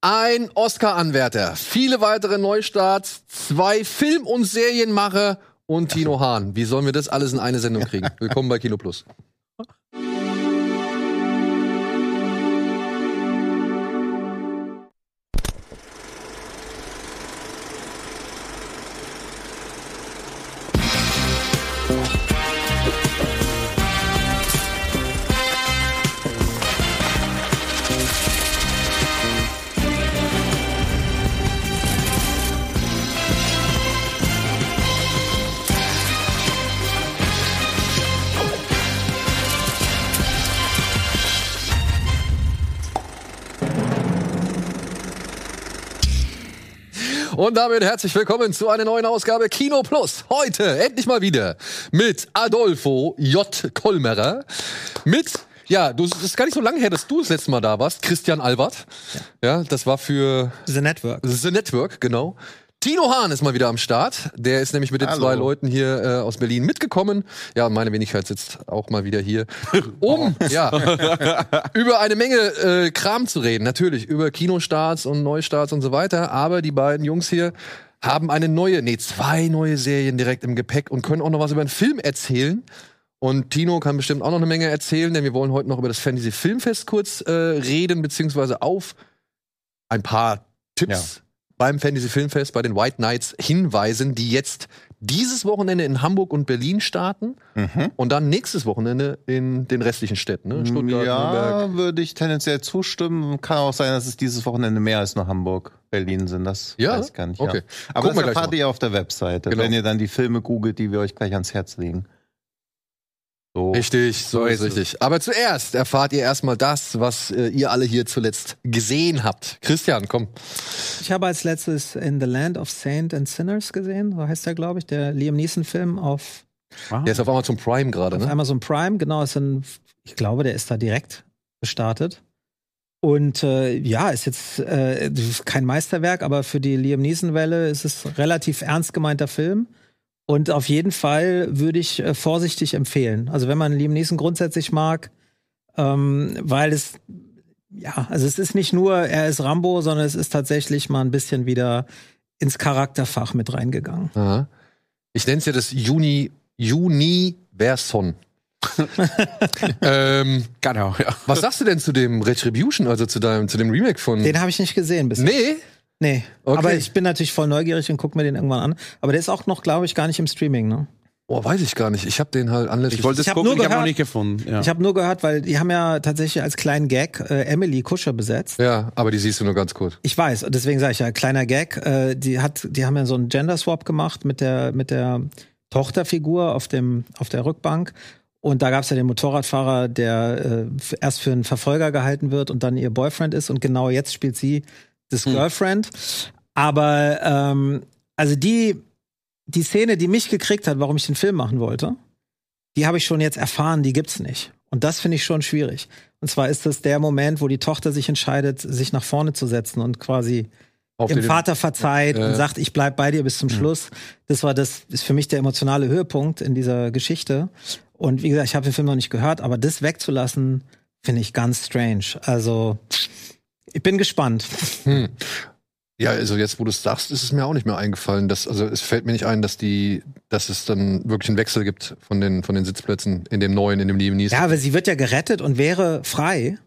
ein Oscar-Anwärter, viele weitere Neustarts, zwei Film- und Serienmacher und Tino Hahn. Wie sollen wir das alles in eine Sendung kriegen? Willkommen bei Kino Plus. Und damit herzlich willkommen zu einer neuen Ausgabe Kino Plus. Heute endlich mal wieder mit Adolfo J. Kolmerer, mit ja, du, es ist gar nicht so lange her, dass du das letzte Mal da warst. Christian Albert. Ja, ja das war für The Network. The Network, genau. Tino Hahn ist mal wieder am Start. Der ist nämlich mit den Hallo. zwei Leuten hier äh, aus Berlin mitgekommen. Ja, meine Wenigkeit sitzt auch mal wieder hier, um ja, über eine Menge äh, Kram zu reden. Natürlich über Kinostarts und Neustarts und so weiter. Aber die beiden Jungs hier haben eine neue, nee, zwei neue Serien direkt im Gepäck und können auch noch was über einen Film erzählen. Und Tino kann bestimmt auch noch eine Menge erzählen, denn wir wollen heute noch über das Fantasy Filmfest kurz äh, reden, beziehungsweise auf ein paar Tipps beim Fantasy Filmfest bei den White Knights hinweisen, die jetzt dieses Wochenende in Hamburg und Berlin starten Mhm. und dann nächstes Wochenende in den restlichen Städten, ne? Stuttgart, Nürnberg. Ja, würde ich tendenziell zustimmen. Kann auch sein, dass es dieses Wochenende mehr als nur Hamburg, Berlin sind. Das Ja? weiß ich gar nicht. Okay. Ja. Aber Gucken das erfahrt ihr auf der Webseite, Genau. wenn ihr dann die Filme googelt, die wir euch gleich ans Herz legen. So. Richtig, so, So ist ist es. richtig. Aber zuerst erfahrt ihr erstmal das, was äh, ihr alle hier zuletzt gesehen habt. Christian, komm. Ich habe als letztes In the Land of Saint and Sinners gesehen, so heißt der, glaube ich, der Liam Neeson-Film auf, Der ist auf Amazon Prime gerade, auf ne? Amazon Prime. Genau, ist ein, ich glaube, der ist da direkt gestartet. Und äh, ja, ist jetzt äh, kein Meisterwerk, aber für die Liam Neeson-Welle ist es ein relativ ernst gemeinter Film. Und auf jeden Fall würde ich äh, vorsichtig empfehlen. Also wenn man Liam Neeson grundsätzlich mag, ähm, weil es ja, also es ist nicht nur, er ist Rambo, sondern es ist tatsächlich mal ein bisschen wieder ins Charakterfach mit reingegangen. Aha. Ich nenne es ja das Juni Universon. ähm, Genau, ja. was sagst du denn zu dem Retribution, also zu deinem, zu dem Remake von? Den habe ich nicht gesehen bisher. nee. Nee. Okay. Aber ich bin natürlich voll neugierig und gucke mir den irgendwann an. Aber der ist auch noch, glaube ich, gar nicht im Streaming, ne? Oh, weiß ich gar nicht. Ich habe den halt anlässlich. Ich wollte es gucken, nur ich habe noch gehört- nicht gefunden. Ja. Ich habe nur gehört, weil die haben ja tatsächlich als kleinen Gag äh, Emily Kuscher besetzt. ja, aber die siehst du nur ganz kurz. Ich weiß, und deswegen sage ich ja, kleiner Gag. Äh, die hat, die haben ja so einen Gender Swap gemacht mit der mit der Tochterfigur auf dem auf der Rückbank. Und da gab es ja den Motorradfahrer, der äh, erst für einen Verfolger gehalten wird und dann ihr Boyfriend ist. Und genau jetzt spielt sie das Girlfriend. Aber ähm, also die die Szene, die mich gekriegt hat, warum ich den Film machen wollte, die habe ich schon jetzt erfahren, die gibt's nicht. Und das finde ich schon schwierig. Und zwar ist das der Moment, wo die Tochter sich entscheidet, sich nach vorne zu setzen und quasi Auf den- Vater verzeiht Äh. und sagt, ich bleib bei dir bis zum Schluss. Das war das, ist für mich der emotionale Höhepunkt in dieser Geschichte. Und wie gesagt, ich habe den Film noch nicht gehört, aber das wegzulassen, finde ich ganz strange. Also, ich bin gespannt. Hm. Ja, also jetzt, wo du es sagst, ist es mir auch nicht mehr eingefallen. Dass, also es fällt mir nicht ein, dass die, dass es dann wirklich einen Wechsel gibt von den, von den Sitzplätzen in dem neuen, in dem Lieben Ja, aber sie wird ja gerettet und wäre frei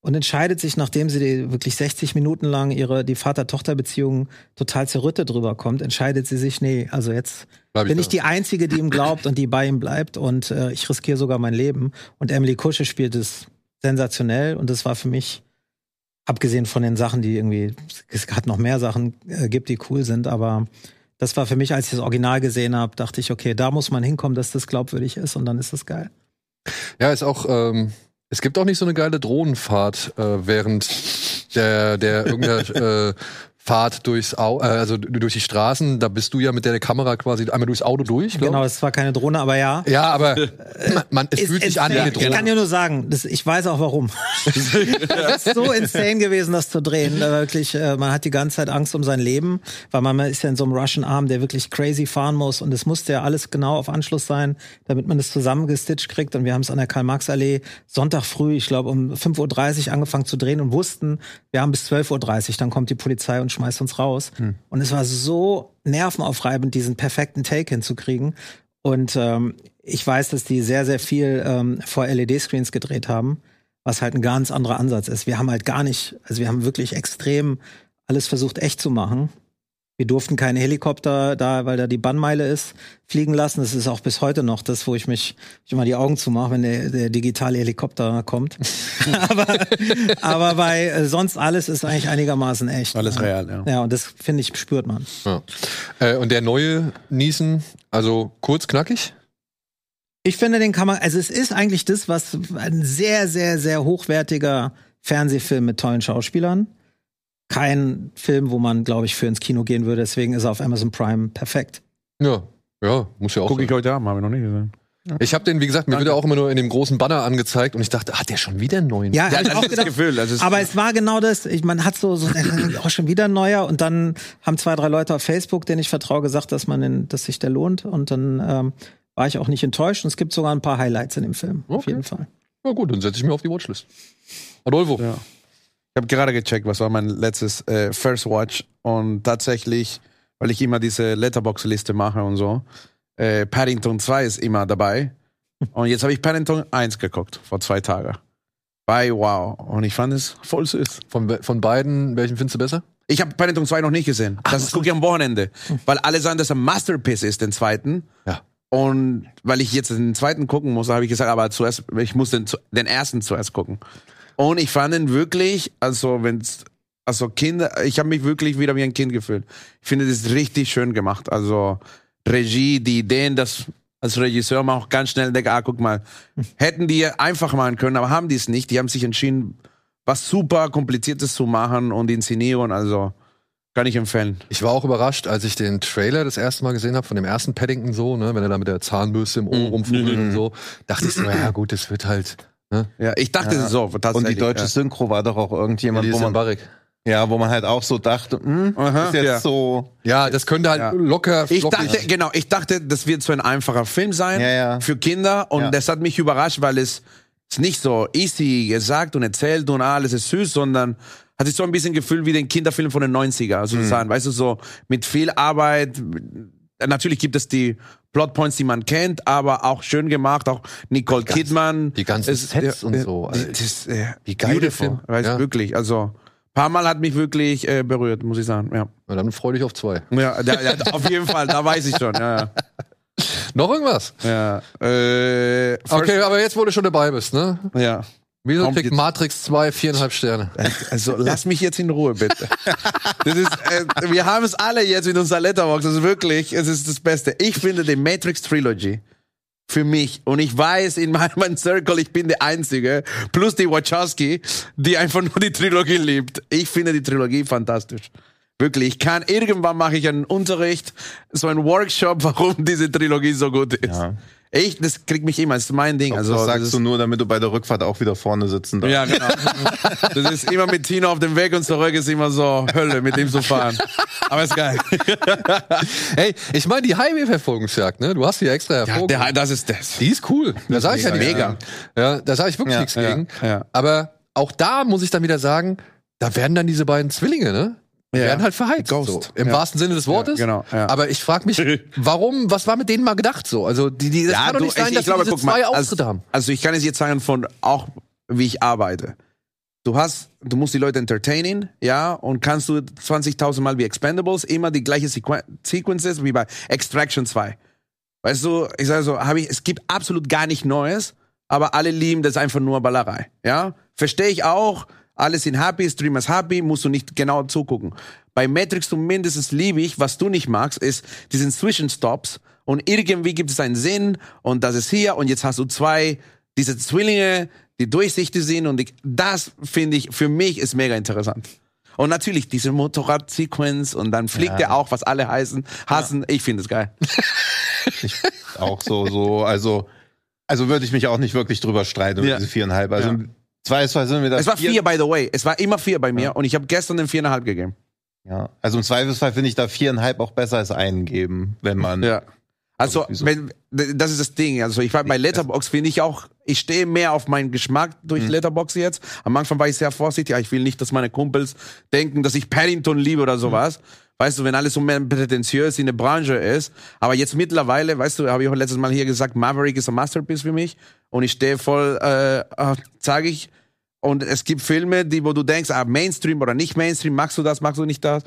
und entscheidet sich, nachdem sie die wirklich 60 Minuten lang ihre die Vater-Tochter-Beziehung total zerrüttet drüber kommt, entscheidet sie sich, nee, also jetzt Bleib bin da. ich die Einzige, die ihm glaubt und die bei ihm bleibt und äh, ich riskiere sogar mein Leben. Und Emily Kusche spielt es sensationell und das war für mich, abgesehen von den Sachen, die irgendwie, es hat noch mehr Sachen äh, gibt, die cool sind, aber das war für mich, als ich das Original gesehen habe, dachte ich, okay, da muss man hinkommen, dass das glaubwürdig ist und dann ist das geil. Ja, ist auch, ähm, es gibt auch nicht so eine geile Drohnenfahrt, äh, während der, der irgendeiner äh, Fahrt durchs Au äh, also durch die Straßen, da bist du ja mit der Kamera quasi einmal durchs Auto durch. glaub Genau, es war keine Drohne, aber ja. ich. Ja, aber man, man, es fühlt sich an wie eine Ich kann Drohne. dir nur sagen, das, ich weiß auch warum. Es ist so insane gewesen, das zu drehen. Da Wirklich, äh, man hat die ganze Zeit Angst um sein Leben, weil man ist ja in so einem Russian Arm, der wirklich crazy fahren muss und es musste ja alles genau auf Anschluss sein, damit man das zusammengestitcht kriegt. Und wir haben es an der Karl-Marx-Allee Sonntag früh, ich glaube um 5.30 Uhr angefangen zu drehen und wussten, wir haben bis 12.30 Uhr, dann kommt die Polizei und schmeißt uns raus. Und es war so nervenaufreibend, diesen perfekten Take hinzukriegen. Und ähm, ich weiß, dass die sehr, sehr viel ähm, vor LED-Screens gedreht haben, was halt ein ganz anderer Ansatz ist. Wir haben halt gar nicht, also wir haben wirklich extrem alles versucht, echt zu machen. Wir durften keine Helikopter da, weil da die Bannmeile ist, fliegen lassen. Das ist auch bis heute noch das, wo ich mich ich immer die Augen zumache, wenn der, der digitale Helikopter kommt. aber, aber bei äh, sonst alles ist eigentlich einigermaßen echt. Alles ja. real, ja. Ja, und das finde ich, spürt man. Ja. Äh, und der neue Niesen, also kurz, knackig? Ich finde, den kann man, also es ist eigentlich das, was ein sehr, sehr, sehr hochwertiger Fernsehfilm mit tollen Schauspielern. Kein Film, wo man, glaube ich, für ins Kino gehen würde. Deswegen ist er auf Amazon Prime perfekt. Ja, ja, muss ja auch Guck ich heute Abend, habe ich noch nicht gesehen. Ich habe den, wie gesagt, mir wird er auch immer nur in dem großen Banner angezeigt und ich dachte, hat der schon wieder einen neuen? Ja, hab ich das auch ist das gedacht. Gefühl. Ist, Aber es war genau das. Ich, man hat so, so auch schon wieder ein neuer und dann haben zwei, drei Leute auf Facebook, denen ich vertraue, gesagt, dass man den, dass sich der lohnt. Und dann ähm, war ich auch nicht enttäuscht. Und es gibt sogar ein paar Highlights in dem Film. Auf Okay. jeden Fall. Na gut, dann setze ich mir auf die Watchlist. Adolfo. Ja. Ich habe gerade gecheckt, was war mein letztes äh, First Watch und tatsächlich, weil ich immer diese Letterbox-Liste mache und so, äh, Paddington 2 ist immer dabei. Und jetzt habe ich Paddington 1 geguckt, vor zwei Tagen. Bei Wow. Und ich fand es voll süß. Von, von beiden, welchen findest du besser? Ich habe Paddington 2 noch nicht gesehen. Das gucke ich am Wochenende. Weil alle sagen, dass er ein Masterpiece ist, den zweiten. Ja. Und weil ich jetzt den zweiten gucken muss, habe ich gesagt, aber zuerst, ich muss den, den ersten zuerst gucken. Und ich fand ihn wirklich, also wenn's, also Kinder, ich habe mich wirklich wieder wie ein Kind gefühlt. Ich finde das richtig schön gemacht. Also Regie, die Ideen, das als Regisseur man auch ganz schnell denkt, ah, guck mal, hätten die einfach machen können, aber haben die es nicht. Die haben sich entschieden, was super kompliziertes zu machen und Inszenierung, also kann ich empfehlen. Ich war auch überrascht, als ich den Trailer das erste Mal gesehen habe, von dem ersten Paddington so, ne, wenn er da mit der Zahnbürste im Ohr rumfummelt und so, dachte ich so, ja gut, das wird halt, Ja, ich dachte Ja. so, Und die deutsche Synchro war doch auch irgendjemand, wo Elias man, Mbarek. ja, wo man halt auch so dachte, hm, Aha, ist jetzt ja. so, Ja, das könnte halt Ja. locker Ich dachte, genau, ich dachte, das wird so ein einfacher Film sein Ja, ja. für Kinder und Ja. das hat mich überrascht, weil es ist nicht so easy gesagt und erzählt und alles ist süß, sondern hat sich so ein bisschen gefühlt wie den Kinderfilm von den 90er, sozusagen, weißt du, so mit viel Arbeit. Natürlich gibt es die Plotpoints, die man kennt, aber auch schön gemacht, auch Nicole ganz- Kidman. die ganzen Es- Sets und so, die-. Das, äh, Wie geil der beautiful, Film. Weißt, Ja. Wirklich, also paar Mal hat mich wirklich äh, berührt, muss ich sagen. Ja, Na, dann freu dich auf zwei. ja, da, ja auf jeden Fall, da weiß ich schon. Ja, Noch irgendwas? ja. ja. Äh, Okay, aber jetzt, wo du schon dabei bist, ne? Ja. Wieso jetzt- Matrix 2 viereinhalb Sterne? Also lass mich jetzt in Ruhe, bitte. Das ist, äh, wir haben es alle jetzt mit unserer Letterbox. Das ist wirklich, es ist das Beste. Ich finde die Matrix Trilogy für mich und ich weiß in meinem meinem Circle, ich bin der Einzige, plus die Wachowski, die einfach nur die Trilogie liebt. Ich finde die Trilogie fantastisch. Wirklich, ich kann, irgendwann mache ich einen Unterricht, so einen Workshop, warum diese Trilogie so gut ist. Ja. Ich, das kriegt mich immer, das ist mein Ding. also, Also, das das sagst ist, du nur, damit du bei der Rückfahrt auch wieder vorne sitzen darfst. ja, genau. Das ist immer mit Tino auf dem Weg und zurück ist immer so Hölle, mit ihm zu fahren. Aber ist geil. Hey, ich meine die Highway-Verfolgungsjagd, ne? Du hast die ja extra Ja, hervorgehoben. der, das ist das. die ist cool. Da sage ich ja Mega. nichts Mega. Ja, da sage ich wirklich Ja, nichts ja, gegen. ja. Aber auch da muss ich dann wieder sagen, da werden dann diese beiden Zwillinge, ne? Die Ja. werden halt verheizt. Ghost. So, Im Ja. wahrsten Sinne des Wortes. Ja, genau, ja. Aber ich frage mich, warum, was war mit denen mal gedacht so? Also, die, die, das kann doch nicht sein, dass die diese zwei Auftritte haben. Also ich kann es jetzt sagen von auch, wie ich arbeite. Du hast, du musst die Leute entertainen, ja, und kannst du 20.000 Mal wie Expendables immer die gleiche Sequen Sequences wie bei Extraction 2. Weißt du, ich sage so, habe ich, es gibt absolut gar nicht Neues, aber alle lieben das einfach nur Ballerei, ja. Verstehe ich auch, alle sind happy, Streamer ist happy, musst du nicht genau zugucken. Bei Matrix zumindest liebe ich, was du nicht magst, ist diesen Zwischenstops und irgendwie gibt es einen Sinn und das ist hier und jetzt hast du zwei, diese Zwillinge, die durchsichtig sind und ich, das finde ich, für mich ist mega interessant. Und natürlich diese Motorrad-Sequence und dann fliegt Ja. er auch, was alle heißen, hassen. Ich finde es geil. auch so, so, also, also würde ich mich auch nicht wirklich drüber streiten Ja. diese viereinhalb. Also, Ja. Zwei, zwei sind wir das Es war vier, by the way. Es war immer vier bei mir Ja. und ich habe gestern den viereinhalb gegeben. Ja. Also im Zweifelsfall finde ich da viereinhalb auch besser als einen geben, wenn man. Ja. Also, wenn, das ist das Ding. Also, ich war bei Letterbox finde ich auch, ich stehe mehr auf meinen Geschmack durch Mhm. Letterbox jetzt. Am Anfang war ich sehr vorsichtig. Ich will nicht, dass meine Kumpels denken, dass ich Paddington liebe oder sowas. Weißt du, wenn alles so prätentiös in der Branche ist. Aber jetzt mittlerweile, weißt du, habe ich auch letztes Mal hier gesagt, Maverick ist ein Masterpiece für mich. Und ich stehe voll, äh, äh, sage ich. Und es gibt Filme, die, wo du denkst, ah, Mainstream oder nicht Mainstream, magst du das, magst du nicht das?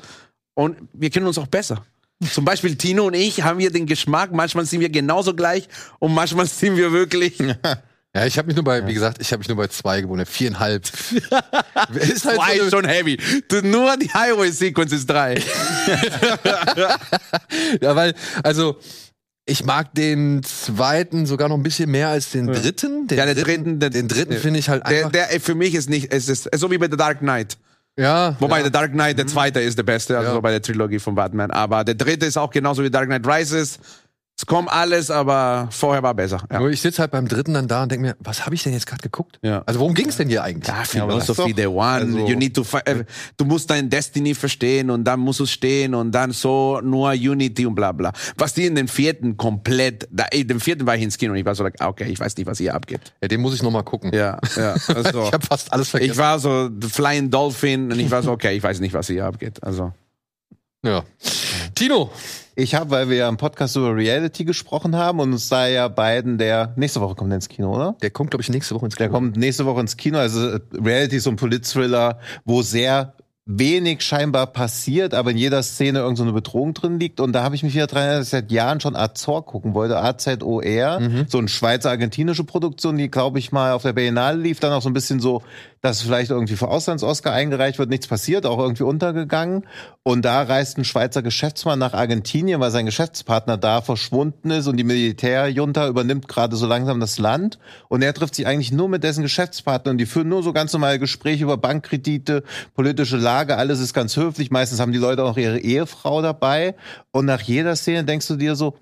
Und wir kennen uns auch besser. Zum Beispiel Tino und ich haben wir den Geschmack, manchmal sind wir genauso gleich und manchmal sind wir wirklich. Ja, ich habe mich nur bei, wie gesagt, ich habe mich nur bei zwei gewundert. Viereinhalb. ist halt Zwei so ist schon heavy. Du, nur die Highway-Sequence ist drei. ja, weil, also, ich mag den zweiten sogar noch ein bisschen mehr als den dritten. Den Ja, der dritten, der- den dritten der- finde ich halt Der, einfach. der für mich ist nicht, es ist so wie bei The Dark Knight. ja, Wobei ja. der Dark Knight, der zweite ist der beste, also Ja. bei der Trilogie von Batman. Aber der dritte ist auch genauso wie Dark Knight Rises. Es kommt alles, aber vorher war besser. Ja. Nur ich sitze halt beim dritten dann da und denke mir, was habe ich denn jetzt gerade geguckt? Ja. Also worum ging es denn hier eigentlich? Ja, Ja, aber Philosophy the doch- one. also- you need to äh, du musst dein Destiny verstehen und dann musst du stehen und dann so nur Unity und bla bla. Was die in den vierten komplett, da, in dem vierten war ich ins Kino und ich war so, like, okay, ich weiß nicht, was hier abgeht. Ja, den muss ich noch mal gucken. Ja, ja. Also, Ich habe fast alles vergessen. ich war so the Flying Dolphin und ich war so, okay, ich weiß nicht, was hier abgeht. Also ja. Tino, Ich habe, weil wir ja im Podcast über Reality gesprochen haben und uns da ja beiden der nächste Woche kommt der ins Kino, oder? der kommt glaube ich nächste Woche ins Der Kino. kommt nächste Woche ins Kino. Also Reality ist so ein Polit-Thriller, wo sehr wenig scheinbar passiert, aber in jeder Szene irgend so eine Bedrohung drin liegt. Und da habe ich mich wieder dran erinnert, dass ich seit Jahren schon Azor gucken wollte. AZOR, so eine Schweizer-argentinische Produktion, die, glaube ich, mal auf der Berlinale lief. Dann auch so ein bisschen so, dass vielleicht irgendwie für Auslands-Oscar eingereicht wird. Nichts passiert, auch irgendwie untergegangen. Und da reist ein Schweizer Geschäftsmann nach Argentinien, weil sein Geschäftspartner da verschwunden ist und die Militärjunta übernimmt gerade so langsam das Land. Und er trifft sich eigentlich nur mit dessen Geschäftspartnern. Die führen nur so ganz normale Gespräche über Bankkredite, politische Lage, alles ist ganz höflich. Meistens haben die Leute auch ihre Ehefrau dabei. Und nach jeder Szene denkst du dir so,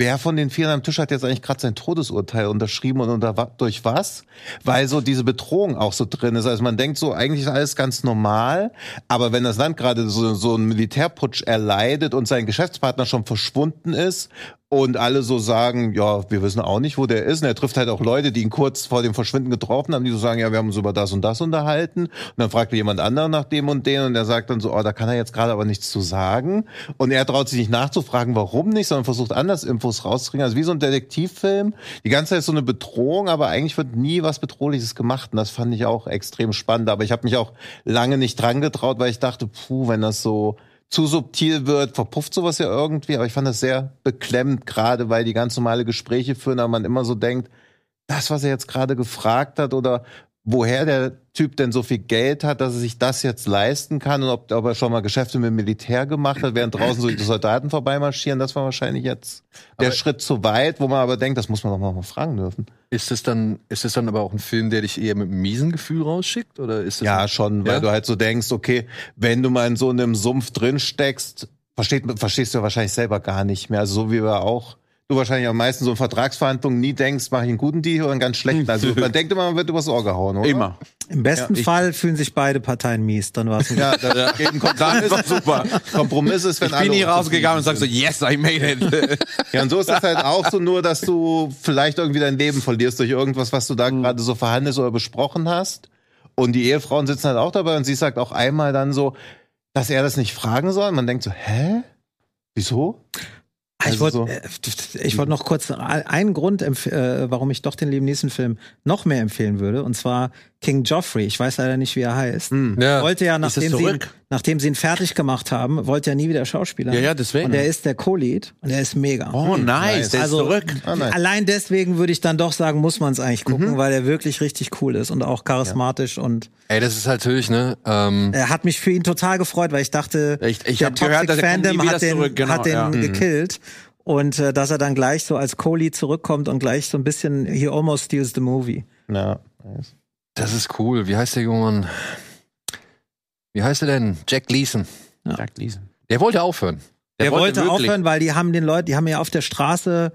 Wer von den vier am Tisch hat jetzt eigentlich gerade sein Todesurteil unterschrieben und unter, durch was? Weil so diese Bedrohung auch so drin ist. Also man denkt so, eigentlich ist alles ganz normal, aber wenn das Land gerade so, so einen Militärputsch erleidet und sein Geschäftspartner schon verschwunden ist und alle so sagen, ja, wir wissen auch nicht, wo der ist. Und er trifft halt auch Leute, die ihn kurz vor dem Verschwinden getroffen haben, die so sagen, ja, wir haben uns über das und das unterhalten. Und dann fragt er jemand anderen nach dem und den und der sagt dann so, oh, da kann er jetzt gerade aber nichts zu sagen. Und er traut sich nicht nachzufragen, warum nicht, sondern versucht anders Infos rauszukriegen. Also wie so ein Detektivfilm. Die ganze Zeit ist so eine Bedrohung, aber eigentlich wird nie was Bedrohliches gemacht. Und das fand ich auch extrem spannend. Aber ich habe mich auch lange nicht dran getraut, weil ich dachte, puh, wenn das so zu subtil wird, verpufft sowas ja irgendwie. Aber ich fand das sehr beklemmend, gerade weil die ganz normale Gespräche führen, aber man immer so denkt, das, was er jetzt gerade gefragt hat oder woher der Typ denn so viel Geld hat, dass er sich das jetzt leisten kann und ob, ob er schon mal Geschäfte mit dem Militär gemacht hat, während draußen so die Soldaten vorbeimarschieren, das war wahrscheinlich jetzt der Aber- Schritt zu weit, wo man aber denkt, das muss man doch mal fragen dürfen. Ist es dann, ist es dann aber auch ein Film, der dich eher mit einem miesen Gefühl rausschickt? Oder ist es Ja, schon, weil Ja? du halt so denkst, okay, wenn du mal in so einem Sumpf drin steckst, versteht, verstehst du wahrscheinlich selber gar nicht mehr. Also so wie wir auch, du wahrscheinlich am meisten so in Vertragsverhandlungen nie denkst, mache ich einen guten Deal oder einen ganz schlechten. Also man denkt immer, man wird übers Ohr gehauen, oder? immer. Im besten Ja, Fall fühlen sich beide Parteien mies, dann war es Ja, da geht ein Kompromiss, super. Kompromiss ist, wenn Ich alle bin hier unzufrieden rausgegangen und sag so, yes, I made it. Ja, und so ist es halt auch so nur, dass du vielleicht irgendwie dein Leben verlierst durch irgendwas, was du da Mhm. gerade so verhandelst oder besprochen hast. Und die Ehefrauen sitzen halt auch dabei und sie sagt auch einmal dann so, dass er das nicht fragen soll. Man denkt so, hä? Wieso? Ich Also wollte äh, ich wollte noch kurz einen Grund, äh, warum ich doch den Neeson Film noch mehr empfehlen würde, und zwar King Joffrey. Ich weiß leider nicht, wie er heißt. Ja. Wollte ja, Ist nachdem sie, ihn, zurück? nachdem sie ihn fertig gemacht haben, wollte er nie wieder Schauspieler. Ja, ja, deswegen. Und er ist der Co-Lead und er ist mega. Oh, nice, der ist also zurück. Ah, nice. allein deswegen würde ich dann doch sagen, muss man es eigentlich gucken, weil er wirklich richtig cool ist und auch charismatisch und Ey, das ist natürlich, ne? Ähm, er hat mich für ihn total gefreut, weil ich dachte, Ich- ich der hab gehört, er Fandom hat den, zurück, genau, hat den ja. Mhm. gekillt. Und äh, dass er dann gleich so als Co-Lead zurückkommt und gleich so ein bisschen, he almost steals the movie. Ja. nice. das ist cool. Wie heißt der junge Mann? wie heißt er denn? Jack Gleason. Jack Leeson. Der wollte aufhören. Der, wollte, wirklich- aufhören, weil die haben den Leuten, die haben ja auf der Straße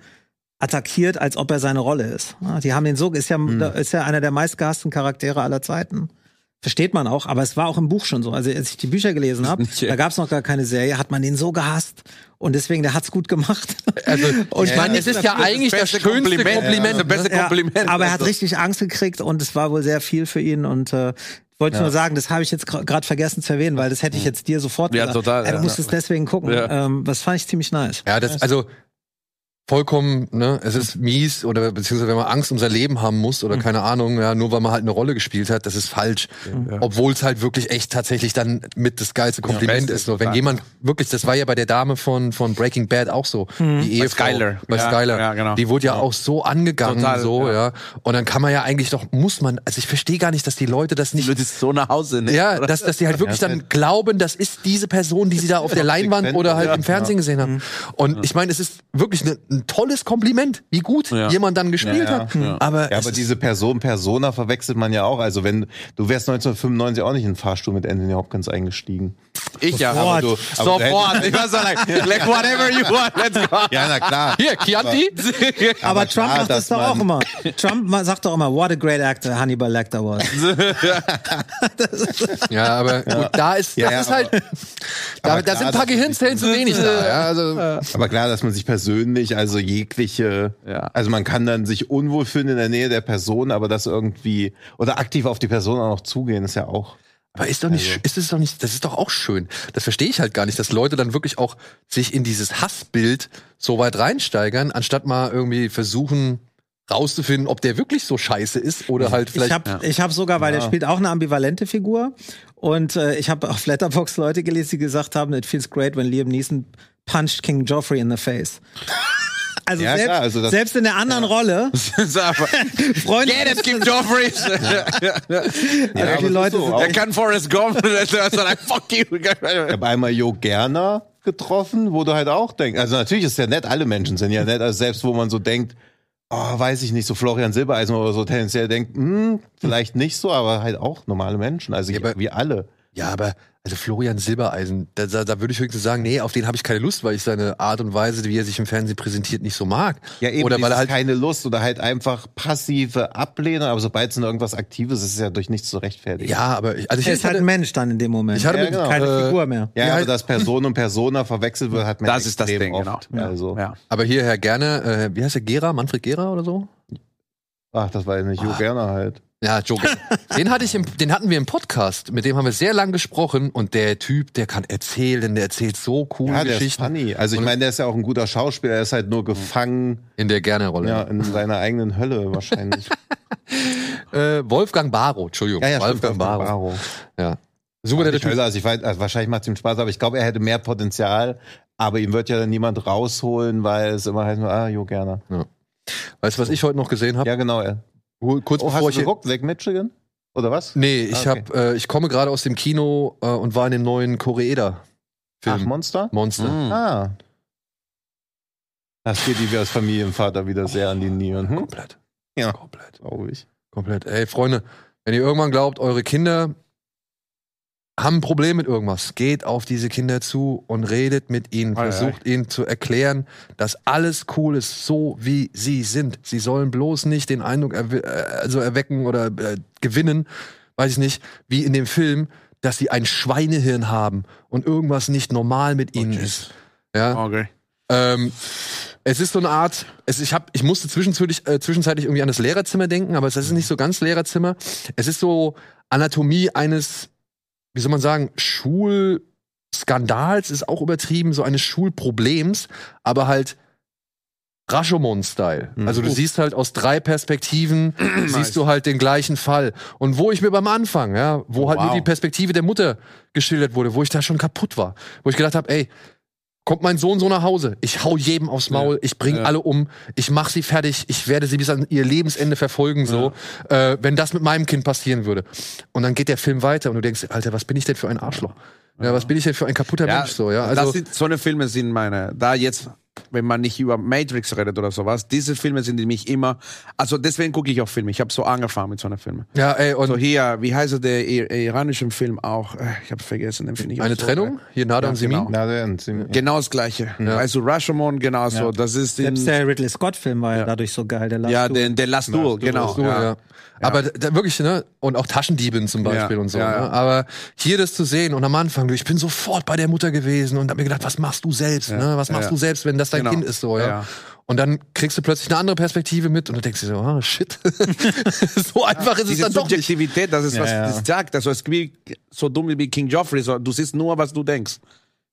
attackiert, als ob er seine Rolle ist. Ja, Die haben den so, ist ja, Hm. da ist ja einer der meistgehassten Charaktere aller Zeiten. Versteht man auch, aber es war auch im Buch schon so. Also als ich die Bücher gelesen habe, ja. da gab es noch gar keine Serie, hat man den so gehasst und deswegen, der hat's gut gemacht. Also, Und ich meine, ja, es ist ja eigentlich das, beste schönste Kompliment. Kompliment. Das beste ne? Ja, Kompliment. aber er hat Also. richtig Angst gekriegt und es war wohl sehr viel für ihn und äh, wollte ich nur sagen, das habe ich jetzt gerade vergessen zu erwähnen, weil das hätte ich jetzt dir sofort Ja, gesagt. total, Ey, du ja. musst es deswegen gucken. Ja. Ähm, das fand ich ziemlich nice. Ja, das, also vollkommen, ne, es ist mies oder beziehungsweise wenn man Angst um sein Leben haben muss oder keine Ahnung, ja, nur weil man halt eine Rolle gespielt hat, das ist falsch. Obwohl es halt wirklich echt tatsächlich dann mit das geilste Kompliment Beste, ist. So, wenn total. jemand wirklich, das war ja bei der Dame von von Breaking Bad auch so, die Ehefrau Skyler. bei Ja, Skyler, ja, genau. die wurde ja auch so angegangen, Total, so, ja. ja. Und dann kann man ja eigentlich doch, muss man, also ich verstehe gar nicht, dass die Leute das nicht Du bist so nach Hause, ne? ja, dass, dass die halt wirklich Ja, dann glauben, das ist diese Person, die sie da auf der Leinwand oder halt Ja. im Fernsehen gesehen haben. Und ich meine, es ist wirklich ne, ein tolles Kompliment, wie gut Ja. jemand dann gespielt Ja, hat. ja. Aber, aber diese Person, Persona verwechselt man ja auch. Also wenn, du wärst 1995 auch nicht in den Fahrstuhl mit Anthony Hopkins eingestiegen. Ich ja. Aber du, aber du Sofort. Ich war so like, like, whatever you want, let's go. Ja, na klar. hier, Chianti, Aber, Aber Trump klar, macht das doch auch immer. Trump sagt doch immer, what a great actor Hannibal Lecter was. ja, aber gut, da ist, Ja, das ja, ist halt, da, aber da klar, sind ein paar Gehirnzellen zu wenig da. Ja, also, Aber klar, dass man sich persönlich, also jegliche, Ja. also man kann dann sich unwohl fühlen in der Nähe der Person, aber das irgendwie, oder aktiv auf die Person auch noch zugehen, ist ja auch. aber ist doch nicht, ist es doch nicht, das ist doch auch schön. Das verstehe ich halt gar nicht, dass Leute dann wirklich auch sich in dieses Hassbild so weit reinsteigern, anstatt mal irgendwie versuchen rauszufinden, ob der wirklich so scheiße ist oder halt vielleicht Ich habe ich hab sogar, weil er spielt auch eine ambivalente Figur. Und äh, ich habe auf Letterbox Leute gelesen, die gesagt haben, it feels great when Liam Neeson punched King Joffrey in the face. Also, Ja, selbst, klar, also das- selbst in der anderen Rolle, So, aber- Freunde, Get it, Kim Joffreys. also die Leute sind Er kann Forrest Gump. Er so fuck you. Ich habe einmal Jo Gerner getroffen, wo du halt auch denkst, also natürlich ist ja nett, alle Menschen sind ja nett, also selbst wo man so denkt, oh, weiß ich nicht, so Florian Silbereisen oder so tendenziell denkt, hm, vielleicht nicht so, aber halt auch normale Menschen, also Ja, aber- wir alle. Ja, aber also Florian Silbereisen, da, da, da würde ich höchstens sagen, nee, auf den habe ich keine Lust, weil ich seine Art und Weise, wie er sich im Fernsehen präsentiert, nicht so mag. Ja, eben, oder weil er halt keine Lust oder halt einfach passive Ablehnung, aber sobald es in irgendwas Aktives ist, ist es ja durch nichts zu rechtfertigen. ja, aber ich, also ich, er ist halt ein Mensch dann in dem Moment. ich hatte Ja, genau. Keine äh, Figur mehr. Ja, Ja, aber dass Person und Persona verwechselt wird, hat man Das ist das Ding, oft. genau. Also, Ja. aber hier Herr Gerne, äh, wie heißt der Gera, Manfred Gera oder so? ach, das war ja nicht Jo Ah. Gerner halt. Ja, Joe. Gerner. den hatte ich im, den hatten wir im Podcast, mit dem haben wir sehr lang gesprochen und der Typ, der kann erzählen, der erzählt so coole Ja, der ist Geschichten funny. Also ich meine, der ist ja auch ein guter Schauspieler, er ist halt nur gefangen in der Gerne-Rolle. ja, in seiner eigenen Hölle wahrscheinlich. Äh, Wolfgang Barrow, Entschuldigung, ja, ja, stimmt, Wolfgang Barrow. Ja. Super Nicht Typ. Hölle, also ich weiß, also wahrscheinlich macht es ihm Spaß, aber ich glaube, er hätte mehr Potenzial. Aber ihm wird ja dann niemand rausholen, weil es immer heißt, ah, Jo Gerner. Weißt du, was ich heute noch gesehen habe? Ja, genau. Er. Kurz Oh, bevor hast du ich hier- geguckt? Lake Michigan? Oder was? Nee, ich Ah, okay. hab, äh, ich komme gerade aus dem Kino äh, und war in dem neuen Koreeda Film Ach, Monster? Monster. Mhm. Ah. Das geht die als Familienvater wieder sehr an die Nieren. Hm? Komplett. Ja. Komplett. Glaube ich. Komplett. Ey, Freunde, wenn ihr irgendwann glaubt, eure Kinder haben ein Problem mit irgendwas, geht auf diese Kinder zu und redet mit ihnen, versucht ihnen zu erklären, dass alles cool ist, so wie sie sind. Sie sollen bloß nicht den Eindruck erwe äh, also erwecken oder äh, gewinnen, weiß ich nicht, wie in dem Film, dass sie ein Schweinehirn haben und irgendwas nicht normal mit ihnen ist. Ja. Okay. Ähm, es ist so eine Art, es, ich, hab, ich musste zwischenzeitlich, äh, zwischenzeitlich irgendwie an das Lehrerzimmer denken, aber es ist nicht so ganz Lehrerzimmer. Es ist so Anatomie eines, wie soll man sagen, Schulskandals ist auch übertrieben, so eines Schulproblems, aber halt Rashomon-Style. Mhm. Also du siehst halt aus drei Perspektiven, siehst du halt den gleichen Fall. Und wo ich mir beim Anfang, ja, wo halt Wow. nur die Perspektive der Mutter geschildert wurde, wo ich da schon kaputt war, wo ich gedacht habe, ey, kommt mein Sohn so nach Hause, ich hau jedem aufs Maul, ich bring Ja. alle um, ich mach sie fertig, ich werde sie bis an ihr Lebensende verfolgen, so, äh, wenn das mit meinem Kind passieren würde. Und dann geht der Film weiter und du denkst, Alter, was bin ich denn für ein Arschloch? Ja, was bin ich denn für ein kaputter Ja, Mensch, so, ja, das also, sind, so eine Filme sind meine. Da jetzt wenn man nicht über Matrix redet oder sowas, diese Filme sind die mich immer, also deswegen gucke ich auch Filme. Ich habe so angefangen mit so einer Filme. Ja, ey, und So hier, wie heißt der ir iranische Film auch? Äh, Ich habe vergessen, den finde ich auch eine so Trennung? Hier Nada Ja, und Simin? genau. Genau das gleiche. Also Rashomon genauso. Das ist in, Selbst der Ridley Scott-Film war ja. dadurch so geil. Der Last ja, Duel. der, der Last Duel, genau. So, ja. ja. Aber da, wirklich, ne? Und auch Taschendieben zum Beispiel Ja, und so. ja, ja. Ne? Aber hier das zu sehen und am Anfang, ich bin sofort bei der Mutter gewesen und hab mir gedacht, was machst du selbst? Ne? Was ja, machst ja. du selbst, wenn das dein Genau. Kind ist so, ja? Ja. Und dann kriegst du plötzlich eine andere Perspektive mit und du denkst dir so, ah, shit. so einfach ist es dann doch nicht. Subjektivität, das ist, was Ja, ja. das sagt. Also es ist wie, so dumm wie King Joffrey, so, du siehst nur, was du denkst.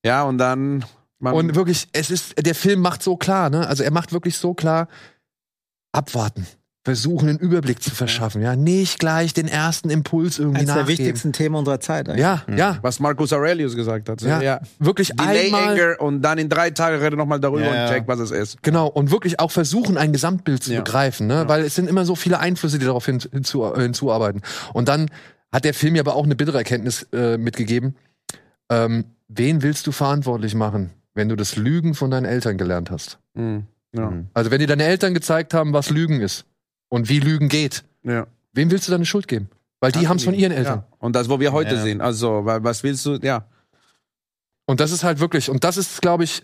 Ja, und dann. Und wirklich, es ist, der Film macht so klar, ne? Also er macht wirklich so klar, abwarten. Versuchen, einen Überblick zu verschaffen, ja. Nicht gleich den ersten Impuls irgendwie Eines der nachgeben. wichtigsten Themen unserer Zeit. eigentlich. Ja, ja, was Marcus Aurelius gesagt hat. So, ja, Wirklich Delay einmal. Anger und dann in drei Tagen rede nochmal darüber Ja, und ja. check, was es ist. Genau, und wirklich auch versuchen, ein Gesamtbild zu Ja. begreifen, ne? Weil es sind immer so viele Einflüsse, die darauf hin, hinzu, äh, hinzuarbeiten. Und dann hat der Film ja aber auch eine bittere Erkenntnis äh, mitgegeben. Ähm, wen willst du verantwortlich machen, wenn du das Lügen von deinen Eltern gelernt hast? Mhm. Ja. Mhm. Also wenn dir deine Eltern gezeigt haben, was Lügen ist und wie Lügen geht, Ja. wem willst du deine Schuld geben? Weil die haben es von ihren Eltern. Ja. Und das, wo wir heute Ja. sehen. Also, wa- was willst du? Ja. Und das ist halt wirklich, und das ist, glaube ich,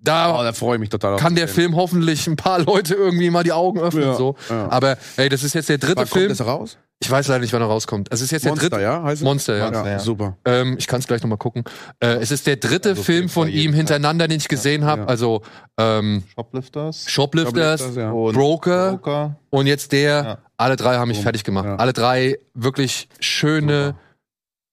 Oh, da da freue ich mich total. kann der Film hoffentlich ein paar Leute irgendwie mal die Augen öffnen. Ja, So. ja. Aber hey, das ist jetzt der dritte Wann Film. kommt das raus? Ich weiß leider nicht, wann er rauskommt. Es ist jetzt der Monster, dritte. ja? Heißt? Monster, ja. Monster, ja. Super. Ähm, ich kann es gleich nochmal gucken. Äh, es ist der dritte Also Film von ihm hintereinander, den ich gesehen habe. ja. Also ähm, Shoplifters. Shoplifters, ja. und Broker Broker. und jetzt der. Ja. Alle drei haben mich Boom. fertig gemacht. Ja. Alle drei wirklich schöne,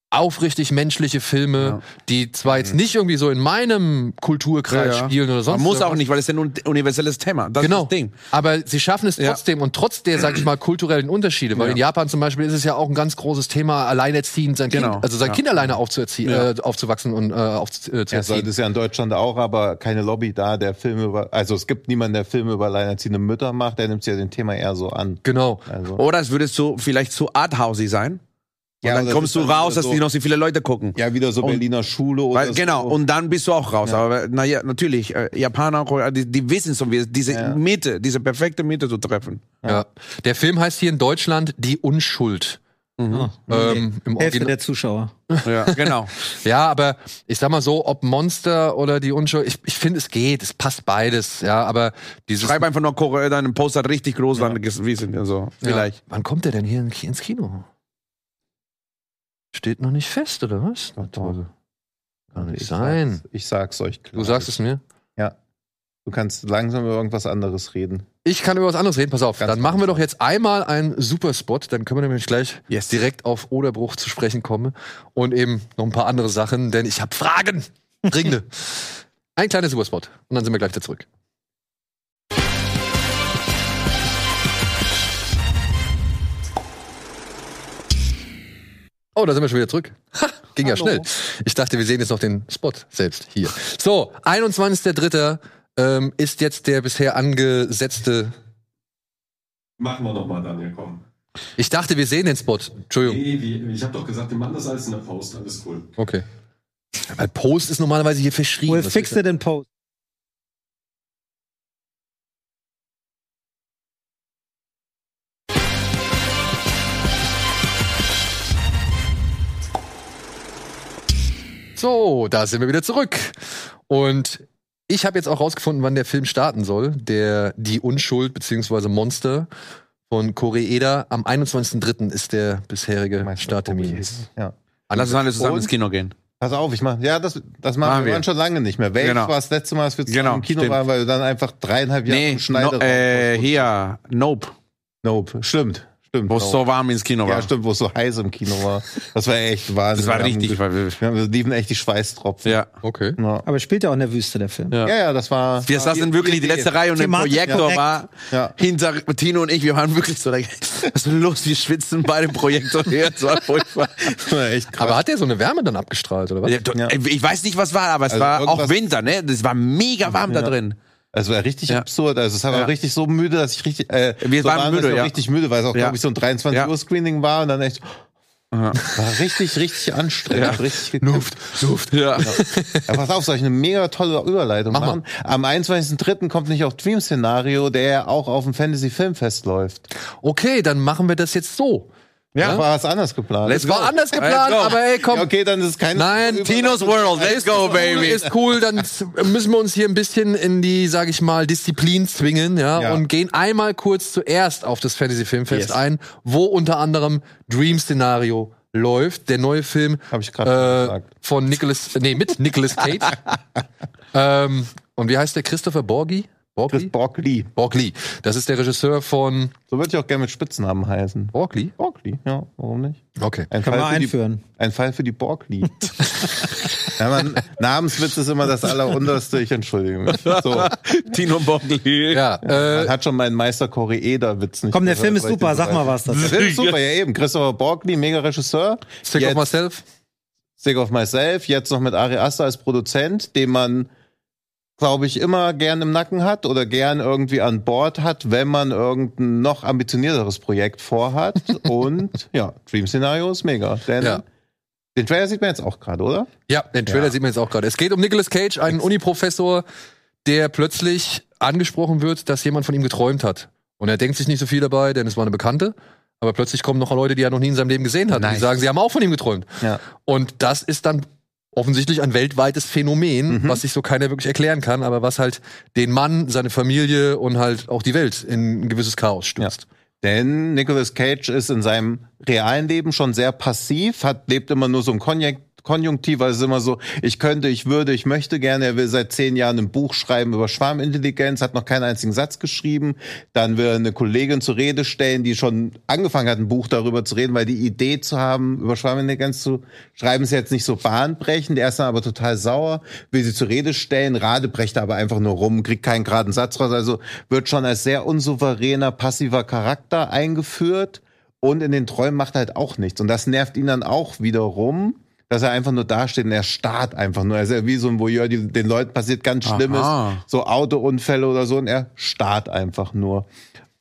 aufrichtig menschliche Filme, Ja. die zwar jetzt nicht irgendwie so in meinem Kulturkreis Ja, ja. spielen oder sonst Man muss auch nicht, weil es ist ja ein universelles Thema. Das Genau. ist das Ding. Aber sie schaffen es Ja. trotzdem und trotz der, sag ich mal, kulturellen Unterschiede, weil Ja. in Japan zum Beispiel ist es ja auch ein ganz großes Thema, alleinerziehend sein Genau. Kind, also sein Ja. Kind alleine aufzuerziehen, Ja. äh, aufzuwachsen und äh, aufzu äh, zu Ja, das ist ja in Deutschland auch, aber keine Lobby da, der Filme über, also es gibt niemanden, der Filme über alleinerziehende Mütter macht, der nimmt sich ja den Thema eher so an. Genau. Also, Oder es würde so vielleicht zu arthousey sein. Und Ja, dann kommst du dann raus, dass so- die noch so viele Leute gucken. ja, wieder so Und- Berliner Schule oder Weil, so. genau, und dann bist du auch raus. Aber naja, natürlich, äh, Japaner, Koreaner, die, die wissen so, wie es- diese Ja. Mitte, diese perfekte Mitte zu treffen. Ja. Der Film heißt hier in Deutschland Die Unschuld. Ah, Ähm, im Hälfte Original. der Zuschauer. Ja, genau. Ja, aber ich sag mal so, ob Monster oder die Unschuld, ich, ich finde, es geht, es passt beides, ja, aber dieses. Schreib einfach nur Korea, deinen Poster richtig groß, wissen wir so. ja. Vielleicht. Wann kommt der denn hier in- ins Kino? Steht noch nicht fest, oder was? Doch, doch. Kann nicht ich sein. Sag's, ich sag's euch klar. Du sagst es mir? Du kannst langsam über irgendwas anderes reden. Ich kann über was anderes reden. Pass auf, Ganz dann machen wir langsam. doch jetzt einmal einen Superspot. Dann können wir nämlich gleich Yes. direkt auf Oderbruch zu sprechen kommen. Und eben noch ein paar andere Sachen, denn ich habe Fragen. Dringende. Ein kleiner Superspot. Und dann sind wir gleich wieder zurück. Oh, da sind wir schon wieder zurück. Ha, ging ja Hallo. schnell. Ich dachte, wir sehen jetzt noch den Spot selbst hier. So, 21.03. Ähm, ist jetzt der bisher angesetzte Machen wir nochmal, Daniel, komm. Ich dachte, wir sehen den Spot. Entschuldigung. Nee, wie, ich habe doch gesagt, wir machen das alles in der Post, alles cool. Okay. Weil Post ist normalerweise hier verschrieben. We'll Was fix ist it in post. So, da sind wir wieder zurück. Und ich habe jetzt auch rausgefunden, wann der Film starten soll. Der Die Unschuld bzw. Monster von Koreeda. Am 21.03. ist der bisherige Starttermin. Ja. Lass uns alle zusammen Und? ins Kino gehen. Pass auf, ich mach, ja, das, das machen Machen wir. wir. schon lange nicht mehr. Welches Genau. war das letzte Mal, dass wir zusammen Genau, im Kino stimmt. waren, weil du dann einfach dreieinhalb Jahre Nee, im Schneider no, äh, hier, Nope. Nope. Stimmt. Stimmt. Wo es so warm ins Kino war. ja, stimmt, wo es so heiß im Kino war. Das war echt Wahnsinn. Das war richtig. Weil wir, Wir liefen echt die Schweißtropfen. ja. Okay. Ja. Aber spielt ja auch in der Wüste, der Film. Ja. Ja, ja, das war. Wir saßen wirklich die letzte Reihe und der Projektor war Ja. hinter Tino und ich. Wir waren wirklich so, was ist denn los? Wir schwitzen bei dem Projektor her. Das war furchtbar. Das war echt krass. Aber hat der so eine Wärme dann abgestrahlt, oder was? Ich weiß nicht, was war, aber es Also war auch Winter, ne? Das war mega warm da Ja. drin. Es war richtig Ja. absurd. Also es war Ja. richtig so müde, dass ich richtig. Äh, Wir so waren müde, ja. richtig müde, weil es auch, Ja. glaube ich, so ein 23 Ja. Uhr Screening war und dann echt. War richtig, richtig anstrengend. Richtig Luft, Luft. Ja. Ja, pass auf, soll ich eine mega tolle Überleitung Mach mal. machen? Am 21.03. kommt nicht auch Dream Szenario, der ja auch auf dem Fantasy Filmfest läuft. Okay, dann machen wir das jetzt so. Ja, war was anders geplant. Es war anders geplant, aber ey, komm. Ja, okay, dann ist es keine. Nein, Tinos World, let's go, baby. Ist cool, dann müssen wir uns hier ein bisschen in die, sag ich mal, Disziplin zwingen, ja, Ja. und gehen einmal kurz zuerst auf das Fantasy Filmfest Yes. ein, wo unter anderem Dream Szenario läuft, der neue Film Hab ich äh, von Nicholas, nee, mit Nicholas Cage. ähm, und wie heißt der Christopher Borgi? Chris Borgli? Borgli. Borgli. Das ist der Regisseur von So würde ich auch gerne mit Spitznamen heißen. Borgli. Borgli, ja, warum nicht? Okay. Ein Können wir für die- einführen. Ein Fall für die Borgli. ja, man, Namenswitz ist immer das Allerunterste, ich entschuldige mich. So, Tino Bogli. Ja, äh, man hat schon meinen Meister Koreeda-Witz nicht Komm, der gehört, Film ist super, sag mal was dazu. Der Film ist super, ja eben. Christopher Borgli, mega Regisseur. Stick Jetzt- of Myself. Stick of Myself, jetzt noch mit Ari Aster als Produzent, den man, glaube ich, immer gern im Nacken hat oder gern irgendwie an Bord hat, wenn man irgendein noch ambitionierteres Projekt vorhat. Und ja, Dream Scenario ist mega. Denn Ja. den Trailer sieht man jetzt auch gerade, oder? Ja, den Trailer Ja. sieht man jetzt auch gerade. Es geht um Nicolas Cage, einen Uniprofessor, der plötzlich angesprochen wird, dass jemand von ihm geträumt hat. Und er denkt sich nicht so viel dabei, denn es war eine Bekannte. Aber plötzlich kommen noch Leute, die er noch nie in seinem Leben gesehen hat. Und die Nice. sagen, sie haben auch von ihm geträumt. Ja. Und das ist dann offensichtlich ein weltweites Phänomen, Mhm. was sich so keiner wirklich erklären kann, aber was halt den Mann, seine Familie und halt auch die Welt in ein gewisses Chaos stürzt. Denn Nicolas Cage ist in seinem realen Leben schon sehr passiv, hat, lebt immer nur so im Konjek Konjunktiv, also immer so, ich könnte, ich würde, ich möchte gerne. Er will seit zehn Jahren ein Buch schreiben über Schwarmintelligenz, hat noch keinen einzigen Satz geschrieben. Dann will eine Kollegin zur Rede stellen, die schon angefangen hat, ein Buch darüber zu reden, weil die Idee zu haben, über Schwarmintelligenz zu schreiben, ist jetzt nicht so bahnbrechend. Er ist dann aber total sauer, will sie zur Rede stellen, Rade brecht aber einfach nur rum, kriegt keinen geraden Satz raus. Also wird schon als sehr unsouveräner, passiver Charakter eingeführt. Und in den Träumen macht er halt auch nichts. Und das nervt ihn dann auch wiederum, dass er einfach nur dasteht und er starrt einfach nur. Er ist ja wie so ein Voyeur, die, den Leuten passiert ganz Schlimmes, Aha. so Autounfälle oder so, und er starrt einfach nur.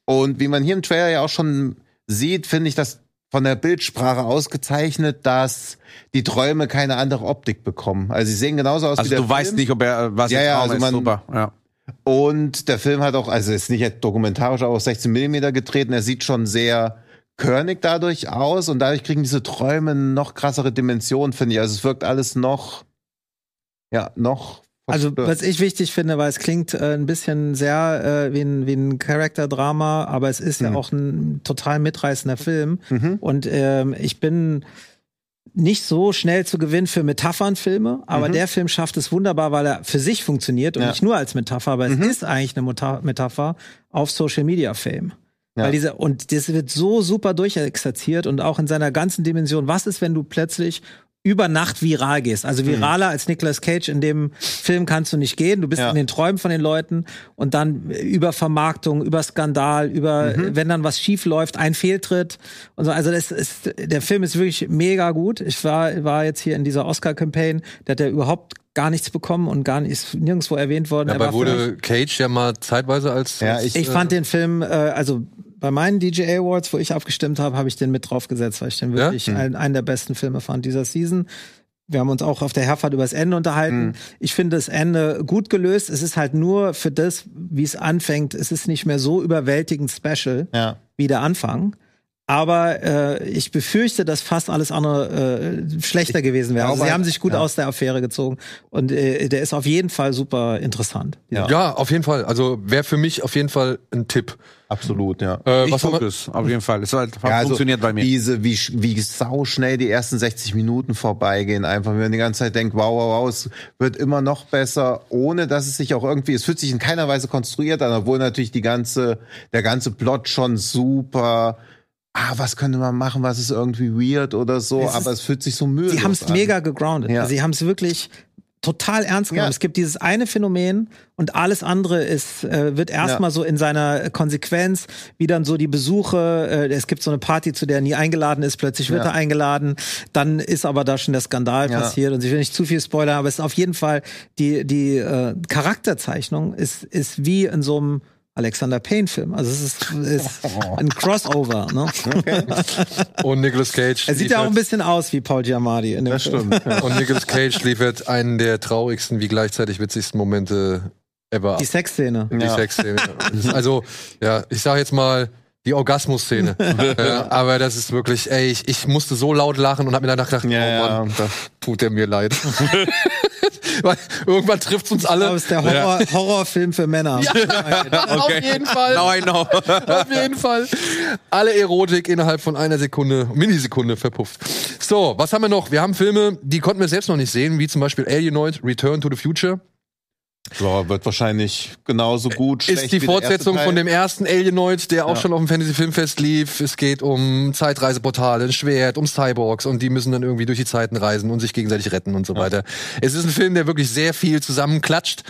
Und wie man hier im Trailer ja auch schon sieht, finde ich das von der Bildsprache ausgezeichnet, dass die Träume keine andere Optik bekommen. Also sie sehen genauso aus wie Also der du weißt nicht, ob er was Ja, ja, also ist. man- Super. Ja. Und der Film hat auch, also ist nicht dokumentarisch, aber auf 16 Millimeter getreten. Er sieht schon sehr körnig dadurch aus und dadurch kriegen diese Träume noch krassere Dimensionen, finde ich. Also es wirkt alles noch, ja, noch. Also, was ich wichtig finde, weil es klingt äh, ein bisschen sehr äh, wie ein, wie ein Charakterdrama, aber es ist ja Mhm. auch ein total mitreißender Film. Mhm. Und ähm, ich bin nicht so schnell zu gewinnen für Metaphernfilme, aber Mhm. der Film schafft es wunderbar, weil er für sich funktioniert und Ja. nicht nur als Metapher, aber Mhm. es ist eigentlich eine Meta Metapher auf Social Media Fame. Ja. Weil diese, und das wird so super durchexerziert und auch in seiner ganzen Dimension. Was ist, wenn du plötzlich über Nacht viral gehst? Also Mhm. viraler als Nicolas Cage in dem Film kannst du nicht gehen. Du bist Ja. in den Träumen von den Leuten und dann über Vermarktung, über Skandal, über, Mhm. wenn dann was schief läuft, ein Fehltritt und so. Also das ist, der Film ist wirklich mega gut. Ich war, war jetzt hier in dieser Oscar-Campaign, der hat ja überhaupt gar nichts bekommen und gar nicht, ist nirgendwo erwähnt worden. Er für mich- wurde Cage ja mal zeitweise als. Ja, ich- ich fand den Film, äh, also bei meinen DJ Awards, wo ich abgestimmt habe, habe ich den mit draufgesetzt, weil ich den wirklich Hm. einen, einen der besten Filme fand dieser Season. Wir haben uns auch auf der Herfahrt über das Ende unterhalten. Hm. Ich finde das Ende gut gelöst. Es ist halt nur für das, wie es anfängt, es ist nicht mehr so überwältigend special ja. wie der Anfang. Aber äh, ich befürchte, dass fast alles andere äh, schlechter gewesen wäre. Also sie haben sich gut ja. aus der Affäre gezogen. Und äh, der ist auf jeden Fall super interessant. Ja. ja, auf jeden Fall. Also wäre für mich auf jeden Fall ein Tipp. Absolut, ja. Äh, Ich was guck es, auf jeden Fall. Es hat Ja, also funktioniert bei mir. Diese, wie, wie sau schnell die ersten 60 Minuten vorbeigehen. Einfach, wenn man die ganze Zeit denkt, wow, wow, wow, es wird immer noch besser, ohne dass es sich auch irgendwie, es fühlt sich in keiner Weise konstruiert an, obwohl natürlich die ganze, der ganze Plot schon super, ah, was könnte man machen, was ist irgendwie weird oder so, Es ist- aber es fühlt sich so müde Sie haben es mega gegroundet. Ja. Sie haben es wirklich total ernst genommen. Ja. Es gibt dieses eine Phänomen und alles andere ist äh, wird erstmal Ja. so in seiner Konsequenz, wie dann so die Besuche, äh, es gibt so eine Party, zu der er nie eingeladen ist, plötzlich wird Ja. er eingeladen, dann ist aber da schon der Skandal passiert und ich will nicht zu viel spoilern, aber es ist auf jeden Fall die die äh, Charakterzeichnung ist ist wie in so einem Alexander Payne-Film. Also es ist, ist ein Crossover. Ne? Und Nicolas Cage. Er sieht ja auch ein bisschen aus wie Paul Giamatti in dem Das Film. stimmt. Ja. Und Nicolas Cage liefert einen der traurigsten wie gleichzeitig witzigsten Momente ever. Die Sexszene. Die Ja. Sexszene. Also, ja, ich sage jetzt mal die Orgasmus-Szene. ja, aber das ist wirklich, ey, ich, ich musste so laut lachen und habe mir danach gedacht, Ja, oh ja, Mann, das- tut der mir leid. Weil irgendwann trifft uns alle. es ist der Horror, Horrorfilm für Männer. Auf jeden Fall. Now I know. Auf jeden Fall. Alle Erotik innerhalb von einer Sekunde, Millisekunde verpufft. So, was haben wir noch? Wir haben Filme, die konnten wir selbst noch nicht sehen, wie zum Beispiel Alienoid, Return to the Future. So, wird wahrscheinlich genauso gut. Ist die Fortsetzung von dem ersten Alienoid, der auch Ja. schon auf dem Fantasy Filmfest lief. Es geht um Zeitreiseportale, ein Schwert, um Cyborgs und die müssen dann irgendwie durch die Zeiten reisen und sich gegenseitig retten und so weiter. Es ist ein Film, der wirklich sehr viel zusammenklatscht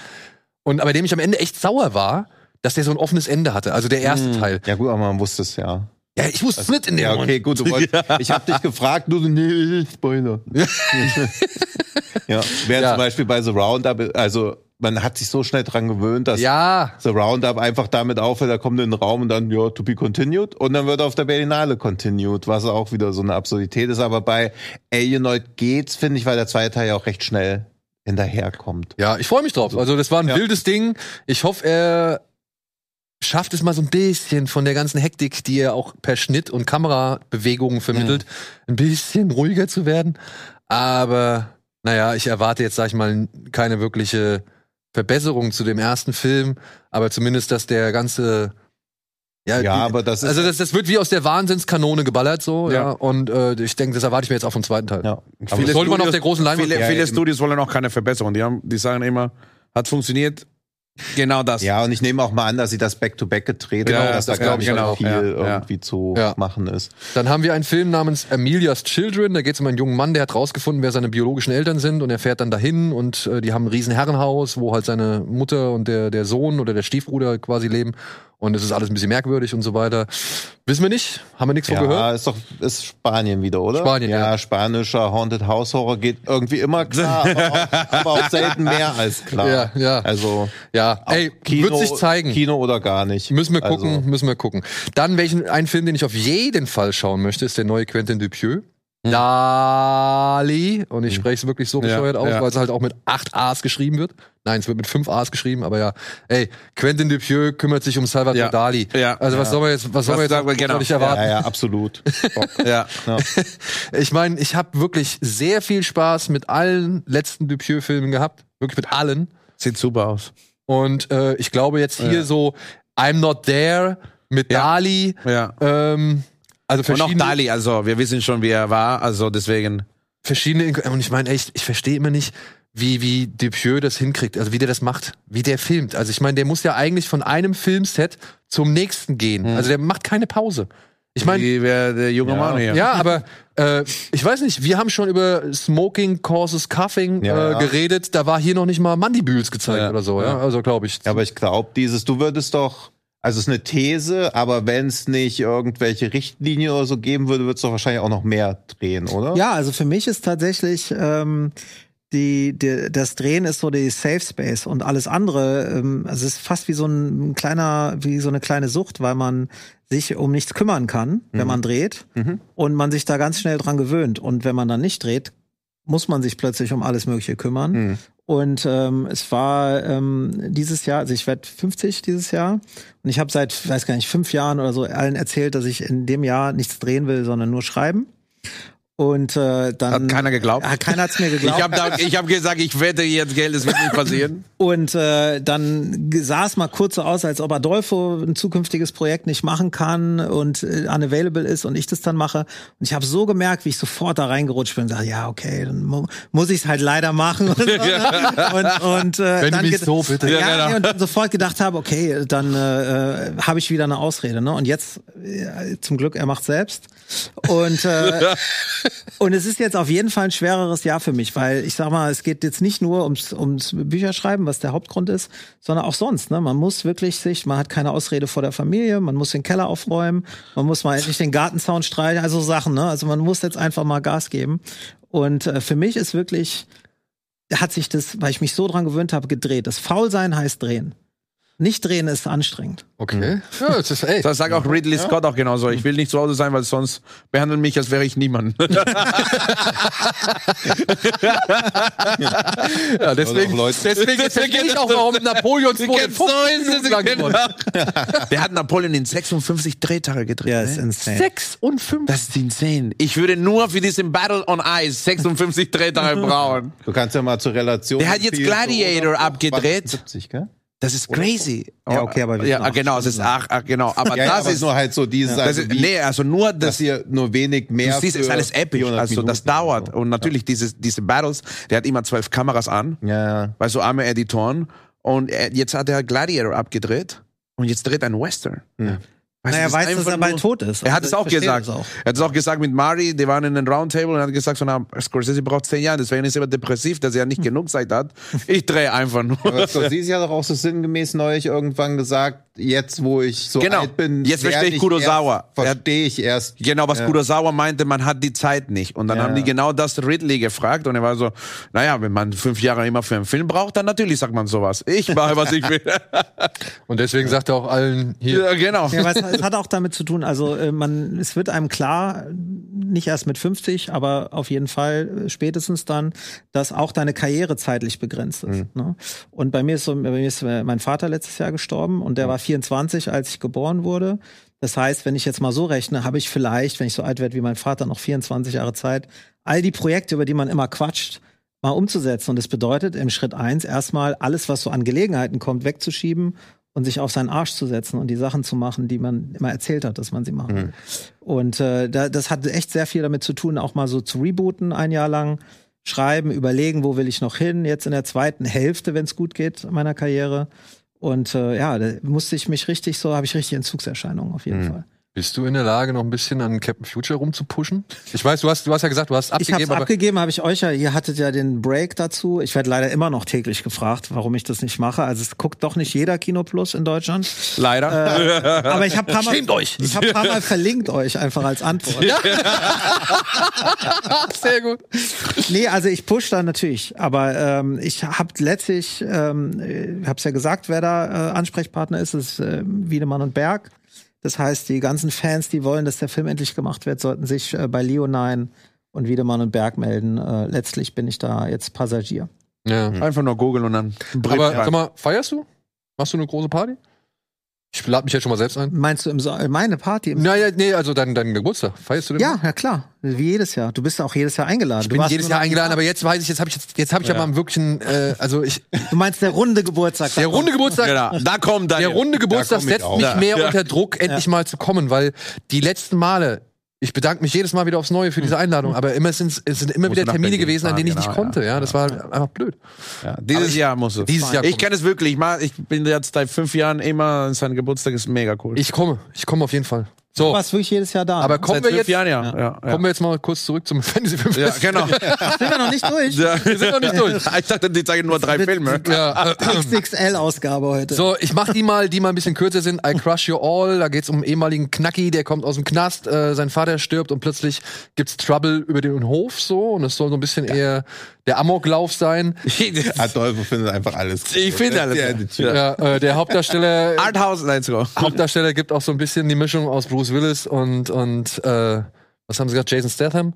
und aber dem ich am Ende echt sauer war, dass der so ein offenes Ende hatte. Also der erste Teil. Ja gut, aber man wusste es ja. Ja, ich wusste es nicht in dem Ja, Moment. okay, gut. Du wollt, ich habe dich gefragt, du so, nee, Spoiler. ja, während Ja. zum Beispiel bei The Roundup, also man hat sich so schnell dran gewöhnt, dass Ja, The Roundup einfach damit aufhört, da kommt in den Raum und dann, ja, to be continued. Und dann wird auf der Berlinale continued, was auch wieder so eine Absurdität ist. Aber bei Alienoid geht's, finde ich, weil der zweite Teil ja auch recht schnell hinterherkommt. Ja, ich freue mich drauf. Also das war ein Ja. wildes Ding. Ich hoffe, er schafft es mal so ein bisschen von der ganzen Hektik, die er auch per Schnitt und Kamerabewegungen vermittelt, ein bisschen ruhiger zu werden. Aber naja, ich erwarte jetzt, sag ich mal, keine wirkliche Verbesserung zu dem ersten Film, aber zumindest, dass der ganze ja, Ja, die, aber das ist. also das, das wird wie aus der Wahnsinnskanone geballert so, ja. Ja. Und äh, ich denke, das erwarte ich mir jetzt auch vom zweiten Teil. ja. Aber Viele sollte man auf Studios- der großen Leinwand Viele, Ja, viele. Studios wollen auch keine Verbesserung. Die, haben, die sagen immer, hat funktioniert. Genau das. Ja, und ich nehme auch mal an, dass sie das Back-to-Back gedreht Genau, haben, dass da, das glaube ich, auch, viel ja, ja. irgendwie zu Ja. machen ist. Dann haben wir einen Film namens Amelia's Children. Da geht es um einen jungen Mann, der hat rausgefunden, wer seine biologischen Eltern sind und er fährt dann dahin und äh, die haben ein riesen Herrenhaus, wo halt seine Mutter und der, der Sohn oder der Stiefbruder quasi leben. Und es ist alles ein bisschen merkwürdig und so weiter. Wissen wir nicht, haben wir nichts von Ja, gehört. ist doch ist Spanien wieder, oder? Spanien, ja. spanischer Haunted House Horror geht irgendwie immer klar, aber auch, aber auch selten mehr als klar. Ja, ja. Also Ja, ey, Kino, wird sich zeigen. Kino oder gar nicht. Müssen wir gucken, Also, müssen wir gucken. Dann welchen ein Film, den ich auf jeden Fall schauen möchte, ist der neue Quentin Dupieux. Dali. Und ich spreche es wirklich so Ja, bescheuert aus, ja. weil es halt auch mit acht A's geschrieben wird. Nein, es wird mit fünf A's geschrieben, aber ja. Ey, Quentin Dupieux kümmert sich um Salvador Ja. Dali. Ja. Also was soll man jetzt, was soll man jetzt sagen was genau. soll ich erwarten? ja, ja, absolut. Ja. Ich meine, ich habe wirklich sehr viel Spaß mit allen letzten Dupieux-Filmen gehabt. Wirklich mit allen. Sieht super aus. Und äh, ich glaube jetzt hier Ja. so I'm Not There mit Ja. Dali. Ja. Ähm, also Und auch Dali, also wir wissen schon, wie er war, also deswegen. verschiedene und ich meine echt, ich verstehe immer nicht, wie wie Dupieux das hinkriegt, also wie der das macht, wie der filmt. Also ich meine, der muss ja eigentlich von einem Filmset zum nächsten gehen. Also der macht keine Pause. Ich meine, Wie wär der junge Ja. Mann hier. ja, aber äh, ich weiß nicht, wir haben schon über Smoking causes Cuffing Ja, äh, ja. geredet, da war hier noch nicht mal Mandibüls gezeigt Ja, oder so, ja, ja. also glaube ich. Ja, aber ich glaube, dieses, du würdest doch, also es ist eine These, aber wenn es nicht irgendwelche Richtlinien oder so geben würde, würdest du doch wahrscheinlich auch noch mehr drehen, oder? Ja, also für mich ist tatsächlich ähm, die, die, das Drehen ist so die Safe Space und alles andere, ähm, also es ist fast wie so ein kleiner, wie so eine kleine Sucht, weil man sich um nichts kümmern kann, wenn man dreht Mhm. und man sich da ganz schnell dran gewöhnt. Und wenn man dann nicht dreht, muss man sich plötzlich um alles Mögliche kümmern. Mhm. Und ähm, es war ähm, dieses Jahr, also ich werde 50 dieses Jahr und ich habe seit, weiß gar nicht, fünf Jahren oder so allen erzählt, dass ich in dem Jahr nichts drehen will, sondern nur schreiben. Und äh, dann Hat keiner geglaubt? Ja, keiner hat's mir geglaubt. Ich habe ich hab gesagt, ich wette jetzt Geld, es wird nicht passieren. Und äh, dann sah es mal kurz so aus, als ob Adolfo ein zukünftiges Projekt nicht machen kann und äh, unavailable ist und ich das dann mache. Und ich habe so gemerkt, wie ich sofort da reingerutscht bin und sage, ja, okay, dann mu muss ich es halt leider machen. Und, so, ne? und, und äh, Wenn du dann so bitte. Ja, Ja, genau. nee, und dann sofort gedacht habe, okay, dann äh, habe ich wieder eine Ausrede. Ne? Und jetzt, äh, zum Glück, er macht selbst. Und äh, und es ist jetzt auf jeden Fall ein schwereres Jahr für mich, weil ich sag mal, es geht jetzt nicht nur ums, ums Bücherschreiben, was der Hauptgrund ist, sondern auch sonst. Ne? Man muss wirklich sich, man hat keine Ausrede vor der Familie, man muss den Keller aufräumen, man muss mal endlich den Gartenzaun streichen, also Sachen. Ne? Also man muss jetzt einfach mal Gas geben. Und äh, für mich ist wirklich, hat sich das, weil ich mich so dran gewöhnt habe, gedreht. Das Faulsein heißt drehen. Nicht drehen ist anstrengend. Okay. Ja, das ist, ey. Das sagt auch Ridley Scott auch genauso. Ich will nicht zu Hause sein, weil sonst behandeln mich, als wäre ich niemand. Ja, deswegen, Leute- deswegen, deswegen ich auch, warum Napoleons Tod in 15 Minuten lang geworden ist. Der hat Napoleon in 56 Drehtage gedreht. Ja, ne? ist insane. 6 und 5. Das ist insane. Ich würde nur für diesen Battle on Ice 56 Drehtage brauchen. Du kannst ja mal zur Relation. Der hat jetzt Gladiator abgedreht. 70, gell? Das ist crazy. Ja, okay, aber wir ja, sind auch genau, es ist ach, ach, genau. Aber Ja, ja, das aber ist nur halt so dieses, das also ist, nee, also nur dass das. ihr nur wenig mehr. Du siehst, es ist alles episch. 400 Also das Minuten dauert. oder so. Und natürlich dieses, diese Battles, der hat immer zwölf Kameras an, Ja, ja. bei so arme Editoren. Und er, jetzt hat er Gladiator abgedreht und jetzt dreht er einen Western. Hm. Weißt du, Naja, das weiß, dass er bald tot ist. Er hat Also es auch gesagt. auch. Er hat es auch gesagt mit Mari, die waren in einem Roundtable und er hat gesagt, so, na, Scorsese braucht zehn Jahre, deswegen ist er immer depressiv, dass er nicht genug Zeit hat. Ich drehe einfach nur. Aber Scorsese hat doch auch so sinngemäß neulich irgendwann gesagt, jetzt wo ich so Genau. alt bin, Jetzt verstehe ich Kurosawa. erst- Verstehe ich erst. Genau, was Ja. Kurosawa meinte, man hat die Zeit nicht. Und dann Ja. haben die genau das Ridley gefragt und er war so, naja, wenn man fünf Jahre immer für einen Film braucht, dann natürlich sagt man sowas. Ich mache, was ich will. Und deswegen sagt er auch allen hier. ja, genau. Ja, es hat auch damit zu tun, also äh, man, es wird einem klar, nicht erst mit 50, aber auf jeden Fall äh, spätestens dann, dass auch deine Karriere zeitlich begrenzt ist. Ne? Und bei mir ist so, bei mir ist äh, mein Vater letztes Jahr gestorben und der war 24, als ich geboren wurde. Das heißt, wenn ich jetzt mal so rechne, habe ich vielleicht, wenn ich so alt werde wie mein Vater, noch 24 Jahre Zeit, all die Projekte, über die man immer quatscht, mal umzusetzen. Und das bedeutet im Schritt eins erstmal alles, was so an Gelegenheiten kommt, wegzuschieben und sich auf seinen Arsch zu setzen und die Sachen zu machen, die man immer erzählt hat, dass man sie machen will. Und äh, da, das hat echt sehr viel damit zu tun, auch mal so zu rebooten ein Jahr lang, schreiben, überlegen, wo will ich noch hin, jetzt in der zweiten Hälfte, wenn es gut geht, meiner Karriere. Und äh, ja, da musste ich mich richtig so, habe ich richtig Entzugserscheinungen auf jeden Fall. Bist du in der Lage, noch ein bisschen an Captain Future rumzupushen? Ich weiß, du hast, du hast ja gesagt, du hast Ich habe abgegeben, abgegeben, habe ich euch ja, ihr hattet ja den Break dazu. Ich werde leider immer noch täglich gefragt, warum ich das nicht mache. Also es guckt doch nicht jeder Kino Plus in Deutschland. Leider. Aber ich habe paar Mal, Schämt euch! Ich habe paar Mal verlinkt euch einfach als Antwort. sehr gut. Nee, also ich push da natürlich, aber ähm, ich habe letztlich, ähm, habe es ja gesagt, wer da äh, Ansprechpartner ist, ist äh, Wiedemann und Berg. Das heißt, die ganzen Fans, die wollen, dass der Film endlich gemacht wird, sollten sich äh, bei Leonine und Wiedemann und Berg melden. Äh, letztlich bin ich da jetzt Passagier. Ja. Einfach nur googeln und dann Brief Aber schreiben. sag mal, feierst du? Machst du eine große Party? Ich lade mich jetzt schon mal selbst ein. Meinst du im so meine Party? Im Naja, nee, also dein, dein Geburtstag. Feierst du den? ja, ja klar, wie jedes Jahr. Du bist auch jedes Jahr eingeladen. Ich du bin warst jedes Jahr eingeladen, aber jetzt weiß ich, jetzt habe ich jetzt, jetzt habe ich ja. mal einen wirklichen, äh, also ich, du meinst der runde Geburtstag. der runde Geburtstag, Genau. Da kommt dann. der runde Geburtstag setzt auch. mich Ja. mehr Ja. unter Druck, endlich mal zu kommen, weil die letzten Male, ich bedanke mich jedes Mal wieder aufs Neue für diese Einladung, aber immer sind es sind immer Musst wieder du Termine gewesen, an denen ich fahren, nicht genau, konnte. ja. Ja, das war einfach blöd. Ja, dieses Jahr muss es. Dieses Jahr Ich kenne es wirklich. Ich, mach, ich bin jetzt seit fünf Jahren immer, sein Geburtstag ist mega cool. Ich komme, ich komme auf jeden Fall. Du So, warst wirklich jedes Jahr da. aber ne? kommen wir jetzt, Jahren, ja. ja. ja, kommen wir jetzt mal kurz zurück zum Fantasy Film. ja genau. sind wir noch nicht durch. Ja. Wir sind noch nicht durch. Ich dachte, die zeigen nur drei wird- Filme. Ja, XXL-Ausgabe heute. So, ich mach die mal, die mal ein bisschen kürzer sind. I Crush You All. Da geht's um einen ehemaligen Knacki, der kommt aus dem Knast, äh, sein Vater stirbt und plötzlich gibt's Trouble über den Hof so und es soll so ein bisschen eher der Amoklauf sein. Adolfo findet einfach alles. gut. Ich finde alles, Ja, ja. Ja, äh, der Hauptdarsteller Arthouse, let's go. Hauptdarsteller gibt auch so ein bisschen die Mischung aus Bruce Willis und und äh, was haben sie gesagt, Jason Statham?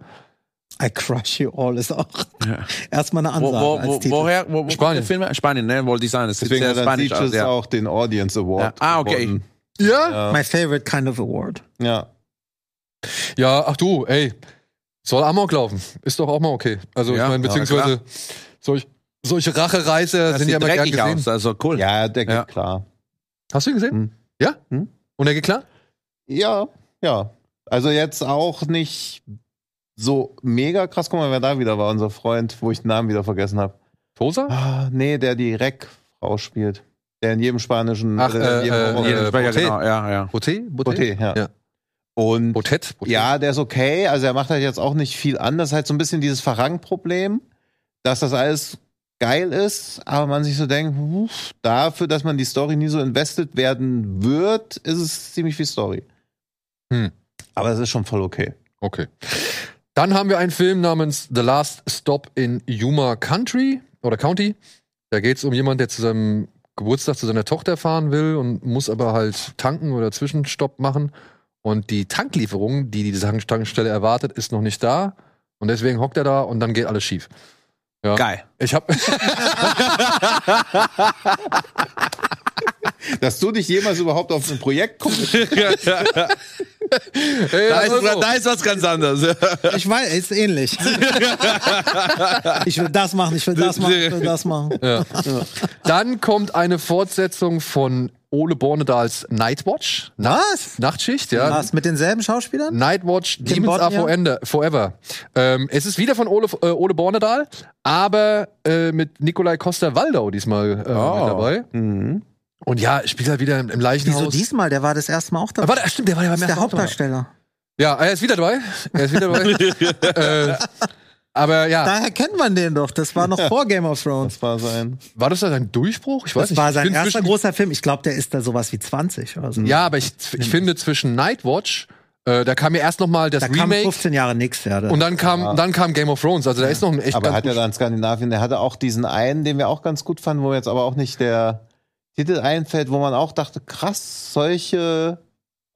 I Crush You All ist auch erstmal eine Wo, Ansage wo, als wo, Titel. woher? Wo, wo Spanien. der Film? Spanien, ne? Wollte ich sagen. Es sieht Deswegen hat spanisch aus, ja. auch den Audience Award. Ja. Ah, okay. gewonnen. Ja? My favorite kind of award. Ja. Ja, ach du, ey. Soll Amok laufen. Ist doch auch mal okay. Also Ja, ich meine, ja, beziehungsweise solch, solche Rachereißer Das sind ja immer gern gesehen. aus, also cool. Ja, der geht Ja. klar. Hast du ihn gesehen? Hm. Ja? Hm. Und er geht klar? Ja, ja. Also jetzt auch nicht so mega krass. Guck mal, wer da wieder war, unser Freund, wo ich den Namen wieder vergessen habe. Tosa? Ah, nee, der die Rec-Frau spielt. Der in jedem spanischen. Ach, oder in äh, jedem äh, Horror- äh, Sprecher, Botet. genau, ja, ja. Boté? Boté, ja. Ja. Und Botet? Botet. ja, der ist okay. Also er macht halt jetzt auch nicht viel anders. Halt so ein bisschen dieses Verrang-Problem, dass das alles geil ist, aber man sich so denkt, uff, dafür, dass man die Story nie so invested werden wird, ist es ziemlich viel Story. Hm. Aber es ist schon voll okay. Okay. Dann haben wir einen Film namens The Last Stop in Yuma Country oder County. Da geht es um jemanden, der zu seinem Geburtstag zu seiner Tochter fahren will und muss aber halt tanken oder Zwischenstopp machen. Und die Tanklieferung, die diese Tankstelle erwartet, ist noch nicht da. Und deswegen hockt er da und dann geht alles schief. Ja. Geil. Ich hab, Dass du dich jemals überhaupt auf ein Projekt kommst. Ey, Da ist, also, da ist was ganz anderes. Ich weiß, ist ähnlich. ich will das machen, ich will das machen, ich will das machen. Dann kommt eine Fortsetzung von Ole Bornedals Nightwatch. Was? Nachtschicht, ja. Was? Mit denselben Schauspielern? Nightwatch, Demons Are? Forever. forever. Ähm, es ist wieder von Ole, äh, Ole Bornedal, aber äh, mit Nikolai Costa-Waldau diesmal äh, Oh. mit dabei. Und ja, spielt halt wieder im, Leichenhaus. Wieso diesmal? Der war das erste Mal auch dabei. Ah, Warte, stimmt, der war ja beim Das ist der ersten Mal dabei. Hauptdarsteller. Ja, er ist wieder dabei. Er ist wieder dabei. äh, aber ja, Daher kennt man den doch. Das war noch vor Game of Thrones. Das war sein. war das da sein Durchbruch? Ich weiß Das nicht. war Ich sein erster zwischen- großer Film. Ich glaube, der ist da sowas wie 20 oder so. Ja, aber ich, ich finde zwischen Nightwatch, äh, da kam ja erst noch mal das da kam Remake 15 Jahre nix. Ja, und dann kam, dann kam Game of Thrones. Also da ist noch ein echt Aber ganz hat er da in Skandinavien, der hatte auch diesen einen, den wir auch ganz gut fanden, wo jetzt aber auch nicht der Titel einfällt, wo man auch dachte, krass, solche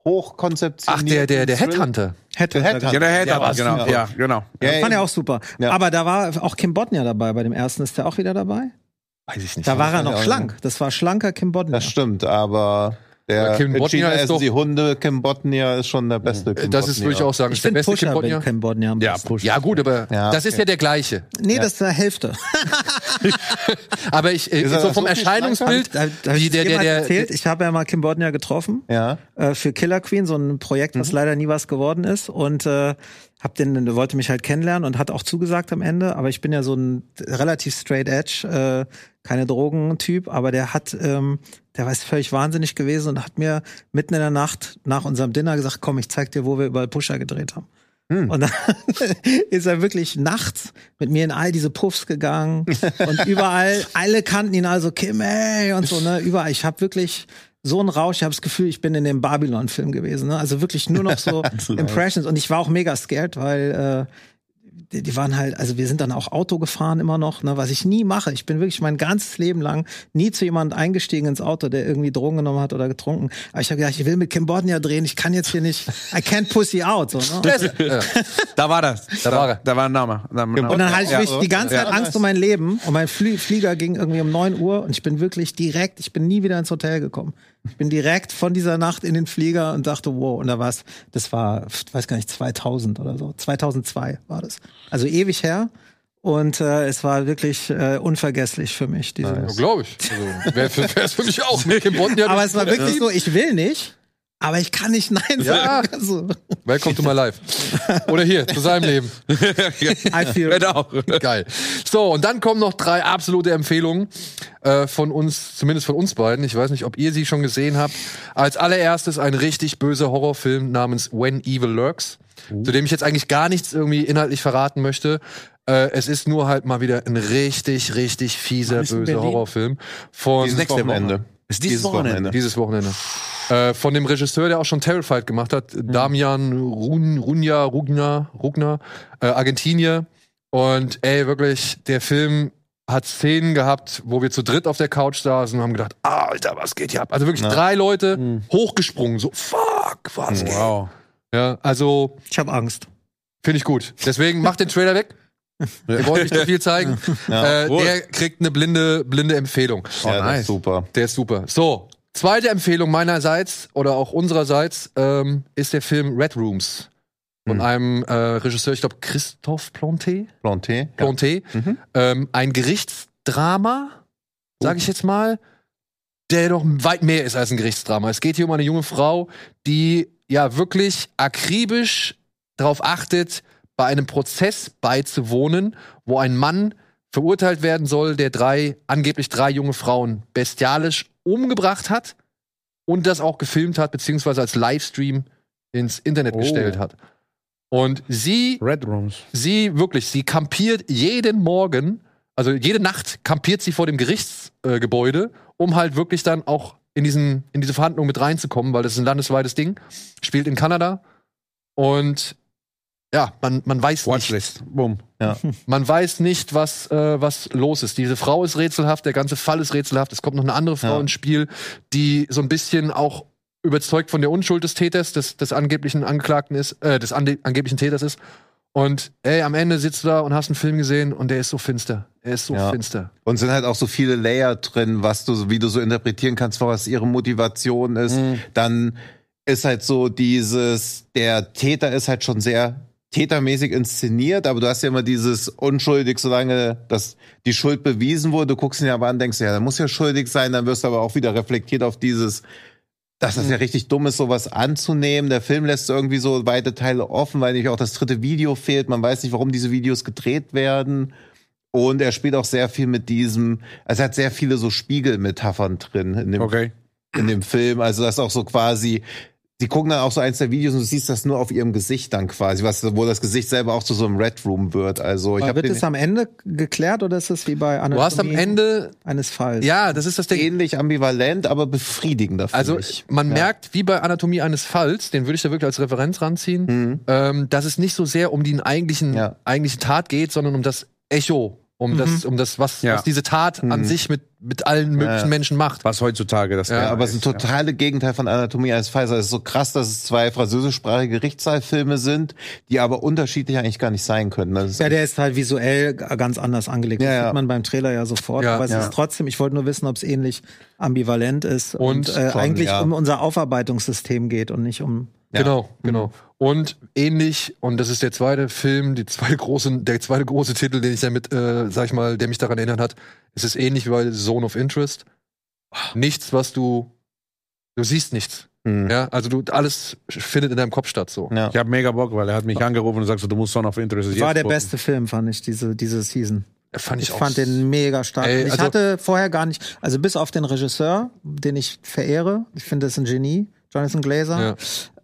Hochkonzeptionen. Ach, der, der, der Headhunter. Hätte. Der Headhunter. Ja, der hätte Ja, aber, was genau. Ja, genau. Ja, Fand eben. er auch super. Ja. Aber da war auch Kim Bodnia dabei. Bei dem ersten ist der auch wieder dabei. Weiß ich nicht. Da war er noch schlank. Das war schlanker Kim Bodnia. Das stimmt, aber der Kim in Bodnia China ist doch- die Hunde, Kim Bodnia ist schon der beste Kim das ist, würde ich auch sagen, Ich ist der beste Pusher Kim Bodnia. Kim Bodnia am Ja. Ja, gut, aber Ja, das ist ja der gleiche. Nee, Ja. das ist der Hälfte. Aber ich, äh, Ist er so vom so Erscheinungsbild, hab wie ich der, der, der, erzählt, ich habe ja mal Kim Bodnia getroffen Ja. äh, für Killer Queen, so ein Projekt, Mhm. was leider nie was geworden ist. Und äh, hab den, der wollte mich halt kennenlernen und hat auch zugesagt am Ende. Aber ich bin ja so ein relativ straight edge, äh, keine Drogentyp, aber der hat, ähm, der war jetzt völlig wahnsinnig gewesen und hat mir mitten in der Nacht nach unserem Dinner gesagt, komm, ich zeig dir, wo wir überall Pusher gedreht haben. Hm. Und dann ist er wirklich nachts mit mir in all diese Puffs gegangen und überall, alle kannten ihn also Kim, ey, und so, ne, überall. Ich habe wirklich so einen Rausch, ich habe das Gefühl, ich bin in dem Babylon-Film gewesen, ne? Also wirklich nur noch so Impressions und ich war auch mega scared, weil äh, die, die waren halt, also wir sind dann auch Auto gefahren immer noch, ne, was ich nie mache. Ich bin wirklich mein ganzes Leben lang nie zu jemandem eingestiegen ins Auto, der irgendwie Drogen genommen hat oder getrunken. Aber ich habe gedacht, ich will mit Kim Bodnia drehen, ich kann jetzt hier nicht, I can't pussy out. So, ne? ja. Da war das. Da war er. Da war ein Name. Da, Und dann hatte ich Ja, wirklich die ganze Zeit ja. Angst um mein Leben und mein Flie Flieger ging irgendwie um 9 Uhr und ich bin wirklich direkt, ich bin nie wieder ins Hotel gekommen. Ich bin direkt von dieser Nacht in den Flieger und dachte, wow, und da war's, das war, ich weiß gar nicht, 2000 oder so, 2002 war das. Also ewig her und äh, es war wirklich äh, unvergesslich für mich. Diese Ja, Glaube ich. Also, Wäre für, wär's für mich auch. Aber es war wirklich so, ich will nicht, aber ich kann nicht Nein Ja. sagen. Also, Welcome to my life. Oder hier, zu seinem Leben. I feel Genau. Geil. So, und dann kommen noch drei absolute Empfehlungen äh, von uns, zumindest von uns beiden. Ich weiß nicht, ob ihr sie schon gesehen habt. Als allererstes ein richtig böser Horrorfilm namens When Evil Lurks, zu dem ich jetzt eigentlich gar nichts irgendwie inhaltlich verraten möchte. Äh, es ist nur halt mal wieder ein richtig, richtig fieser, böser? Horrorfilm von Dieses nächste Woche. Wochenende. Ist dieses Wochenende. dieses Wochenende. Äh, von dem Regisseur, der auch schon Terrified gemacht hat, Damian Run, Runja, Rugna, Rugna, äh, Argentinier. Und ey, wirklich, der Film hat Szenen gehabt, wo wir zu dritt auf der Couch saßen und haben gedacht, Alter, was geht hier ab? Also wirklich Ja. drei Leute hochgesprungen, so, fuck, was geht? Wow. Ja, also ich habe Angst. finde ich gut. Deswegen macht den Trailer weg. Wir wollen nicht zu viel zeigen. Ja, äh, der kriegt eine blinde, blinde Empfehlung. ja, das nice. ist super. Der ist super. So, zweite Empfehlung meinerseits oder auch unsererseits ähm, ist der Film Red Rooms von einem äh, Regisseur, ich glaube Christophe Planté. Planté. Planté. Mhm. Ähm, ein Gerichtsdrama, sage ich jetzt mal, der doch weit mehr ist als ein Gerichtsdrama. Es geht hier um eine junge Frau, die ja wirklich akribisch darauf achtet, bei einem Prozess beizuwohnen, wo ein Mann verurteilt werden soll, der drei, angeblich drei junge Frauen bestialisch umgebracht hat und das auch gefilmt hat, beziehungsweise als Livestream ins Internet Oh. gestellt hat. Und sie Red Rooms. sie wirklich, sie kampiert jeden Morgen, also jede Nacht kampiert sie vor dem Gerichtsgebäude, äh, um halt wirklich dann auch in, diesen, in diese Verhandlungen mit reinzukommen, weil das ist ein landesweites Ding. Spielt in Kanada. Und ja, man, man weiß nicht. Watchlist. Boom. Man weiß nicht, was, äh, was los ist. Diese Frau ist rätselhaft, der ganze Fall ist rätselhaft. Es kommt noch eine andere Frau Ja. ins Spiel, die so ein bisschen auch überzeugt von der Unschuld des Täters, des, des angeblichen Angeklagten ist, äh, des ande angeblichen Täters ist. Und ey, am Ende sitzt du da und hast einen Film gesehen und der ist so finster. Er ist so Ja. finster. Und sind halt auch so viele Layer drin, was du, wie du so interpretieren kannst, was ihre Motivation ist. Dann ist halt so dieses, der Täter ist halt schon sehr tätermäßig inszeniert, aber du hast ja immer dieses unschuldig, solange das die Schuld bewiesen wurde, du guckst ihn ja aber an, denkst, ja, der muss ja schuldig sein, dann wirst du aber auch wieder reflektiert auf dieses, dass das ja richtig dumm ist, sowas anzunehmen. Der Film lässt irgendwie so weite Teile offen, weil nicht auch das dritte Video fehlt. Man weiß nicht, warum diese Videos gedreht werden. Und er spielt auch sehr viel mit diesem, also er hat sehr viele so Spiegelmetaphern drin in dem, Okay. in dem Film. Also das ist auch so quasi, die gucken dann auch so eins der Videos und du siehst das nur auf ihrem Gesicht dann quasi, was, wo das Gesicht selber auch zu so einem Red Room wird. Also ich Aber wird es am Ende geklärt oder ist es wie bei Anatomie Du hast am Ende, eines Falls? ja, das ist das Ding. ähnlich ambivalent, aber befriedigender. Also ich. man Ja. merkt, wie bei Anatomie eines Falls, den würde ich da wirklich als Referenz ranziehen, Mhm. ähm, dass es nicht so sehr um den eigentlichen, Ja. eigentliche Tat geht, sondern um das Echo, um das, um das, was, Ja. was diese Tat an Mhm. sich mit, mit allen möglichen Ja. Menschen macht. Was heutzutage das Ja, Ja, aber es ist ein ist, totale Gegenteil von Anatomie eines Falls. Also es ist so krass, dass es zwei französischsprachige Gerichtssaalfilme sind, die aber unterschiedlich eigentlich gar nicht sein können. Das ist Ja, der ist halt visuell ganz anders angelegt. Ja, das ja. sieht man beim Trailer ja sofort. Ja, aber es ja. ist trotzdem, ich wollte nur wissen, ob es ähnlich ambivalent ist und, Und äh, schon, eigentlich ja. um unser Aufarbeitungssystem geht und nicht um. Ja. Genau, genau. Und ähnlich, und das ist der zweite Film, die zweite große, der zweite große Titel, den ich damit, äh, sag ich mal, der mich daran erinnert hat, es ist ähnlich wie bei Zone of Interest. Nichts, was du, du siehst nichts. Mhm. Ja, also du, alles findet in deinem Kopf statt, so. Ja. Ich habe mega Bock, weil er hat mich angerufen und sagt so, du musst Son of Interest jetzt War der gucken. beste Film, fand ich, diese, diese Season. Fand ich, Ich fand den mega stark. Ey, ich also- hatte vorher gar nicht, also bis auf den Regisseur, den ich verehre, ich finde, das ist ein Genie, Jonathan Glazer, Ja.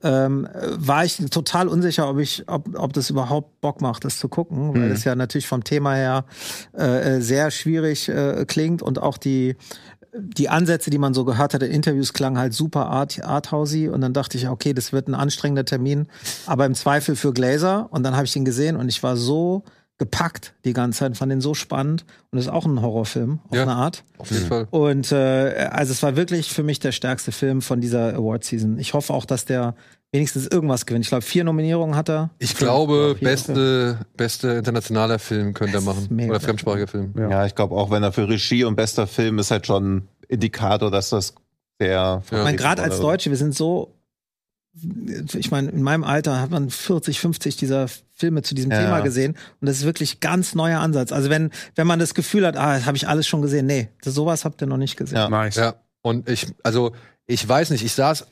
Ähm, war ich total unsicher, ob ich, ob, ob das überhaupt Bock macht, das zu gucken, weil es ja natürlich vom Thema her äh, sehr schwierig äh, klingt und auch die die Ansätze, die man so gehört hat in Interviews, klangen halt super art, arthousey und dann dachte ich, okay, das wird ein anstrengender Termin, aber im Zweifel für Glazer und dann habe ich ihn gesehen und ich war so gepackt die ganze Zeit, fand den so spannend und ist auch ein Horrorfilm auf Ja. eine Art. auf jeden Fall. Und äh, also es war wirklich für mich der stärkste Film von dieser Award Season. Ich hoffe auch, dass der wenigstens irgendwas gewinnt. Ich glaube, vier Nominierungen hat er. Ich glaube, glaub ich. beste, beste internationaler Film könnte er machen. Oder fremdsprachiger Film. Ja, ich glaube auch, wenn er für Regie und bester Film ist halt schon ein Indikator, dass das der. Ich meine, gerade als Deutsche, wir sind so, ich meine, in meinem Alter hat man 40, 50 dieser Filme zu diesem Ja. Thema gesehen und das ist wirklich ganz neuer Ansatz. Also wenn, wenn man das Gefühl hat, ah, das habe ich alles schon gesehen, nee, das, sowas habt ihr noch nicht gesehen. Ja. Nice. Ja, und ich, also, ich weiß nicht, ich saß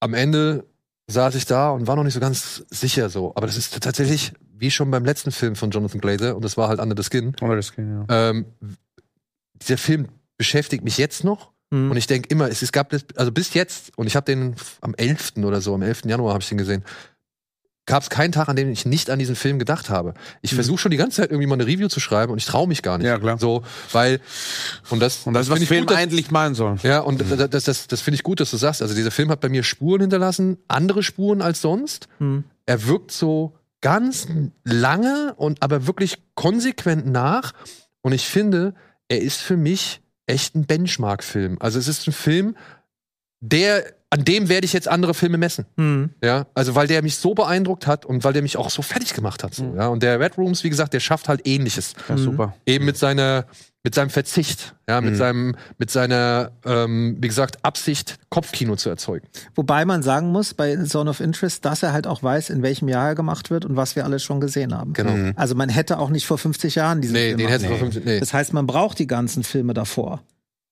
am Ende saß ich da und war noch nicht so ganz sicher so. Aber das ist tatsächlich wie schon beim letzten Film von Jonathan Glazer und das war halt Under the Skin. Oder das Skin, ja. Ähm, dieser Film beschäftigt mich jetzt noch Mhm. und ich denke immer, es, es gab das, also bis jetzt, und ich habe den am 11. oder so, am 11. Januar habe ich den gesehen, gab es keinen Tag, an dem ich nicht an diesen Film gedacht habe. Ich versuche schon die ganze Zeit irgendwie mal eine Review zu schreiben und ich traue mich gar nicht. Ja, klar. So, weil, und das, Und das ist, was Film gut, eigentlich machen soll. ja, und das, das, das, das finde ich gut, dass du sagst. Also dieser Film hat bei mir Spuren hinterlassen, andere Spuren als sonst. Hm. Er wirkt so ganz lange und aber wirklich konsequent nach. Und ich finde, er ist für mich echt ein Benchmark-Film. Also es ist ein Film, der, an dem werde ich jetzt andere Filme messen. Hm. Ja, also weil der mich so beeindruckt hat und weil der mich auch so fertig gemacht hat. So, ja, und der Red Rooms, wie gesagt, der schafft halt Ähnliches Ja, super. eben mit seiner mit seinem Verzicht, ja, mit Mhm. seinem mit seiner ähm, wie gesagt Absicht Kopfkino zu erzeugen. Wobei man sagen muss, bei Zone of Interest, dass er halt auch weiß, in welchem Jahr er gemacht wird und was wir alles schon gesehen haben. Genau. Mhm. Also man hätte auch nicht vor 50 Jahren diesen Nee, Film den du Nee. vor 15, nee. Das heißt, man braucht die ganzen Filme davor.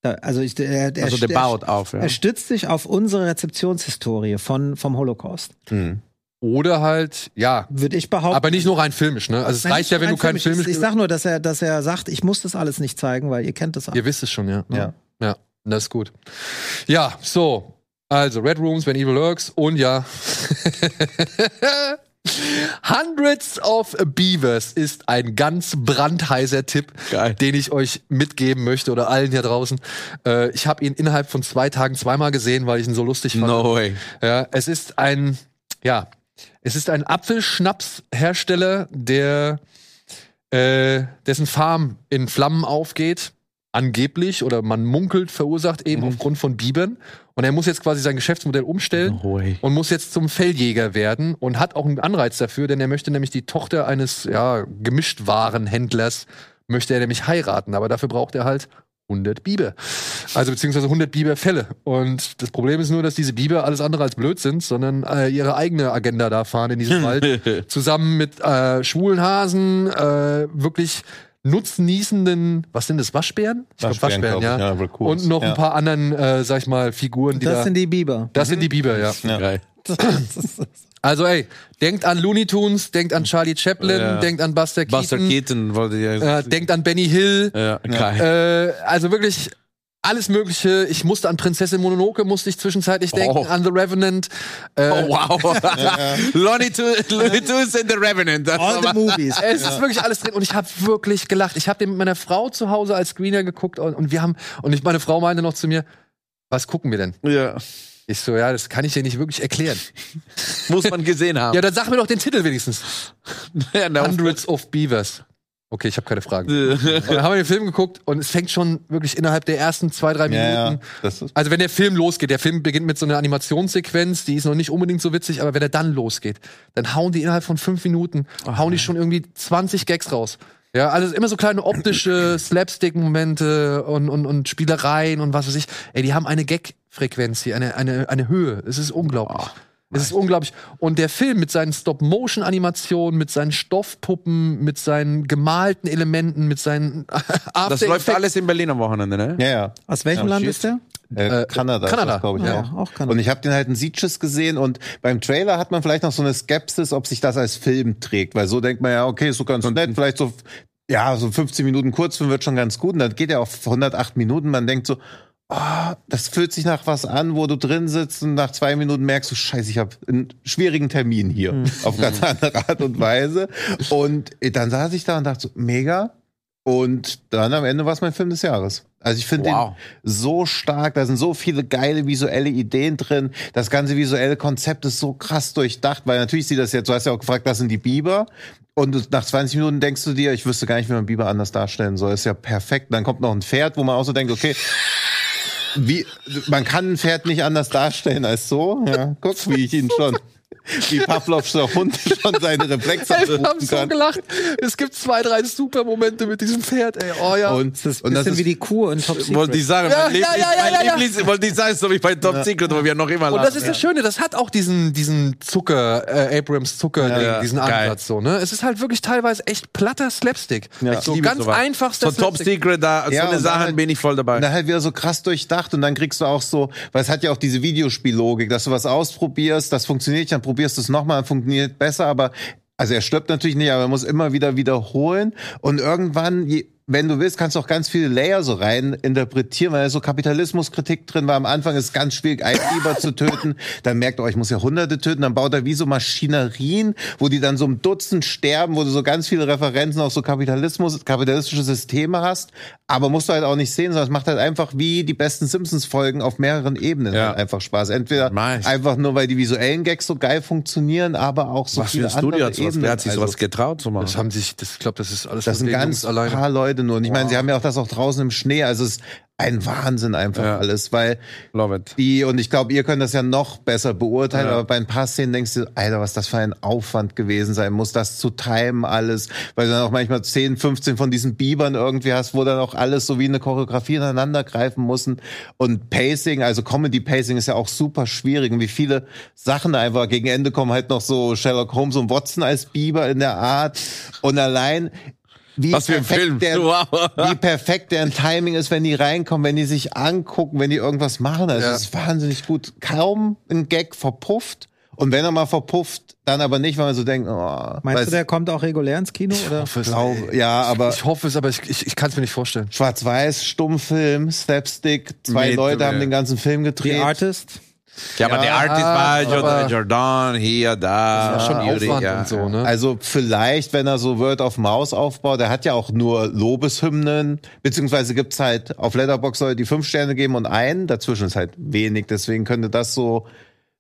Da, also ich, der, der, Also der der- baut auf, ja. Er stützt sich auf unsere Rezeptionshistorie von, vom Holocaust. Mhm. Oder halt, ja, Würde ich behaupten. aber nicht nur rein filmisch, ne? Also es Nein, reicht ja, wenn du keinen filmisch. filmisch Ich sag nur, dass er, dass er sagt, ich muss das alles nicht zeigen, weil ihr kennt das alles. Ihr wisst es schon, ja. Ja. Ja, das ist gut. Ja, so. Also Red Rooms, When Evil Lurks und ja. Hundreds of Beavers ist ein ganz brandheißer Tipp, Geil. den ich euch mitgeben möchte oder allen hier draußen. Äh, ich habe ihn innerhalb von zwei Tagen zweimal gesehen, weil ich ihn so lustig fand. No way. Ja, es ist ein, ja, Es ist ein Apfelschnapshersteller, der äh, dessen Farm in Flammen aufgeht, angeblich oder man munkelt verursacht eben aufgrund von Bibern. Und er muss jetzt quasi sein Geschäftsmodell umstellen und muss jetzt zum Felljäger werden und hat auch einen Anreiz dafür, denn er möchte nämlich die Tochter eines ja, Gemischtwarenhändlers möchte er nämlich heiraten, aber dafür braucht er halt 100 Biber. Also beziehungsweise 100 Biberfälle. Und das Problem ist nur, dass diese Biber alles andere als blöd sind, sondern äh, ihre eigene Agenda da fahren in diesem Wald. Zusammen mit äh, schwulen Hasen, äh, wirklich nutznießenden, was sind das, Waschbären? Ich glaub, Waschbären, glaub ich, ja, Raccoons. Und noch Ja. ein paar anderen, äh, sag ich mal, Figuren, die Das da. sind die Biber. das sind die Biber, ja. Ja. Geil. Also ey, denkt an Looney Tunes, denkt an Charlie Chaplin, Ja. denkt an Buster Keaton, Buster Keaton wollte ja. Äh, denkt an Benny Hill. ja, geil. Äh, also wirklich alles Mögliche. Ich musste an Prinzessin Mononoke, musste ich zwischenzeitlich denken, Oh. an The Revenant. Äh, Oh, wow. Looney Tunes Looney Tunes and the Revenant. Das All the war- movies. Es ist wirklich alles drin und ich habe wirklich gelacht. Ich habe den mit meiner Frau zu Hause als Screener geguckt und, und wir haben und ich, meine Frau meinte noch zu mir, was gucken wir denn? ja. Ich so, ja, das kann ich dir nicht wirklich erklären. Muss man gesehen haben. Ja, dann sag mir doch den Titel wenigstens. Ja, Hundreds of Beavers. Okay, ich habe keine Fragen. Dann haben wir den Film geguckt und es fängt schon wirklich innerhalb der ersten zwei, drei Minuten. Ja, ja. Also wenn der Film losgeht, der Film beginnt mit so einer Animationssequenz, die ist noch nicht unbedingt so witzig, aber wenn er dann losgeht, dann hauen die innerhalb von fünf Minuten, hauen die schon irgendwie 20 Gags raus. Ja, also immer so kleine optische Slapstick-Momente und, und, und Spielereien und was weiß ich. Ey, die haben eine Gag-Frequenz hier, eine, eine, eine Höhe. Es ist unglaublich. Es ist unglaublich. Und der Film mit seinen Stop-Motion-Animationen, mit seinen Stoffpuppen, mit seinen gemalten Elementen, mit seinen After Das läuft alles in Berlin am Wochenende, ne? ja, ja. Aus welchem Ja, Land shit. ist der? Äh, Äh, Kanada, Kanada. glaube ich Ja, auch. auch Kanada. Und ich habe den halt in Sieges gesehen und beim Trailer hat man vielleicht noch so eine Skepsis, ob sich das als Film trägt, weil so denkt man ja, okay, ist so ganz nett, vielleicht so ja, so 15 Minuten Kurzfilm wird schon ganz gut und dann geht er auf 108 Minuten, man denkt so, oh, das fühlt sich nach was an, wo du drin sitzt und nach zwei Minuten merkst du, scheiße, ich habe einen schwierigen Termin hier auf ganz andere Art und Weise und dann saß ich da und dachte so, mega und dann am Ende war es mein Film des Jahres. Also ich finde Wow. den so stark, da sind so viele geile visuelle Ideen drin. Das ganze visuelle Konzept ist so krass durchdacht, weil natürlich sieht das jetzt, du hast ja auch gefragt, das sind die Biber. Und nach 20 Minuten denkst du dir, ich wüsste gar nicht, wie man Biber anders darstellen soll. ist ja perfekt. Dann kommt noch ein Pferd, wo man auch so denkt, okay, wie, man kann ein Pferd nicht anders darstellen als so. Ja, guck, wie ich ihn schon, wie Pavlovscher Hund schon seine Reflexe Ey, wir haben so gelacht. Es gibt zwei, drei super Momente mit diesem Pferd, ey. Oh ja. Und, Das ist ein und das bisschen ist wie die Kuh in Top Secret. Wollte ich sagen, Ja, mein ja, Lieblings, ja, ja, mein ja, ja. Lieblings, wollte ich sagen, so wie bei Top Secret, wo wir noch immer Und lachen. das ist das Schöne, das hat auch diesen, diesen Zucker, äh, Abrams Zucker, Ja, diesen geil. Ansatz so, ne? Es ist halt wirklich teilweise echt platter Slapstick. Ja. So liebe ganz sowas. einfachster So Top. Secret, da, so Ja, eine und Sachen halt- bin ich voll dabei. Und dann halt wieder so krass durchdacht und dann kriegst du auch so, weil es hat ja auch diese Videospiellogik, dass du was ausprobierst, das funktioniert dann probierst es nochmal, funktioniert besser, aber also er stirbt natürlich nicht, aber er muss immer wieder wiederholen und irgendwann, je, wenn du willst, kannst du auch ganz viele Layer so rein interpretieren, weil da so Kapitalismuskritik drin war. Am Anfang ist es ganz schwierig, einen Biber zu töten. Dann merkt er, oh, ich muss ja Hunderte töten. Dann baut er wie so Maschinerien, wo die dann so im Dutzend sterben, wo du so ganz viele Referenzen auf so Kapitalismus, kapitalistische Systeme hast. Aber musst du halt auch nicht sehen, sondern es macht halt einfach wie die besten Simpsons-Folgen auf mehreren Ebenen Ja. halt einfach Spaß. Entweder Nice. einfach nur, weil die visuellen Gags so geil funktionieren, aber auch so Was für viele ein Studio andere hat sowas, Ebenen. wer hat sich Also- sowas getraut zu machen? Das haben sich, das, ich glaube, das ist alles das sind ganz alleine. paar Leute nur. Und ich meine, sie haben ja auch das auch draußen im Schnee. Also es ist ein Wahnsinn einfach Ja. alles, weil Love it. die, und ich glaube, ihr könnt das ja noch besser beurteilen, Ja. aber bei ein paar Szenen denkst du, Alter, was das für ein Aufwand gewesen sein muss, das zu timen alles, weil du dann auch manchmal 10, 15 von diesen Bibern irgendwie hast, wo dann auch alles so wie eine Choreografie ineinander greifen müssen und Pacing, also Comedy-Pacing ist ja auch super schwierig und wie viele Sachen einfach gegen Ende kommen halt noch so Sherlock Holmes und Watson als Biber in der Art und allein wie Was für ein perfekt Film. Der, Wow. wie perfekt deren Timing ist, wenn die reinkommen, wenn die sich angucken, wenn die irgendwas machen. Also Ja. es ist wahnsinnig gut. Kaum ein Gag verpufft. Und wenn er mal verpufft, dann aber nicht, weil man so denkt, oh, Meinst weiß- du, der kommt auch regulär ins Kino? Oder? hoffe es, glaub, ey. ja, aber Ich hoffe es, aber ich, ich, ich kann es mir nicht vorstellen. Schwarz-Weiß, Stummfilm, Slapstick, zwei Mit, Leute haben den ganzen Film The gedreht. Artist? Ja, aber der Artist war aber- Jordan, Jordan, hier, da. Das ist schon Yuri, Aufwand ja, und so, ja. ne? Also vielleicht, wenn er so Word of Mouse aufbaut, der hat ja auch nur Lobeshymnen, beziehungsweise gibt's halt auf Letterboxd Leute, die fünf Sterne geben und einen, dazwischen ist halt wenig, deswegen könnte das so,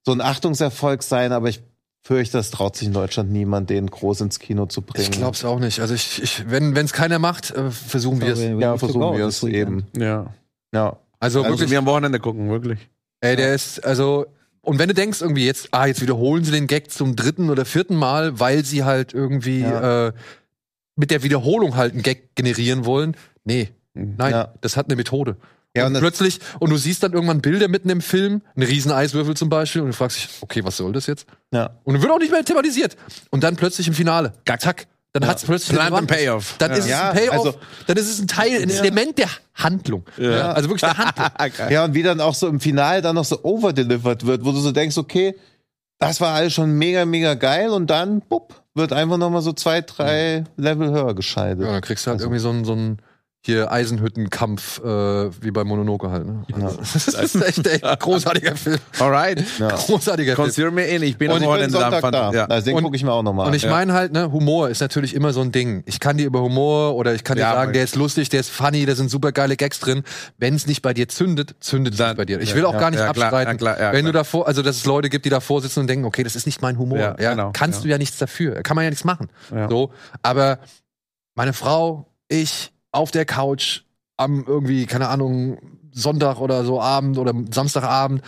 so ein Achtungserfolg sein, aber ich fürchte, das traut sich in Deutschland niemand, den groß ins Kino zu bringen. Ich glaub's auch nicht. Also ich, ich wenn es keiner macht, äh, versuchen wir es. Ja, versuchen wir es eben. Ja. Ja. Also, Also wirklich, wir am Wochenende gucken, wirklich. Ey, der ist, also, und wenn du denkst irgendwie jetzt, ah, jetzt wiederholen sie den Gag zum dritten oder vierten Mal, weil sie halt irgendwie Ja. äh, mit der Wiederholung halt einen Gag generieren wollen. Nee, nein, Ja. das hat eine Methode. Ja, und, und plötzlich, und du siehst dann irgendwann Bilder mitten im Film, einen riesen Eiswürfel zum Beispiel, und du fragst dich, okay, was soll das jetzt? Ja. Und dann wird auch nicht mehr thematisiert. Und dann plötzlich im Finale, zack, dann hat's plötzlich Plan eine and Relevanz. Payoff. Dann Ja. ist es Ja, ein Payoff, also- dann ist es ein Teil, ein Element der Handlung. Ja. Also wirklich der Handlung. Ja, und wie dann auch so im Finale dann noch so overdelivered wird, wo du so denkst, okay, das war alles schon mega, mega geil und dann, bupp, wird einfach nochmal so zwei, drei Level höher geschaltet. Ja, dann kriegst du halt irgendwie so einen, so einen hier Eisenhüttenkampf, äh, wie bei Mononoke halt. Ne? Also, Das ist echt, echt ein großartiger Film. Alright. Großartiger Film. Consider me in. Ich bin Und ich bin Sonntag fand- da. Ja. Also den Und- gucke ich mir auch nochmal Und an. ich meine halt, ne, Humor ist natürlich immer so ein Ding. Ich kann dir über Humor oder ich kann dir Ja, sagen, der ist lustig, der ist funny, da sind super geile Gags drin. Wenn es nicht bei dir zündet, zündet es bei dir. Ich ja, will auch ja, gar nicht ja, klar, abstreiten. ja, klar, ja, wenn du klar. davor, also dass es Leute gibt, die davor sitzen und denken, okay, das ist nicht mein Humor. Ja, Ja, genau, kannst ja. du ja nichts dafür. Kann man ja nichts machen. Ja. So, aber meine Frau, ich auf der Couch am irgendwie, keine Ahnung, Sonntag oder so Abend oder Samstagabend,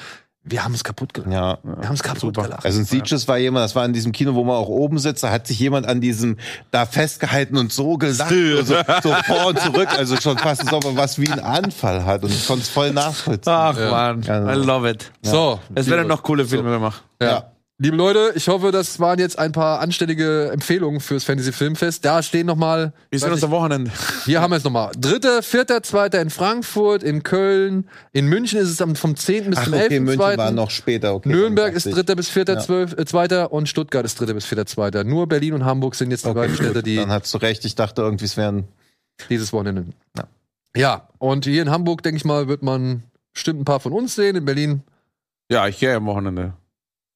wir haben es kaputt gelacht. ja. Wir haben es kaputt Super. gelacht. Also in Sieges war jemand, das war in diesem Kino, wo man auch oben sitzt, da hat sich jemand an diesem da festgehalten und so gelacht, und so, so vor und zurück, also schon fast, er was wie einen Anfall hat und ich konnte es voll nachvollziehen. Ach man, Ja. I love it. So, Es werden noch coole Filme gemacht. Ja. Ja. Liebe Leute, ich hoffe, das waren jetzt ein paar anständige Empfehlungen fürs Fantasy Filmfest. Da stehen noch mal, Wir sehen uns am Wochenende. hier haben wir es nochmal. Dritter, vierter, zweiter in Frankfurt, in Köln, in München ist es am, vom 10. bis Ach, zum okay, 11. München zweiten. war noch später, okay. Nürnberg ist dritter bis vierter, Ja. zwölf, äh, zweiter und Stuttgart ist dritter bis vierter, zweiter. Nur Berlin und Hamburg sind jetzt die beiden Städte, die Dann hast du recht, ich dachte irgendwie, es wären dieses Wochenende. Ja. ja, und hier in Hamburg, denke ich mal, wird man bestimmt ein paar von uns sehen. In Berlin Ja, ich gehe am Wochenende.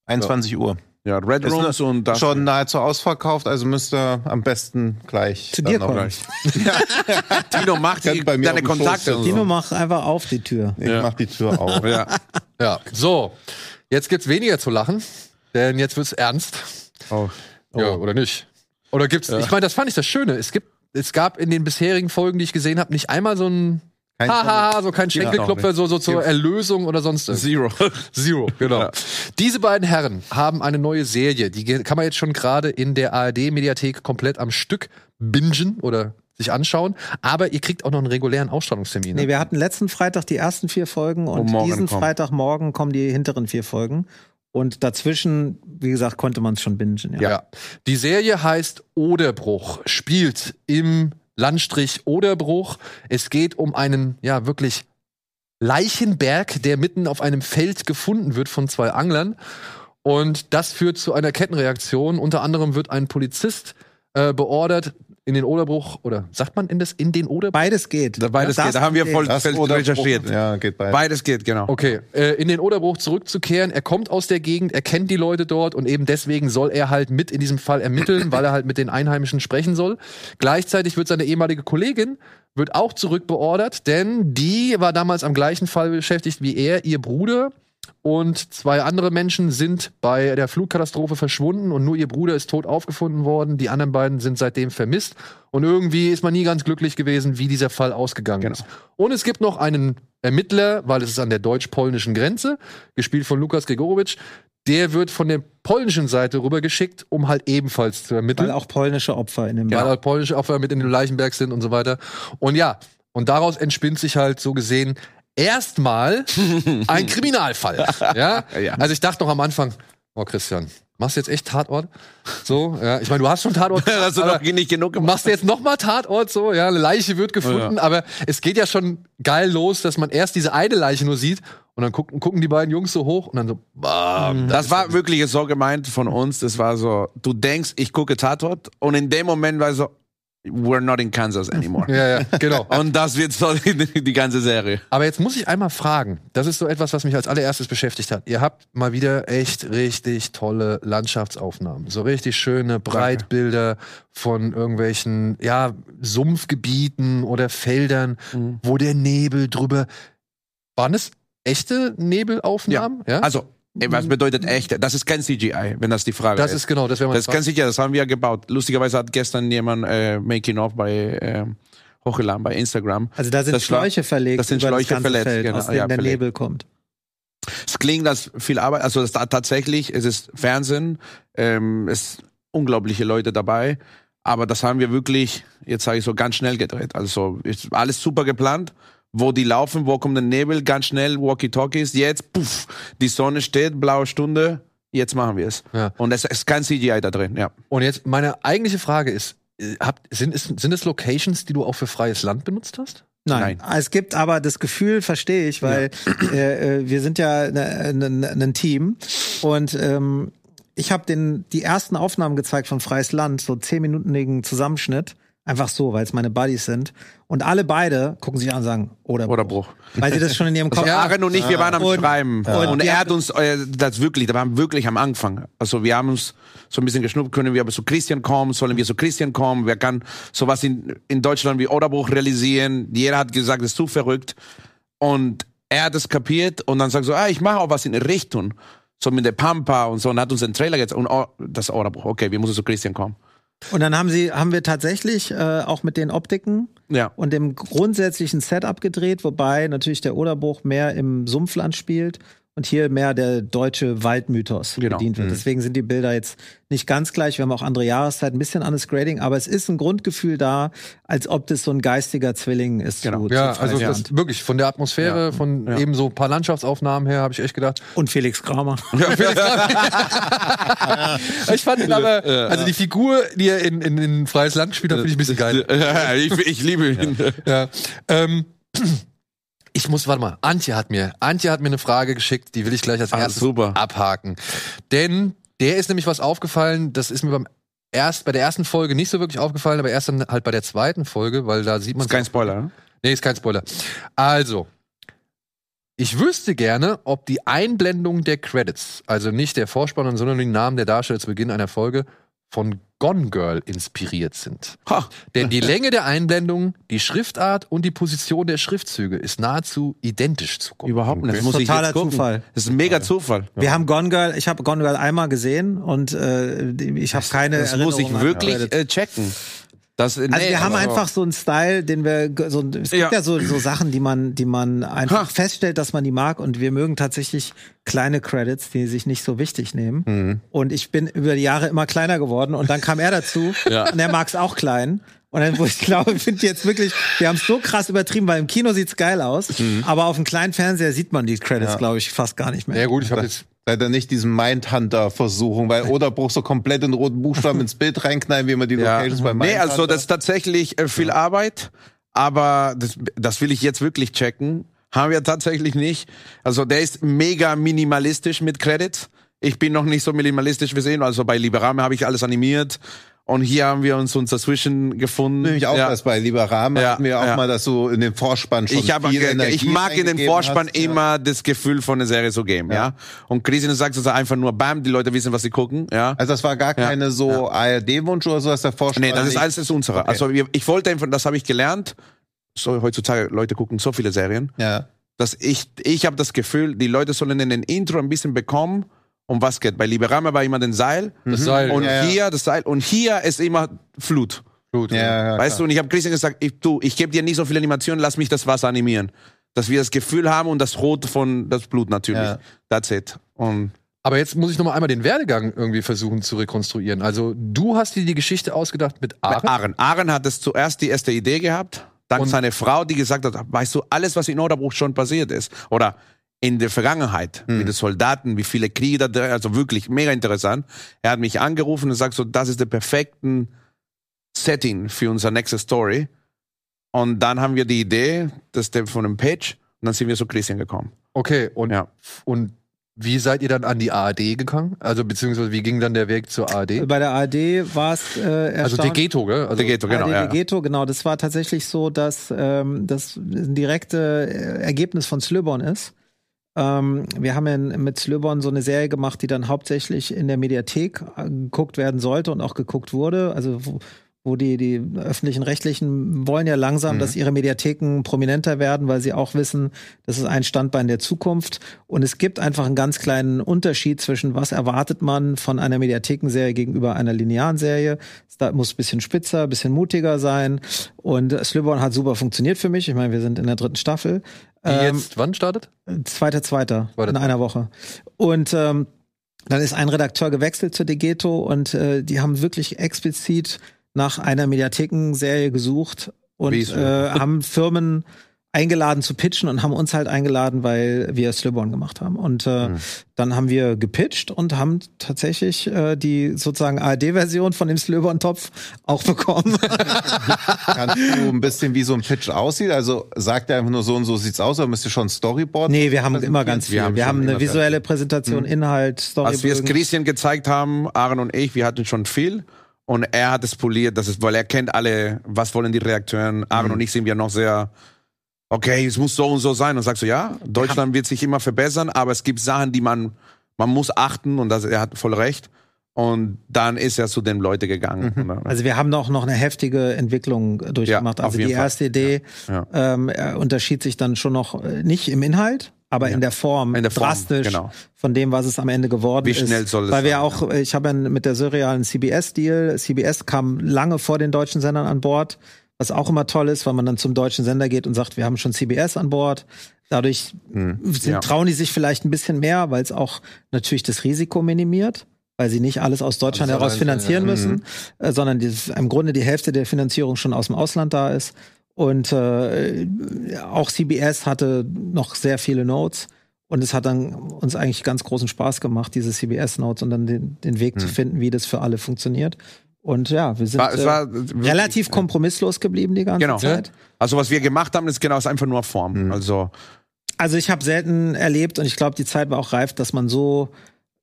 21 Uhr. Ja, Red Ist Rooms und das. Schon nahezu ausverkauft, also müsst ihr am besten gleich Zu dann dir noch- kommen. gleich. Tino macht die, bei mir deine Kontakte. und Tino, so. mach einfach auf die Tür. Ich Ja. mach die Tür auf. Ja. Ja, so. Jetzt gibt's weniger zu lachen, denn jetzt wird's ernst. Oh. Ja, oder nicht? Oder gibt's, ich meine, das fand ich das Schöne. Es gibt, es gab in den bisherigen Folgen, die ich gesehen habe, nicht einmal so ein Kein Haha, so kein Schenkelklopfer, so, so zur Gibt's- Erlösung oder sonst irgendwas. Zero. Zero, genau. Ja. Diese beiden Herren haben eine neue Serie, die kann man jetzt schon gerade in der ARD-Mediathek komplett am Stück bingen oder sich anschauen. Aber ihr kriegt auch noch einen regulären Ausstrahlungstermin. ne? Nee, wir hatten letzten Freitag die ersten vier Folgen und Und morgen diesen kommen. Freitagmorgen kommen die hinteren vier Folgen. Und dazwischen, wie gesagt, konnte man es schon bingen. Ja. Ja. Die Serie heißt Oderbruch, spielt im Landstrich Oderbruch. Es geht um einen, ja, wirklich Leichenberg, der mitten auf einem Feld gefunden wird von zwei Anglern. Und das führt zu einer Kettenreaktion. Unter anderem wird ein Polizist äh, beordert in den Oderbruch, oder sagt man in, das, in den Oderbruch? Beides geht. Da beides Das geht. Da haben wir voll recherchiert. Ja, geht bei. Beides geht, genau. Okay, äh, in den Oderbruch zurückzukehren. Er kommt aus der Gegend, er kennt die Leute dort und eben deswegen soll er halt mit in diesem Fall ermitteln, weil er halt mit den Einheimischen sprechen soll. Gleichzeitig wird seine ehemalige Kollegin wird auch zurückbeordert, denn die war damals am gleichen Fall beschäftigt wie er, ihr Bruder. Und zwei andere Menschen sind bei der Flugkatastrophe verschwunden und nur ihr Bruder ist tot aufgefunden worden. Die anderen beiden sind seitdem vermisst. Und irgendwie ist man nie ganz glücklich gewesen, wie dieser Fall ausgegangen ist. Und es gibt noch einen Ermittler, weil es ist an der deutsch-polnischen Grenze, gespielt von Lukas Gregorowitsch. Der wird von der polnischen Seite rübergeschickt, um halt ebenfalls zu ermitteln Weil auch polnische Opfer in dem weil halt polnische Opfer mit in den Leichenberg sind und so weiter. Und ja, und daraus entspinnt sich halt so gesehen erstmal ein Kriminalfall. Ja? Ja. Also ich dachte noch am Anfang, oh Christian, machst du jetzt echt Tatort? So, ja. Ich meine, du hast schon Tatort. Hast du noch nicht genug gemacht? Machst du jetzt noch mal Tatort so? Ja, eine Leiche wird gefunden, aber es geht ja schon geil los, dass man erst diese eine Leiche nur sieht und dann gucken, gucken die beiden Jungs so hoch und dann so, bam, Das war wirklich so gemeint von uns. Das war so, du denkst, ich gucke Tatort und in dem Moment war so, we're not in Kansas anymore. ja, ja, genau. Und das wird so die, die ganze Serie. Aber jetzt muss ich einmal fragen, das ist so etwas, was mich als allererstes beschäftigt hat. Ihr habt mal wieder echt richtig tolle Landschaftsaufnahmen. So richtig schöne Breitbilder von irgendwelchen, ja, Sumpfgebieten oder Feldern, wo der Nebel drüber. Waren es echte Nebelaufnahmen? Ja. Also, Ey, Was bedeutet echt? Das ist kein CGI, wenn das die Frage Das ist. ist genau, das wäre meine Das ist ganz sicher, das haben wir gebaut. Lustigerweise hat gestern jemand äh, Making of bei äh, hochgeladen bei Instagram. Also da sind Das Schläuche verlegt, das sind über Schläuche das ganze verletzt, Feld, genau, aus ja, der verlegt. Nebel kommt. Es klingt als viel Arbeit, also das, tatsächlich, es ist Fernsehen, ähm, es sind unglaubliche Leute dabei, aber das haben wir wirklich, jetzt sage ich so, ganz schnell gedreht. Also ist alles super geplant, wo die laufen, wo kommt der Nebel, ganz schnell, Walkie-Talkies, jetzt, puff, die Sonne steht, blaue Stunde, jetzt machen wir es. Ja. Und es ist kein CGI da drin, ja. Und jetzt meine eigentliche Frage ist, äh, habt, sind, es, sind es Locations, die du auch für freies Land benutzt hast? Nein. Es gibt aber das Gefühl, verstehe ich, weil äh, äh, wir sind ja ne- ne- ne- ein Team und ähm, ich habe den die ersten Aufnahmen gezeigt von Freies Land, so zehnminütigen Zusammenschnitt, einfach so, weil es meine Buddies sind und alle beide gucken sich an und sagen oder Oder Bruch. weil sie das schon in ihrem Kopf Also Aaron und ich, wir waren am Und- Schreiben. und Und, wir er hat uns, äh, das wirklich, da waren wirklich am Anfang. Also wir haben uns so ein bisschen geschnuppt, können wir aber zu Christian kommen, sollen wir zu Christian kommen, wer kann sowas in, in Deutschland wie Oderbruch realisieren. Jeder hat gesagt, das ist zu verrückt. Und er hat es kapiert und dann sagt so, ah, ich mache auch was in der Richtung. So mit der Pampa und so und hat uns den Trailer jetzt und oh, das Oderbruch, okay, wir müssen zu Christian kommen. Und dann haben sie haben wir tatsächlich äh, auch mit den Optiken Ja. und dem grundsätzlichen Setup gedreht, wobei natürlich der Oderbruch mehr im Sumpfland spielt und hier mehr der deutsche Waldmythos Genau. bedient wird. Deswegen sind die Bilder jetzt nicht ganz gleich. Wir haben auch andere Jahreszeiten, ein bisschen anderes Grading, aber es ist ein Grundgefühl da, als ob das so ein geistiger Zwilling ist. Genau. zu- Ja, zu also das wirklich von der Atmosphäre, von eben so ein paar Landschaftsaufnahmen her, habe ich echt gedacht. und Felix Kramer. ich fand ihn aber, also die Figur, die er in, in, in Freies Land spielt, hat, finde ich ein bisschen geil. ich, ich liebe ihn. Ja. Ähm, ich muss, warte mal, Antje hat mir, Antje hat mir eine Frage geschickt, die will ich gleich als Ah, erstes super. abhaken. Denn der ist nämlich was aufgefallen, das ist mir beim erst bei der ersten Folge nicht so wirklich aufgefallen, aber erst dann halt bei der zweiten Folge, weil da sieht man ist kein Spoiler, ne? Nee, ist kein Spoiler. Also, ich wüsste gerne, ob die Einblendung der Credits, also nicht der Vorspann, sondern den Namen der Darsteller zu Beginn einer Folge, von Gone Girl inspiriert sind. Ha. Denn die Länge der Einblendung, die Schriftart und die Position der Schriftzüge ist nahezu identisch zu Gone Girl. Überhaupt nicht. Das muss ich Totaler jetzt gucken. Zufall. Das ist ein mega Zufall. Wir haben Gone Girl, ich habe Gone Girl einmal gesehen und äh, ich habe keine Das muss ich an wirklich Credits. äh, checken. Das, Also nee, wir haben einfach so einen Style, den wir so es gibt Ja. ja, so, so Sachen, die man, die man einfach Ha. feststellt, dass man die mag und wir mögen tatsächlich kleine Credits, die sich nicht so wichtig nehmen. Mhm. Und ich bin über die Jahre immer kleiner geworden und dann kam er dazu Ja. und er mag es auch klein. Und dann, wo ich glaube, ich finde jetzt wirklich, wir haben es so krass übertrieben, weil im Kino sieht's geil aus, Mhm. aber auf dem kleinen Fernseher sieht man die Credits, glaube ich, fast gar nicht mehr. Ja gut, ich habe jetzt Leider nicht diesen Mindhunter-Versuchung, weil Oderbruch so komplett in roten Buchstaben ins Bild reinknallen, wie man die Ja. Locations bei Nee, Mindhunter. also das ist tatsächlich äh, viel Arbeit, aber das, das will ich jetzt wirklich checken. Haben wir tatsächlich nicht. Also der ist mega minimalistisch mit Credits. Ich bin noch nicht so minimalistisch wie sehen. Also bei Liberame habe ich alles animiert. Und hier haben wir uns, uns dazwischen gefunden. Nämlich auch ja. das bei Lieber Rahmen Ja, hatten wir auch ja. mal, dass du in den Vorspann schon Ich, viel Energie ich mag in den Vorspann hast, ja. immer das Gefühl von der Serie zu geben, ja. Und Christian sagt es einfach nur, bam, die Leute wissen, was sie gucken, ja. Also das war gar Ja. keine so ARD-Wunsch oder so, dass der Vorspann Nee, das ist alles ist unsere. Okay. Also ich wollte einfach, das habe ich gelernt. So heutzutage Leute gucken so viele Serien, Ja. dass ich ich habe das Gefühl, die Leute sollen in den Intro ein bisschen bekommen, um was geht. Bei Liberama war immer den Seil das Seil. und Ja, ja. hier das Seil und hier ist immer Flut. Blut. Ja, ja, weißt du? Und ich habe Christian gesagt, ich, du, ich gebe dir nicht so viel Animation, lass mich das Wasser animieren, dass wir das Gefühl haben und das Rot von das Blut natürlich. Ja. That's it. Und Aber jetzt muss ich noch mal einmal den Werdegang irgendwie versuchen zu rekonstruieren. Also du hast dir die Geschichte ausgedacht mit Aaron. Aaron. Aaron hat es zuerst die erste Idee gehabt, dann Und- seine Frau, die gesagt hat, weißt du, alles, was in Oderbruch schon passiert ist, oder in der Vergangenheit, mit den Soldaten, wie viele Kriege da, also wirklich mega interessant. Er hat mich angerufen und sagt so, das ist der perfekten Setting für unsere nächste Story. Und dann haben wir die Idee, das ist der von einem Page, und dann sind wir zu Christian gekommen. Okay, und, Ja. und wie seid ihr dann an die ARD gegangen? Also beziehungsweise wie ging dann der Weg zur ARD? Bei der ARD war es äh, Also Degeto, gell? Also, Der geht, genau, ARD ja. Degeto, genau. Das war tatsächlich so, dass ähm, das ein direktes Ergebnis von Slöborn ist. Ähm, wir haben ja mit Slöborn so eine Serie gemacht, die dann hauptsächlich in der Mediathek äh, geguckt werden sollte und auch geguckt wurde. Also wo, wo die, die öffentlichen Rechtlichen wollen ja langsam, Mhm. dass ihre Mediatheken prominenter werden, weil sie auch wissen, das ist ein Standbein der Zukunft. Und es gibt einfach einen ganz kleinen Unterschied zwischen was erwartet man von einer Mediathekenserie gegenüber einer linearen Serie. Es muss ein bisschen spitzer, ein bisschen mutiger sein. Und Slivborn hat super funktioniert für mich. Ich meine, wir sind in der dritten Staffel. Die Ähm, jetzt, wann startet? Zweiter, zweiter, Zweiter, in einer Woche. Und ähm, dann ist ein Redakteur gewechselt zu Degeto und äh, die haben wirklich explizit nach einer Mediathekenserie gesucht und äh, haben Firmen eingeladen zu pitchen und haben uns halt eingeladen, weil wir Slibborn gemacht haben. Und äh, dann haben wir gepitcht und haben tatsächlich äh, die sozusagen ARD-Version von dem Slibborn-Topf auch bekommen. Kannst du ein bisschen wie so ein Pitch aussieht? Also sagt er einfach nur so und so sieht's aus, oder müsst ihr schon ein Storyboard? nee, wir haben immer ganz viel. Wir Wir haben haben, schon eine visuelle Präsentation, Inhalt, Als wir es. Christian gezeigt haben, Aaron und ich, wir hatten schon viel. Und er hat es poliert, das ist, weil er kennt alle, was wollen die Redakteuren. Aaron und ich sind ja noch sehr, okay, es muss so und so sein. Und sagst du, ja, Deutschland wird sich immer verbessern, aber es gibt Sachen, die man, man muss achten und das, er hat voll recht. Und dann ist er zu den Leuten gegangen. Und dann- Also wir haben noch, noch eine heftige Entwicklung durchgemacht. Ja, also die Fall. erste Idee Ja. Ähm, er unterschied sich dann schon noch äh, nicht im Inhalt, aber in der Form In der Form, drastisch genau. von dem, was es am Ende geworden Wie ist. schnell soll es Weil wir sein, auch, äh, ich habe ja mit der surrealen CBS-Deal, CBS kam lange vor den deutschen Sendern an Bord, was auch immer toll ist, weil man dann zum deutschen Sender geht und sagt, wir haben schon CBS an Bord. Dadurch sind, Ja. trauen die sich vielleicht ein bisschen mehr, weil es auch natürlich das Risiko minimiert, weil sie nicht alles aus Deutschland Alles heraus finanzieren ja. müssen, äh, sondern dieses, im Grunde die Hälfte der Finanzierung schon aus dem Ausland da ist. Und äh, auch CBS hatte noch sehr viele Notes. Und es hat dann uns eigentlich ganz großen Spaß gemacht, diese CBS-Notes und dann den, den Weg zu finden, wie das für alle funktioniert. Und ja, wir sind War- es äh, war relativ kompromisslos geblieben die ganze Genau. Zeit. Also was wir gemacht haben, ist genau ist einfach nur Form. Also Also ich habe selten erlebt und ich glaube, die Zeit war auch reif, dass man so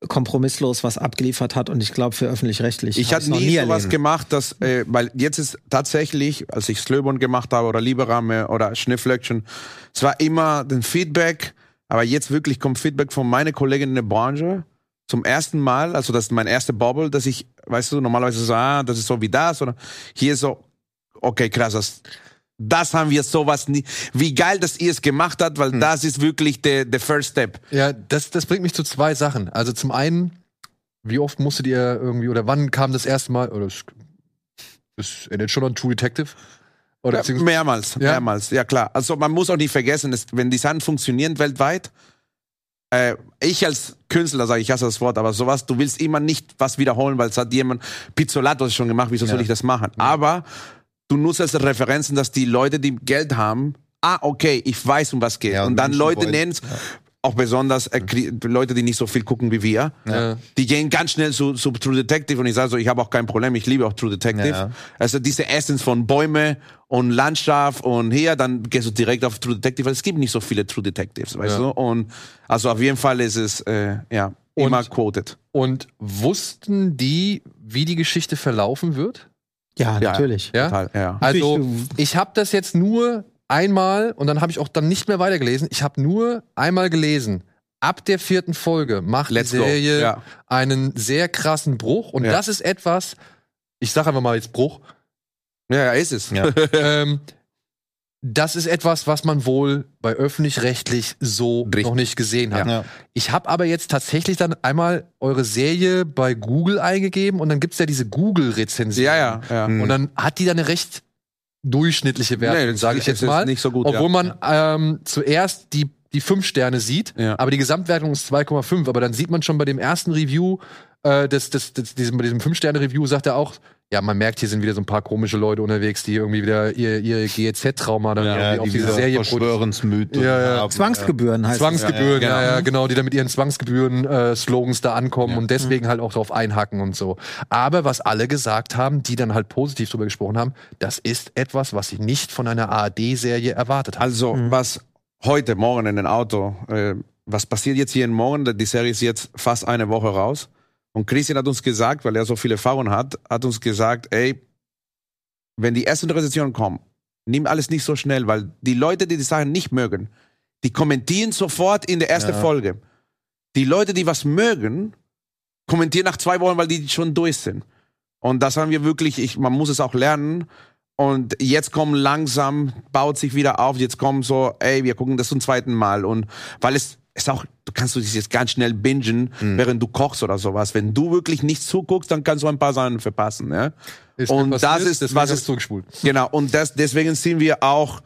kompromisslos was abgeliefert hat und ich glaube für öffentlich-rechtlich. Ich hatte noch nie sowas erlebt. gemacht, dass, äh, weil jetzt ist tatsächlich, als ich Slöbon gemacht habe oder Lieberame oder Schnifflöckchen, es war immer den Feedback, aber jetzt wirklich kommt Feedback von meinen Kollegen in der Branche zum ersten Mal, also das ist mein erste Bubble, dass ich, weißt du, normalerweise so, ah, das ist so wie das oder hier so, okay, krass, das, das haben wir sowas nie, wie geil, dass ihr es gemacht habt, weil das ist wirklich der, der First Step. Ja, das, das bringt mich zu zwei Sachen. Also zum einen, wie oft musstet ihr irgendwie, oder wann kam das erste Mal, oder es, es erinnert schon an True Detective? Oder Ja, mehrmals, Ja. mehrmals, ja klar. Also man muss auch nicht vergessen, dass, wenn die Sachen funktionieren weltweit, äh, ich als Künstler sage, ich hasse das Wort, aber sowas, du willst immer nicht was wiederholen, weil es hat jemand, Pizzolato schon gemacht, wieso soll ich das machen? Aber du nutzt als Referenzen, dass die Leute, die Geld haben, ah, okay, ich weiß, um was geht. Ja, und und dann Leute nennen auch besonders äh, Leute, die nicht so viel gucken wie wir, Ja. die gehen ganz schnell zu, zu True Detective und ich sage so, ich habe auch kein Problem, ich liebe auch True Detective. Ja. Also diese Essence von Bäume und Landschaft und hier, dann gehst du direkt auf True Detective, weil es gibt nicht so viele True Detectives, weißt Ja. du? Und also auf jeden Fall ist es äh, ja Und- immer quoted. Und wussten die, wie die Geschichte verlaufen wird? Ja, Ja. natürlich. Ja? Total, ja. Also, ich habe das jetzt nur einmal und dann habe ich auch dann nicht mehr weitergelesen. Ich habe nur einmal gelesen. Ab der vierten Folge macht Let's die. Serie Ja. einen sehr krassen Bruch. Und Ja. das ist etwas, ich sage einfach mal jetzt Bruch, Ja, ja, ist es. Ja. ähm, das ist etwas, was man wohl bei öffentlich-rechtlich so Richtig. noch nicht gesehen hat. Ja. Ich habe aber jetzt tatsächlich dann einmal eure Serie bei Google eingegeben und dann gibt's ja diese Google-Rezension. Ja, ja, ja. Und dann hat die da eine recht durchschnittliche Wertung, das sage ich jetzt mal. nicht so gut, Obwohl ja. man ähm, zuerst die, die fünf Sterne sieht, Ja. aber die Gesamtwertung ist 2,5. Aber dann sieht man schon bei dem ersten Review, äh, des, des, des, diesem, bei diesem Fünf-Sterne-Review, sagt er auch, ja, man merkt, hier sind wieder so ein paar komische Leute unterwegs, die irgendwie wieder ihr, ihr GEZ-Trauma dann Ja, irgendwie auf die diese diese Serie Verschwörungsmythen Ja, ja. Zwangsgebühren heißt Zwangsgebühren, Ja, ja, ja, genau, die dann mit ihren Zwangsgebühren-Slogans da ankommen und deswegen halt auch drauf einhacken und so. Aber was alle gesagt haben, die dann halt positiv drüber gesprochen haben, das ist etwas, was sie nicht von einer ARD-Serie erwartet haben. Also, was heute, morgen in dem Auto, äh, was passiert jetzt hier in morgen? Die Serie ist jetzt fast eine Woche raus. Und Christian hat uns gesagt, weil er so viele Erfahrung hat, hat uns gesagt, ey, wenn die ersten Rezensionen kommen, nimm alles nicht so schnell, weil die Leute, die die Sachen nicht mögen, die kommentieren sofort in der ersten Ja. Folge. Die Leute, die was mögen, kommentieren nach zwei Wochen, weil die schon durch sind. Und das haben wir wirklich, ich, man muss es auch lernen. Und jetzt kommen langsam, baut sich wieder auf, jetzt kommen so, ey, wir gucken das zum zweiten Mal. Und weil es ist auch, du kannst du dich jetzt ganz schnell bingen, während du kochst oder sowas. Wenn du wirklich nicht zuguckst, dann kannst du ein paar Sachen verpassen. Ja? Ist und das ist, was ist, zurückgespult. Genau, und das, deswegen sind wir auch,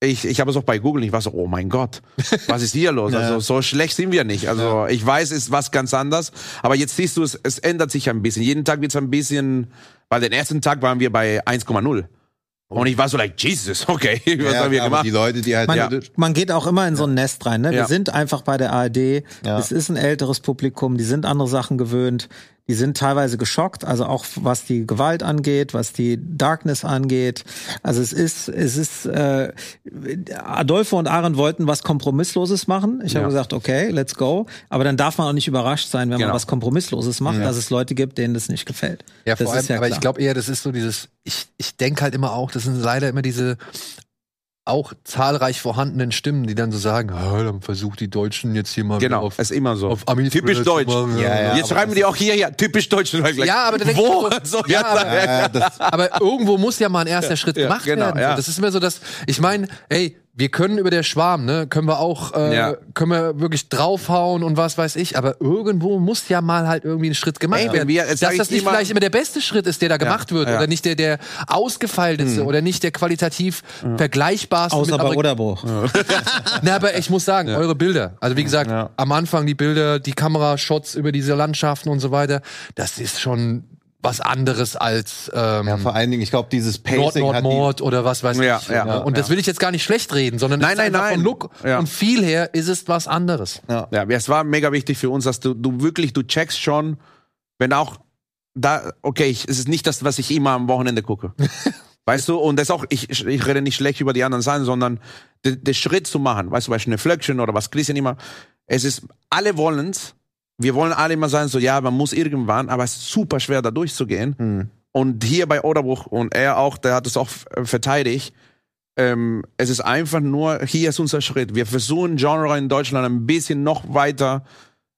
ich, ich habe es auch bei Google, ich war so, oh mein Gott, was ist hier los? Also so schlecht sind wir nicht. Also ich weiß, es ist was ganz anders, aber jetzt siehst du, es, es ändert sich ein bisschen. Jeden Tag wird es ein bisschen, weil den ersten Tag waren wir bei 1,0. Und ich war so like, Jesus, okay, was Ja, haben wir gemacht? die Leute, die halt Man, Ja. man geht auch immer in so ein Nest rein. Ne? Wir Ja. sind einfach bei der ARD. Ja. Es ist ein älteres Publikum, die sind andere Sachen gewöhnt. Die sind teilweise geschockt, also auch was die Gewalt angeht, was die Darkness angeht. Also es ist, es ist, äh, Adolfo und Aaron wollten was Kompromissloses machen. Ich habe Ja. gesagt, okay, let's go. Aber dann darf man auch nicht überrascht sein, wenn Genau. man was Kompromissloses macht, dass es Leute gibt, denen das nicht gefällt. Ja, das vor allem, ja aber ich glaube eher, das ist so dieses, ich, ich denke halt immer auch, das sind leider immer diese auch zahlreich vorhandenen Stimmen, die dann so sagen, ah, dann versucht die Deutschen jetzt hier mal Genau, auf, ist immer so. auf Ami Typisch deutsch. Ja, ja. Jetzt schreiben die auch hier, ja, typisch deutsch. Ja, aber wo? So, ja, aber, aber irgendwo muss ja mal ein erster Schritt gemacht genau, werden. Das ist immer so, dass ich meine, ey, wir können über der Schwarm, ne, können wir auch, äh, Ja. können wir wirklich draufhauen und was weiß ich. Aber irgendwo muss ja mal halt irgendwie ein Schritt gemacht Ey, werden. wir- Dass das nicht vielleicht immer der beste Schritt ist, der da gemacht wird, ja. oder nicht der der ausgefeilteste oder nicht der qualitativ vergleichbarste. Außer mit bei Oderbruch. Na, aber ich muss sagen, eure Bilder, also wie gesagt, Ja. am Anfang die Bilder, die Kamerashots über diese Landschaften und so weiter, das ist schon was anderes als ähm, ja, vor allen Dingen, ich glaube, dieses Nord, Pacing Nord, die, Mord oder was weiß Ja, ich. ja, ne? und das ja. will ich jetzt gar nicht schlecht reden, sondern Nein, nein, nein. von Look Ja. und viel her ist es was anderes. ja. Ja, es war mega wichtig für uns, dass du, du wirklich, du checkst schon, wenn auch da, okay, ich, es ist nicht das, was ich immer am Wochenende gucke. weißt du, und das auch, ich, ich rede nicht schlecht über die anderen Sachen, sondern den Schritt zu machen, weißt du, bei Schneflöckchen oder was Christian immer, es ist, alle wollen's, wir wollen alle immer sagen, so, ja, man muss irgendwann, aber es ist super schwer, da durchzugehen. Hm. Und hier bei Oderbruch und er auch, der hat es auch äh, verteidigt. Ähm, es ist einfach nur, hier ist unser Schritt. Wir versuchen Genre in Deutschland ein bisschen noch weiter.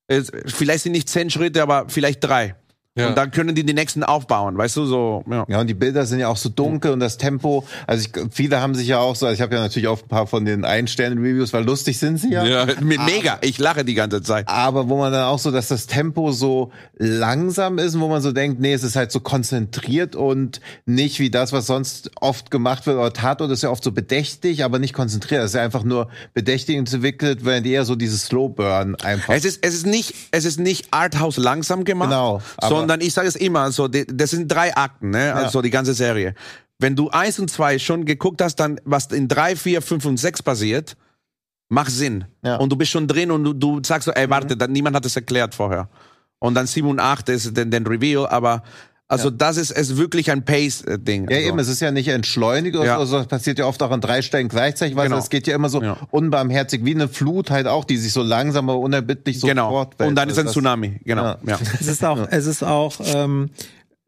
Es, vielleicht sind nicht zehn Schritte, aber vielleicht drei. Ja. Und dann können die die nächsten aufbauen, weißt du, so, ja. Ja, und die Bilder sind ja auch so dunkel und das Tempo, also ich, viele haben sich ja auch so, also ich habe ja natürlich auch ein paar von den Ein-Sterne-Reviews, weil lustig sind sie ja. Ja, me- mega. Ich lache die ganze Zeit. Aber wo man dann auch so, dass das Tempo so langsam ist und wo man so denkt, nee, es ist halt so konzentriert und nicht wie das, was sonst oft gemacht wird. Oder Tatort ist ja oft so bedächtig, aber nicht konzentriert. Es ist ja einfach nur bedächtig entwickelt, während eher so dieses Slow Burn einfach. Es ist, es ist nicht, es ist nicht Arthouse langsam gemacht, Genau, aber- sondern ich sage es immer, so, die- das sind drei Akten, ne, also die ganze Serie. Wenn du eins und zwei schon geguckt hast, dann was in drei, vier, fünf und sechs passiert, macht Sinn. Ja. Und du bist schon drin und du, du sagst so, ey, warte, dann, niemand hat es erklärt vorher. Und dann sieben und acht ist den, den Reveal, aber also das ist es wirklich ein Pace-Ding. Ja, also. eben, es ist ja nicht entschleunigt oder Ja. so, das passiert ja oft auch an drei Stellen gleichzeitig, weil Genau. es geht ja immer so Ja. unbarmherzig, wie eine Flut halt auch, die sich so langsam, aber unerbittlich so Genau. fortwälzt. Und dann ist Also ein das- Tsunami. Genau. Ja. Ja. Es ist auch, es ist auch ähm,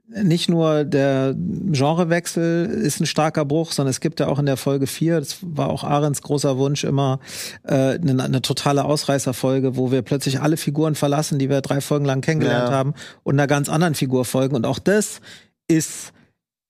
nicht nur der Genrewechsel ist ein starker Bruch, sondern es gibt ja auch in der Folge 4, das war auch Ahrens großer Wunsch immer, äh, eine, eine totale Ausreißerfolge, wo wir plötzlich alle Figuren verlassen, die wir drei Folgen lang kennengelernt Ja. haben, und einer ganz anderen Figur folgen. Und auch das ist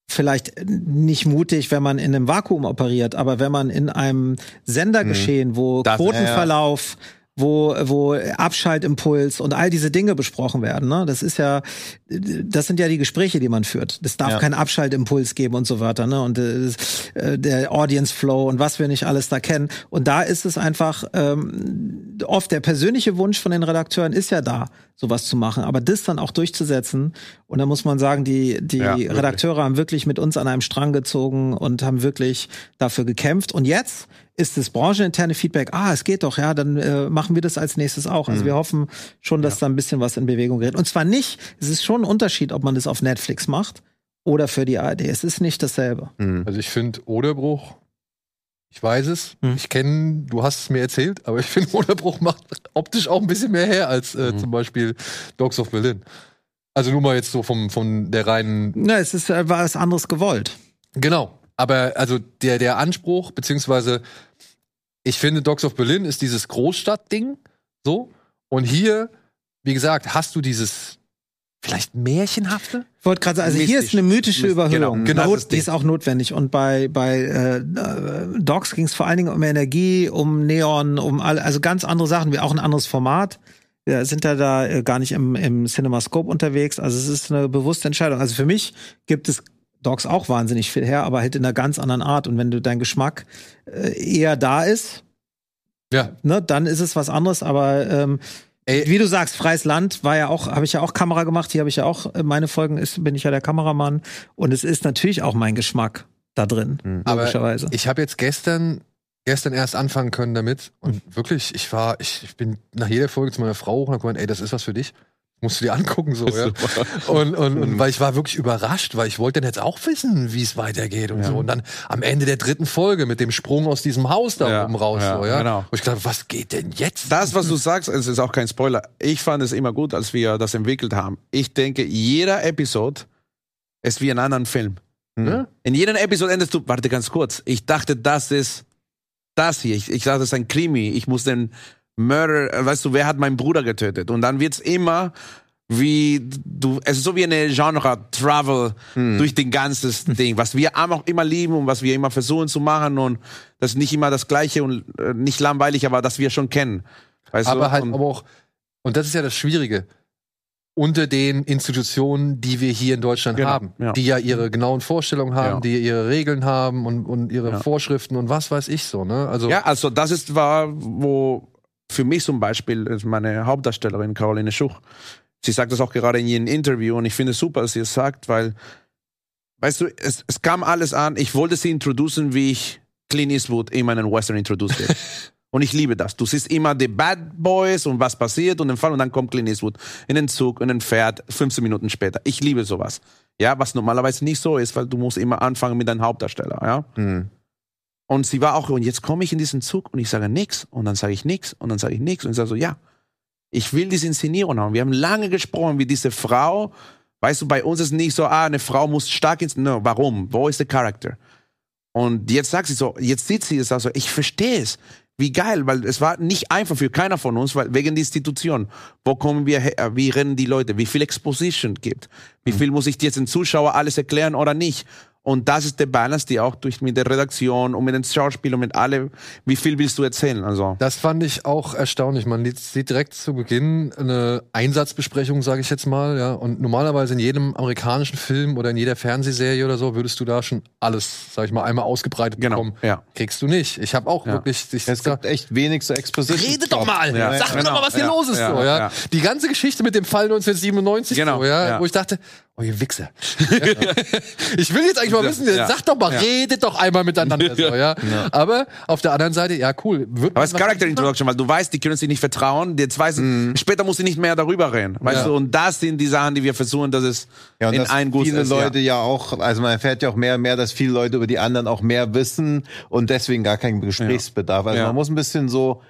vielleicht nicht mutig, wenn man in einem Vakuum operiert, aber wenn man in einem Sendergeschehen, wo Das- Quotenverlauf, wo, wo Abschaltimpuls und all diese Dinge besprochen werden. Ne? Das ist ja, das sind ja die Gespräche, die man führt. Es darf Ja. keinen Abschaltimpuls geben und so weiter. Ne? Und äh, äh, der Audience Flow und was wir nicht alles da kennen. Und da ist es einfach ähm, oft der persönliche Wunsch von den Redakteuren ist ja da, sowas zu machen. Aber das dann auch durchzusetzen. Und da muss man sagen, die, die Ja, wirklich. Redakteure haben wirklich mit uns an einem Strang gezogen und haben wirklich dafür gekämpft. Und jetzt ist das brancheninterne Feedback, ah, es geht doch, ja, dann äh, machen wir das als nächstes auch. Mhm. Also wir hoffen schon, dass da ein bisschen was in Bewegung gerät. Und zwar nicht, es ist schon ein Unterschied, ob man das auf Netflix macht oder für die ARD. Es ist nicht dasselbe. Also ich finde Oderbruch, ich weiß es, Hm. ich kenne, du hast es mir erzählt, aber ich finde Oderbruch macht optisch auch ein bisschen mehr her als äh, zum Beispiel Dogs of Berlin. Also nur mal jetzt so vom, von der reinen Na, es ist äh, was anderes gewollt. Genau. Aber also der, der Anspruch, beziehungsweise ich finde, Dogs of Berlin ist dieses Großstadtding. So. Und hier, wie gesagt, hast du dieses vielleicht Märchenhafte? Wollte gerade sagen, also hier Mystisch. ist eine mythische Myst- Überhöhung. genau, Not, ist die ist auch notwendig. Und bei, bei äh, äh, Dogs ging es vor allen Dingen um Energie, um Neon, um all, also ganz andere Sachen, wie auch ein anderes Format. Wir sind ja da äh, gar nicht im, im CinemaScope unterwegs. Also es ist eine bewusste Entscheidung. Also für mich gibt es Dogs auch wahnsinnig viel her, aber halt in einer ganz anderen Art. Und wenn du dein Geschmack äh, eher da ist, Ja. ne, dann ist es was anderes. Aber ähm, Ey. wie du sagst, freies Land war ja auch, habe ich ja auch Kamera gemacht. Hier habe ich ja auch äh, meine Folgen, ist, bin ich ja der Kameramann. Und es ist natürlich auch mein Geschmack da drin, Aber logischerweise. Ich habe jetzt gestern, gestern erst anfangen können damit. Und wirklich, ich war, ich, ich bin nach jeder Folge zu meiner Frau hoch und hab gemeint, ey, das ist was für dich. Musst du dir angucken, so, ja. Und, und, und weil ich war wirklich überrascht, weil ich wollte dann jetzt auch wissen, wie es weitergeht und so. Und dann am Ende der dritten Folge mit dem Sprung aus diesem Haus da Ja, oben raus, ja, so, ja. genau. Und ich dachte, was geht denn jetzt? Das, was du sagst, es ist auch kein Spoiler. Ich fand es immer gut, als wir das entwickelt haben. Ich denke, jeder Episode ist wie ein anderer Film. Ne? In jedem Episode endest du, warte ganz kurz, ich dachte, das ist das hier. Ich, ich dachte, das ist ein Krimi. Ich muss den Mörder, äh, weißt du, wer hat meinen Bruder getötet? Und dann wird's immer wie du, es ist so wie eine Genre-Travel durch den ganzen Ding, was wir auch immer lieben und was wir immer versuchen zu machen und das ist nicht immer das Gleiche und äh, nicht langweilig, aber das wir schon kennen. Weißt aber du? halt, und, aber auch, und das ist ja das Schwierige, unter den Institutionen, die wir hier in Deutschland Genau, haben, ja. die ja ihre genauen Vorstellungen haben, Ja. die ihre Regeln haben und, und ihre Ja. Vorschriften und was weiß ich so, ne? Also, Ja, also das ist war, wo für mich zum Beispiel ist meine Hauptdarstellerin Caroline Schuch. Sie sagt das auch gerade in jedem Interview und ich finde es super, dass sie es sagt, weil, weißt du, es, es kam alles an. Ich wollte sie introducen, wie ich Clint Eastwood in meinen Western introduced wird. Und ich liebe das. Du siehst immer die Bad Boys und was passiert und den Fall und dann kommt Clint Eastwood in den Zug, in den Pferd, 15 Minuten später. Ich liebe sowas. Ja, was normalerweise nicht so ist, weil du musst immer anfangen mit deinem Hauptdarsteller, ja. Hm. Und sie war auch, und jetzt komme ich in diesen Zug und ich sage nix und dann sage ich nix und dann sage ich nix und ich sage so, ja, ich will diese Inszenierung haben. Wir haben lange gesprochen, wie diese Frau, weißt du, bei uns ist nicht so, ah, eine Frau muss stark ins, no, warum? Wo ist der Charakter? Und jetzt sagt sie so, jetzt sieht sie es also, ich verstehe es. Wie geil, weil es war nicht einfach für keiner von uns, weil wegen der Institution. Wo kommen wir her? Wie rennen die Leute? Wie viel Exposition gibt? Wie viel muss ich jetzt den Zuschauer alles erklären oder nicht? Und das ist der Balance, die auch durch mit der Redaktion und mit den Schauspielern und mit allem, wie viel willst du erzählen? Also, Das fand ich auch erstaunlich. Man sieht direkt zu Beginn eine Einsatzbesprechung, sage ich jetzt mal, ja. Und normalerweise in jedem amerikanischen Film oder in jeder Fernsehserie oder so würdest du da schon alles, sag ich mal, einmal ausgebreitet Genau, bekommen. ja. Kriegst du nicht. Ich habe auch Ja. wirklich. Ich, Es gibt echt wenig so Exposition. Redet doch mal! Ja, Sag mir genau, doch mal, was hier ja, los ist, ja, so, ja. ja. Die ganze Geschichte mit dem Fall 1997, Genau, so, ja, ja. wo ich dachte, oh, ihr Wichser. ich will jetzt eigentlich mal wissen, Ja. sag doch mal, Ja. redet doch einmal miteinander, so, ja. Aber auf der anderen Seite, ja, cool. Wird Aber es ist Character Introduction, weil du weißt, die können sich nicht vertrauen. Jetzt weißt du, später muss sie nicht mehr darüber reden. Weißt Ja. du, und das sind die Sachen, die wir versuchen, dass es Ja, und in dass ein Guss viele ist. Leute ja. ja. auch, also man erfährt ja auch mehr und mehr, dass viele Leute über die anderen auch mehr wissen und deswegen gar keinen Gesprächsbedarf. Also Ja. man muss ein bisschen so,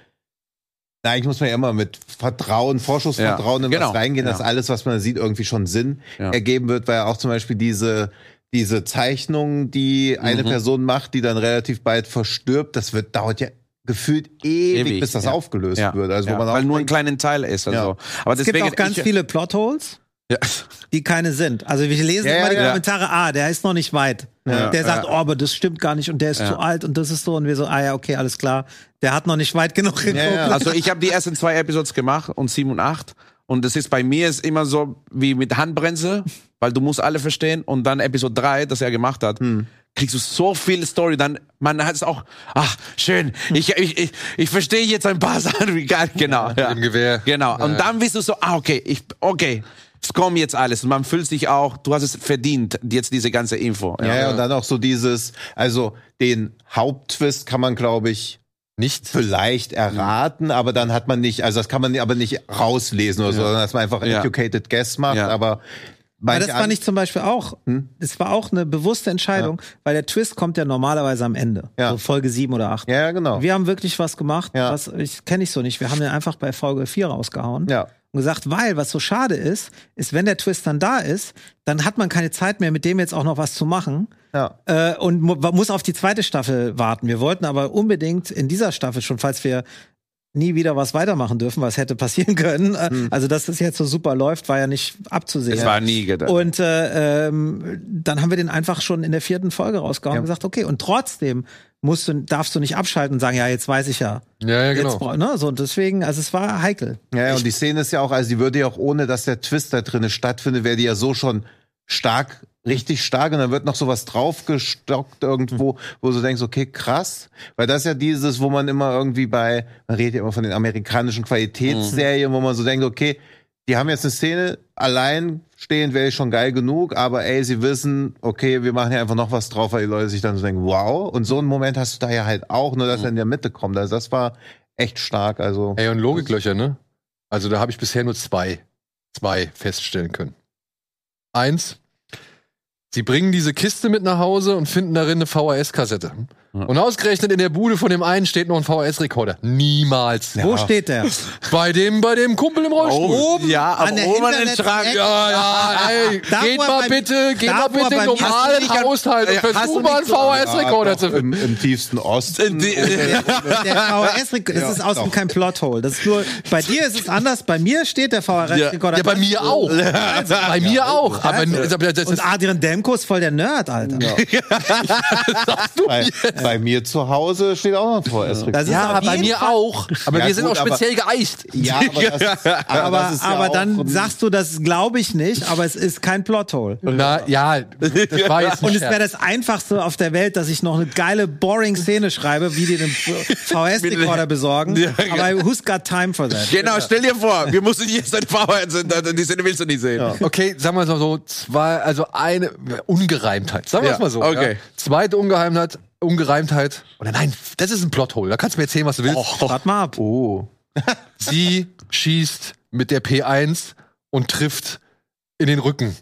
eigentlich muss man ja immer mit Vertrauen, Vorschussvertrauen Ja, in genau. was reingehen, dass Ja. alles, was man sieht, irgendwie schon Sinn Ja. ergeben wird, weil ja auch zum Beispiel diese diese Zeichnung, die eine Mhm. Person macht, die dann relativ bald verstirbt, das wird dauert ja gefühlt ewig, Ewig, bis das ja. aufgelöst Ja. wird. Also ja, wo man auch weil nur einen kleinen Teil ist. Also. Ja. Aber Es gibt deswegen, auch ganz ich, viele Plotholes, Ja. die keine sind. Also wir lesen Ja, immer die. Kommentare, ah, der ist noch nicht weit. Ja. der sagt, oh, aber das stimmt gar nicht und der ist Ja. zu alt und das ist so und wir so, ah ja, okay, alles klar. Der hat noch nicht weit genug geguckt. ja. Also ich habe die ersten zwei Episodes gemacht und sieben und acht. Und das ist bei mir ist immer so wie mit Handbremse, weil du musst alle verstehen. Und dann Episode drei, das er gemacht hat, kriegst du so viel Story. Dann man hat es auch, ach schön, ich ich ich, ich verstehe jetzt ein paar Sachen, wie geil, genau. Ja, dem Gewehr. Genau. Und Ja. dann bist du so, ah okay, ich okay. Es kommt jetzt alles und man fühlt sich auch, du hast es verdient, jetzt diese ganze Info. Ja, ja, und dann auch so dieses, also den Haupttwist kann man, glaube ich, Nicht. vielleicht erraten, aber dann hat man nicht, also das kann man aber nicht rauslesen oder so, sondern dass man einfach Ja. educated guess macht, Ja. aber Aber das fand ich zum Beispiel auch, Hm? das war auch eine bewusste Entscheidung, weil der Twist kommt ja normalerweise am Ende. Ja. So Folge sieben oder acht. Ja, ja, genau. Wir haben wirklich was gemacht, Ja. was ich kenne ich so nicht. Wir haben den einfach bei Folge 4 rausgehauen Ja. Und gesagt, weil was so schade ist, ist, wenn der Twist dann da ist, dann hat man keine Zeit mehr, mit dem jetzt auch noch was zu machen. Ja. Äh, und mu muss auf die zweite Staffel warten. Wir wollten aber unbedingt in dieser Staffel schon, falls wir nie wieder was weitermachen dürfen, was hätte passieren können. Äh, Hm. Also, dass das jetzt so super läuft, war ja nicht abzusehen. Das war nie gedacht. Und äh, ähm, dann haben wir den einfach schon in der vierten Folge rausgehauen Ja. und gesagt, okay, und trotzdem musst du, darfst du nicht abschalten und sagen, ja, jetzt weiß ich ja. Ja, ja, genau. Jetzt, ne? So, und deswegen, also es war heikel. Ja, ja, und die Szene ist ja auch, also die würde ja auch ohne, dass der Twist da drinnen stattfindet, wäre die ja so schon stark, richtig stark und dann wird noch sowas draufgestockt irgendwo, wo du denkst, okay, krass. Weil das ist ja dieses, wo man immer irgendwie bei, man redet ja immer von den amerikanischen Qualitätsserien, wo man so denkt, okay, die haben jetzt eine Szene, allein stehend wäre ich schon geil genug, aber ey, sie wissen, okay, wir machen hier einfach noch was drauf, weil die Leute sich dann so denken, wow. Und so einen Moment hast du da ja halt auch, nur dass er in der Mitte kommt. Also das war echt stark. Also Ey, und Logiklöcher, ne? Also da habe ich bisher nur zwei, zwei feststellen können. Eins, sie bringen diese Kiste mit nach Hause und finden darin eine VHS-Kassette. Und ausgerechnet in der Bude von dem einen steht noch ein VHS-Rekorder. Niemals. Wo steht der? Bei dem, bei dem Kumpel im Rollstuhl. Oben, ja, an den Schrank. Ja, ja, ey, Da, geht mal bei- bitte, geht mal bitte in normalen du Haushalt und du versuch mal einen VHS-Rekorder zu finden. im tiefsten Osten. Der VHS-Rekorder, das ist außen kein Plothole. Das ist nur, bei dir ist es anders, bei mir steht der VHS-Rekorder. Ja, bei mir auch. Also, bei mir auch. Aber Also. aber das Und Adrian Demko ist voll der Nerd, Alter. bei, bei mir zu Hause steht auch noch ein VS-Rekorder. Das ist ja, bei mir Fall- auch. Aber Ja, wir sind gut, auch aber- speziell geeicht. Ja, aber das ist, aber Aber, das ist ja aber dann sagst du, das glaube ich nicht, aber es ist kein Plothole. Na, ja, das war jetzt Und es wäre das Einfachste auf der Welt, dass ich noch eine geile, boring Szene schreibe, wie die den VHS-Rekorder besorgen. Ja, Aber who's got time for that? Genau, stell dir vor, wir mussten jetzt ein VHS, die Szene willst du nicht sehen. Okay, sagen wir mal so, zwei, also eine Ungereimtheit. Sagen wir Ja, es mal so. okay. Ja. Zweite Ungereimtheit, Ungereimtheit. Oder nein, das ist ein Plothole. Da kannst du mir erzählen, was du willst. Wart mal ab. Oh. Sie schießt mit der P1 und trifft in den Rücken.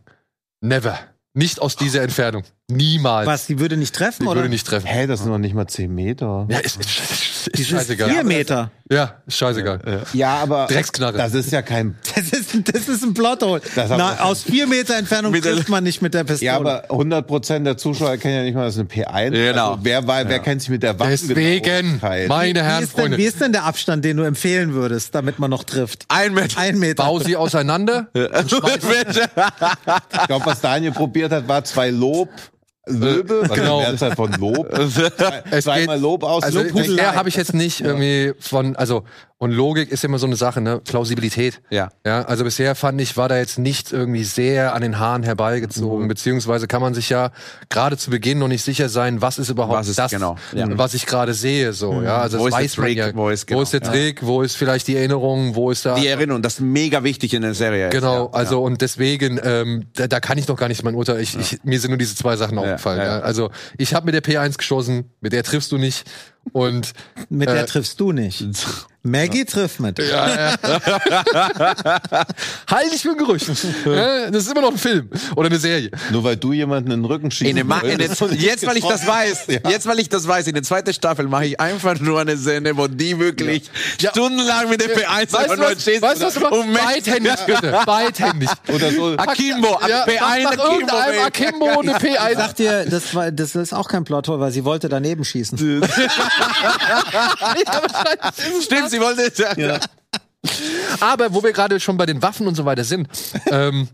Never. Nicht aus dieser Entfernung. Niemals. Was, die würde nicht treffen, Die oder? würde nicht treffen. Hä, das sind noch nicht mal 10 Meter. Ja, ist, ist, ist, ist Die ist scheißegal. vier Meter. Ja, ist scheißegal. Ja, aber Drecksknarre. das ist ja kein. Das ist, das ist ein Plothole. Na, aus vier Meter Entfernung trifft man nicht mit der Pistole. Ja, aber 100% der Zuschauer kennen ja nicht mal, das ist eine P1. Genau. Also wer, war, wer kennt sich mit der Waffe Deswegen, meine Herren, wie, ist denn, wie ist denn der Abstand, den du empfehlen würdest, damit man noch trifft? Ein Meter. Ein Meter. bau sie auseinander. Ich glaube, was Daniel probiert hat, war zwei Lob. Löbe, was Genau. die Mehrzahl von Lob. Es Zweimal Lob aus. Also Lob- bisher habe ich jetzt nicht irgendwie von, also und Logik ist immer so eine Sache, ne? Plausibilität. Ja. Ja, also bisher fand ich, war da jetzt nicht irgendwie sehr an den Haaren Mhm. herbeigezogen, beziehungsweise kann man sich ja gerade zu Beginn noch nicht sicher sein, was ist überhaupt Was ist das, genau, ja. Mhm. was ich gerade sehe, so, ja. Also Wo das ist der weiß man Trick? ja. Wo ist- genau, wo ist der ja. Trick? Wo ist vielleicht die Erinnerung? Wo ist da? Die Erinnerung, das ist mega wichtig in der Serie. ist, Genau, ja. also und deswegen, ähm, da, da kann ich noch gar nicht mein Urteil. Ich, ich, mir sind nur diese zwei Sachen aufgefallen. ja. Ja. Also ich habe mit der P1 geschossen, mit der triffst du nicht. Und Mit der Äh, triffst du nicht. Maggie trifft mit. halt dich für ein Gerücht. Ja, das ist immer noch ein Film oder eine Serie. Nur weil du jemanden in den Rücken schießt. Jetzt, weil ich das weiß, jetzt, weil ich das weiß, in der zweiten Staffel mache ich einfach nur eine Szene, wo die wirklich stundenlang mit der P1 Weißt einfach du nur was, schießt weißt du was, du und Beidhändig bitte, beidhändig. Oder so. Akimbo, Ja, P1 mach nach Akimbo. Akimbo und eine Ich P1. sag dir, das, war, das ist auch kein Plothole, weil sie wollte daneben schießen. Stimmt, sie wollte. Aber wo wir gerade schon bei den Waffen und so weiter sind, ähm,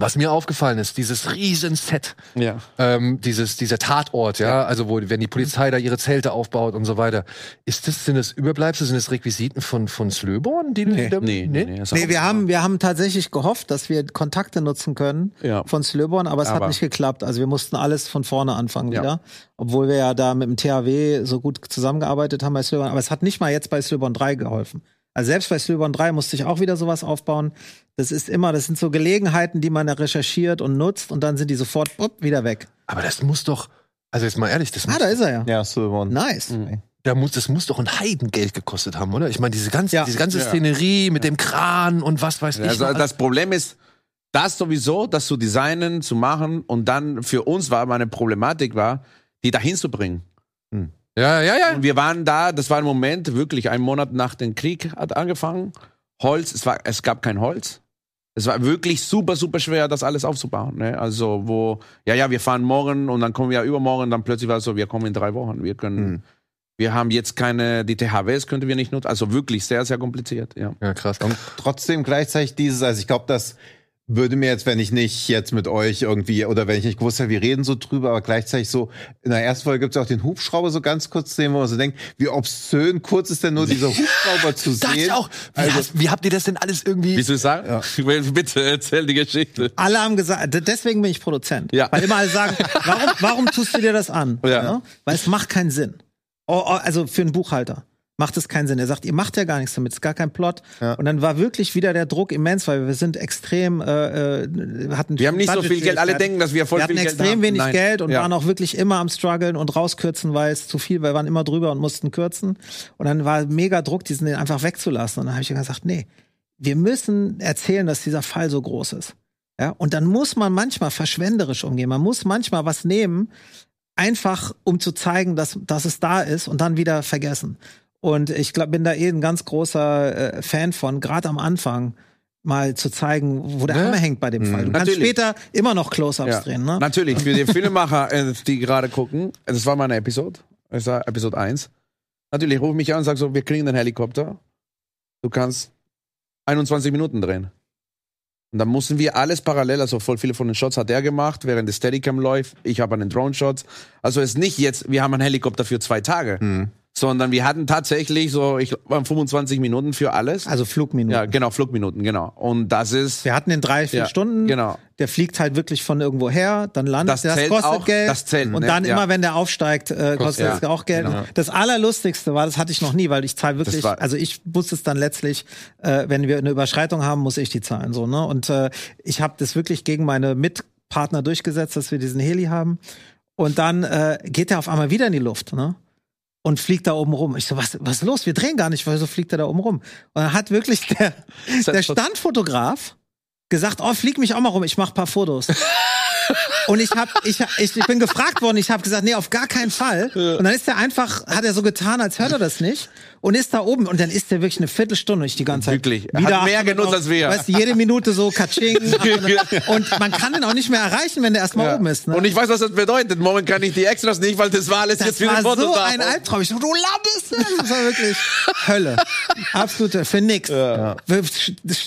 was mir aufgefallen ist, dieses Riesenset, Ja. ähm, dieses, dieser Tatort, ja, also wo, wenn die Polizei da ihre Zelte aufbaut und so weiter. Ist das, sind das Überbleibsel, sind das Requisiten von, von Slöborn? Die, nee, Nee, nee, nee. Nee, auch- wir haben, wir haben tatsächlich gehofft, dass wir Kontakte nutzen können Ja. von Slöborn, aber es Aber- hat nicht geklappt. Also wir mussten alles von vorne anfangen Ja. wieder. Obwohl wir ja da mit dem THW so gut zusammengearbeitet haben bei Slöborn. Aber es hat nicht mal jetzt bei Slöborn 3 geholfen. Also selbst bei Slöborn 3 musste ich auch wieder sowas aufbauen. Das ist immer, das sind so Gelegenheiten, die man da recherchiert und nutzt und dann sind die sofort upp, wieder weg. Aber das muss doch, also jetzt mal ehrlich, das muss, Ah, da ist er ja. Ja, Silvan. Nice. da muss, das muss doch ein Heidengeld gekostet haben, oder? Ich meine, diese ganze, Ja. diese ganze Szenerie mit dem Kran und was weiß ich. Also noch. das Problem ist, das sowieso, das zu designen, zu machen und dann für uns war meine Problematik war, die dahin zu bringen. Ja, ja, ja. Und wir waren da, das war ein Moment, wirklich ein Monat nach dem Krieg hat angefangen. Holz, es war, es gab kein Holz. Es war wirklich super, super schwer, das alles aufzubauen. Ne? Also, wo, ja, ja, wir fahren morgen und dann kommen wir übermorgen, dann plötzlich war es so, wir kommen in drei Wochen. Wir können, Wir haben jetzt keine, die THWs könnten wir nicht nutzen. Also wirklich sehr, sehr kompliziert, ja. Ja, krass. Und trotzdem gleichzeitig dieses, also ich glaube, das würde mir jetzt, wenn ich nicht jetzt mit euch irgendwie oder wenn ich nicht gewusst hätte, wir reden so drüber, aber gleichzeitig so, in der ersten Folge gibt es auch den Hubschrauber so ganz kurz sehen, wo man so denkt, wie obszön kurz ist denn nur dieser Hubschrauber zu sehen. ich auch. Wie, Also- hast, wie habt ihr das denn alles irgendwie? Wie soll ich sagen? Bitte erzähl die Geschichte. Alle haben gesagt, deswegen bin ich Produzent. Ja. Weil immer alle sagen, warum, warum tust du dir das an? Ja. Weil es macht keinen Sinn. Oh, oh, also für einen Buchhalter macht es keinen Sinn. Er sagt, ihr macht ja gar nichts damit, es ist gar kein Plot. Ja. Und dann war wirklich wieder der Druck immens, weil wir sind extrem, äh, äh, hatten Wir haben nicht so viel Geld. Alle denken, dass wir voll wir hatten viel Geld extrem haben. wenig Nein. Geld und Ja. waren auch wirklich immer am struggeln und rauskürzen, weil es zu viel, wir waren immer drüber und mussten kürzen. Und dann war mega Druck, diesen einfach wegzulassen. Und dann habe ich gesagt, nee, wir müssen erzählen, dass dieser Fall so groß ist. Ja, und dann muss man manchmal verschwenderisch umgehen. Man muss manchmal was nehmen, einfach um zu zeigen, dass, dass es da ist und dann wieder vergessen. Und ich glaub, bin da eh ein ganz großer äh, Fan von, gerade am Anfang mal zu zeigen, wo der Ja. Hammer hängt bei dem Fall. Du kannst Natürlich. später immer noch Close-Ups Ja. drehen, ne? Natürlich, für die Filmemacher, äh, die gerade gucken, das war meine Episode, das war Episode 1. Natürlich, ruf mich an und sag so, wir kriegen den Helikopter. Du kannst 21 Minuten drehen. Und dann mussten wir alles parallel, also voll viele von den Shots hat er gemacht, während der Steadicam läuft. Ich habe an den Drone-Shots. Also es ist nicht jetzt, wir haben einen Helikopter für zwei Tage, Hm. Sondern wir hatten tatsächlich so, ich glaube, 25 Minuten für alles. Also Flugminuten. ja, genau, Flugminuten, genau. Und das ist, Wir hatten in drei, vier Ja, Stunden. genau. Der fliegt halt wirklich von irgendwo her, dann landet Das der, das zählt kostet auch, Geld. das zählt, und ne? dann Ja. immer, wenn der aufsteigt, äh, kostet Ja, es auch Geld. genau. Das Allerlustigste war, das hatte ich noch nie, weil ich zahle wirklich, war- also ich wusste es dann letztlich, äh, wenn wir eine Überschreitung haben, muss ich die zahlen. so ne Und äh, ich habe das wirklich gegen meine Mitpartner durchgesetzt, dass wir diesen Heli haben. Und dann äh, geht er auf einmal wieder in die Luft, ne? Und fliegt da oben rum. Ich so, was, was ist los? Wir drehen gar nicht, weil so fliegt er da oben rum. Und dann hat wirklich der, der Standfotograf gesagt, oh, flieg mich auch mal rum, ich mach paar Fotos. Und ich hab, ich, ich, ich bin gefragt worden, ich habe gesagt, nee, auf gar keinen Fall. Und dann ist er einfach, hat er so getan, als hört er das nicht. Und ist da oben. Und dann ist er wirklich eine Viertelstunde ich die ganze Zeit. Wirklich. Er hat mehr genutzt auf- als wir. Weißt du, jede Minute so Katsching. und man kann den auch nicht mehr erreichen, wenn der erstmal Ja. oben ist. Ne? Und ich weiß, was das bedeutet. Morgen kann ich die Extras nicht, weil das war alles das jetzt für war so da. ein Albtraum. Ich so, du landest! Das war wirklich Hölle. Absolute, für nix.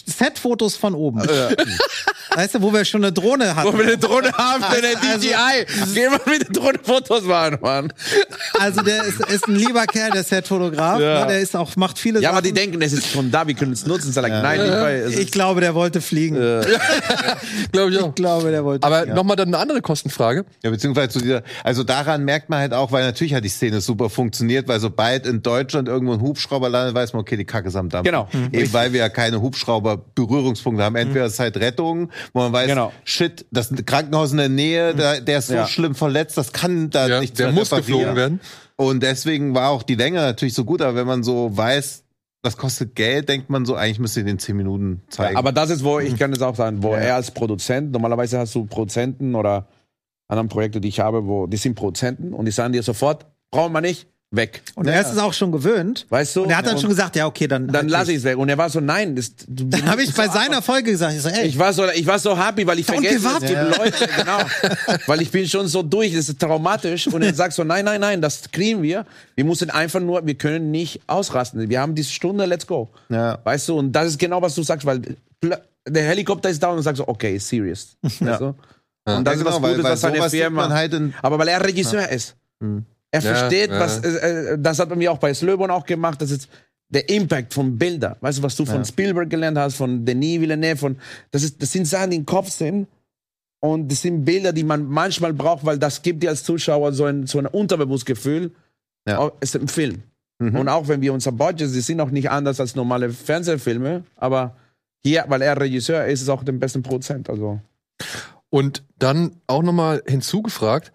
Set-Fotos von oben. Weißt du, wo wir schon eine Drohne hatten. Wo wir eine Drohne haben für Also- DJI. Geh mal mit der Drohne Fotos machen, Mann. Also der ist, ist ein lieber Kerl, der Set-Fotograf. Ja. Ne? Der ist auch, macht viele Ja, aber Sachen. die denken, es ist schon da, wir können es nutzen. Sag, nein, nicht, weil es ich ist, glaube, der wollte fliegen. Glaube ich auch. Ich glaube, der wollte Aber fliegen. nochmal dann eine andere Kostenfrage. Ja, beziehungsweise zu dieser, also daran merkt man halt auch, weil natürlich hat die Szene super funktioniert, weil sobald in Deutschland irgendwo ein Hubschrauber landet, weiß man, okay, die Kacke ist am Dampfen. Genau. Eben weil wir ja keine Hubschrauber-Berührungspunkte haben. Entweder ist es halt Rettung, wo man weiß, Genau. shit, das Krankenhaus in der Nähe, da, der ist so Ja. schlimm verletzt, das kann da Ja, nicht der mehr muss geflogen werden. Und deswegen war auch die Länge natürlich so gut, aber wenn man so weiß, das kostet Geld, denkt man so, eigentlich müsste den 10 Minuten zeigen. aber das ist, wo ich kann es auch sagen, wo er als Produzent, normalerweise hast du Produzenten oder anderen Projekte, die ich habe, wo die sind Produzenten und die sagen dir sofort, brauchen wir nicht, weg. Und er ist es auch schon gewöhnt. Weißt du? Und er hat dann schon gesagt, ja, okay, dann. Dann lasse ich es weg. Und er war so, nein, das, Dann habe ich bei seiner Folge gesagt, ich so, ey, Ich war so, ich war so happy, weil ich Don't vergesse, es gibt Leute, genau, weil ich bin schon so durch, das ist traumatisch und er sagt so, nein, nein, nein, das kriegen wir. Wir müssen einfach nur, wir können nicht ausrasten. Wir haben diese Stunde, let's go. Ja. Weißt du, und das ist genau, was du sagst, weil der Helikopter ist da und du sagst so, okay, serious. Weißt du? Und das Ja, ist genau, was weil- Gutes, weil was seine Firma, halt aber weil er Regisseur ist. Er Ja, versteht, ja. was, äh, äh, das hat man mir auch bei Slöbon auch gemacht, das ist der Impact von Bilder. Weißt du, was du von Spielberg gelernt hast, von Denis Villeneuve, von, das ist, das sind Sachen, die im Kopf sind. Und das sind Bilder, die man manchmal braucht, weil das gibt dir als Zuschauer so ein, so ein Unterbewusstgefühl. Ja. Es ist ein Film. Und auch wenn wir unser Budget, sie sind auch nicht anders als normale Fernsehfilme, aber hier, weil er Regisseur ist, ist auch der beste Produzent. Also. Und dann auch nochmal hinzugefragt,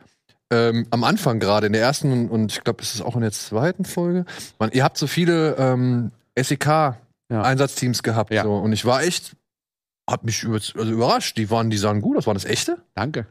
ähm, am Anfang gerade in der ersten und, ich glaube, es ist auch in der zweiten Folge, man, ihr habt so viele ähm, SEK-Einsatzteams gehabt. Ja. So, und ich war echt, hab mich über, also überrascht. Die waren, die sahen gut aus. Waren das echte? Danke.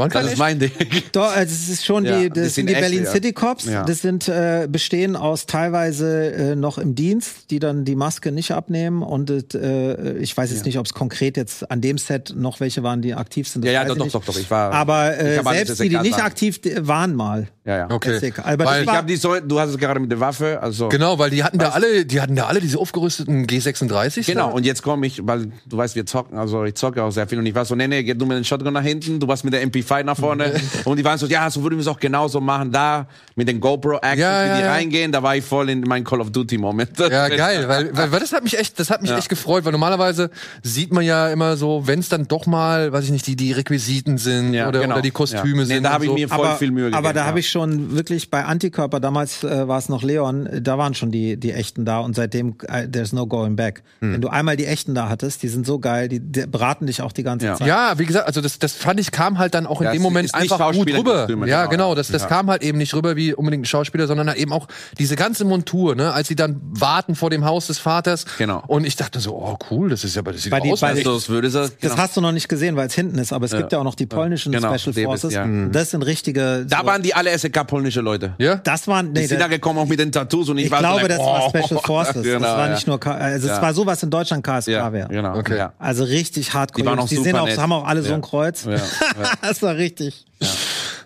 Waren Das ist mein Ding. Doch, äh, das ist schon Ja, die, das sind die echte, Berlin ja. City Cops. Ja. Das sind äh, bestehen aus teilweise äh, noch im Dienst, die dann die Maske nicht abnehmen und äh, ich weiß jetzt nicht, ob es konkret jetzt an dem Set noch welche waren, die aktiv sind. das Ja, ja, doch, doch, doch, doch. Ich war. Aber äh, alles selbst die, die nicht aktiv äh, waren mal, Ja, ja. Okay. Aber Weil- Ich habe die so, du hast es gerade mit der Waffe, also. Genau, weil die hatten da alle, die hatten da alle diese aufgerüsteten G36. Genau, da. und jetzt komme ich, weil du weißt, wir zocken, also ich zocke auch sehr viel und ich war so, nee, nee, geh du mit dem Shotgun nach hinten, du warst mit der MP5 nach vorne und die waren so, ja, so würden wir es auch genauso machen, da mit den GoPro-Actions, Ja, wie ja, die ja. reingehen, da war ich voll in meinem Call of Duty-Moment. Ja, geil, weil, weil, weil das hat mich echt, das hat mich Ja. echt gefreut, weil normalerweise sieht man ja immer so, wenn es dann doch mal, weiß ich nicht, die, die Requisiten sind Ja, oder, genau. oder die Kostüme Ja. Nee, sind. da und hab ich so. mir voll aber, viel Mühe gegeben. aber da ja. habe ich schon wirklich bei Antikörper, damals äh, war es noch Leon, da waren schon die, die echten da und seitdem, äh, there's no going back. Hm. Wenn du einmal die echten da hattest, die sind so geil, die, die beraten dich auch die ganze Ja. Zeit. Ja, wie gesagt, also das, das fand ich kam halt dann auch in Ja, dem Moment einfach gut rüber. Schauspielerkostüme, ja, genau, genau, das, das Ja. kam halt eben nicht rüber wie unbedingt ein Schauspieler, sondern halt eben auch diese ganze Montur, ne, als sie dann warten vor dem Haus des Vaters. Genau. Und ich dachte so, oh cool, das ist ja, das sieht Bei doch die- aus. bei die- das würde es, Das genau. hast du noch nicht gesehen, weil es hinten ist, aber es gibt ja auch noch die polnischen Genau, Special Forces. ja. Und Das sind richtige. Da so, waren die alle SEK-polnische Leute. ja? das waren, nee, Die sind da das, gekommen auch mit den Tattoos und ich, ich war glaube, so das war oh. Special Forces. Genau, das war ja. nicht nur, K also es Ja. war sowas in Deutschland KSK Ja, wäre. genau. Okay. Ja. Also richtig hardcore. Die waren auch die sind super auch, nett. haben auch alle so ein Kreuz. Ja, ja. das war richtig.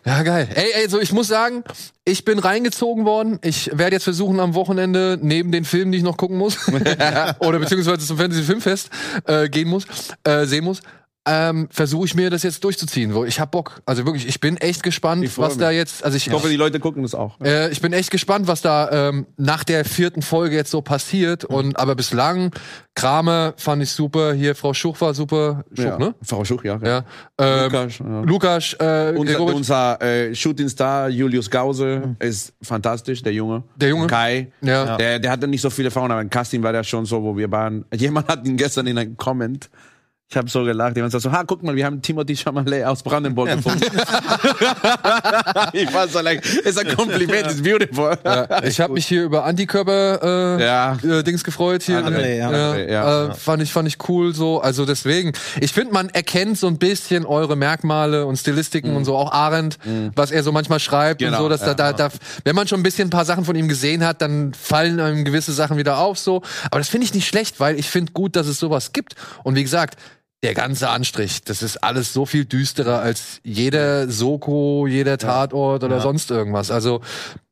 Ja, geil. Ey, ey, so ich muss sagen, ich bin reingezogen worden. Ich werde jetzt versuchen, am Wochenende neben den Filmen, die ich noch gucken muss, oder beziehungsweise zum Fantasy Filmfest äh, gehen muss, äh, sehen muss, ähm, versuche ich mir das jetzt durchzuziehen. Wo ich hab Bock. Also wirklich, ich bin echt gespannt, was da jetzt. Also ich, Ich hoffe, die Leute gucken das auch. äh, ich bin echt gespannt, was da ähm, nach der vierten Folge jetzt so passiert. Mhm. Und aber bislang, Krame fand ich super. Hier Frau Schuch war super. Schuch, ja. ne? Frau Schuch, ja. Ja. Ähm, Lukas, ja. Lukas, äh, Unser, Gregoric, unser äh, Shooting-Star Julius Gause ist fantastisch, der Junge. Der Junge? Kai. Ja. Der, der hatte nicht so viele Erfahrung, aber im Casting war der schon so, wo wir waren. Jemand hat ihn gestern in einem Comment. Ich habe so gelacht. Jemand sagt so, ha, guck mal, wir haben Timothy Chalamet aus Brandenburg gefunden. ich war so like, ist ein Kompliment, ist beautiful. Ja, ich habe mich hier über Antikörper äh, Ja. äh, Dings gefreut hier. André, ja. André, ja. Äh, fand ich fand ich cool so. Also deswegen, ich finde, man erkennt so ein bisschen eure Merkmale und Stilistiken und so auch Arendt, was er so manchmal schreibt und Genau, so, dass ja. da, da, da, wenn man schon ein bisschen ein paar Sachen von ihm gesehen hat, dann fallen einem gewisse Sachen wieder auf so. Aber das finde ich nicht schlecht, weil ich finde gut, dass es sowas gibt. Und wie gesagt. Der ganze Anstrich, das ist alles so viel düsterer als jeder Soko, jeder Tatort oder sonst irgendwas. Also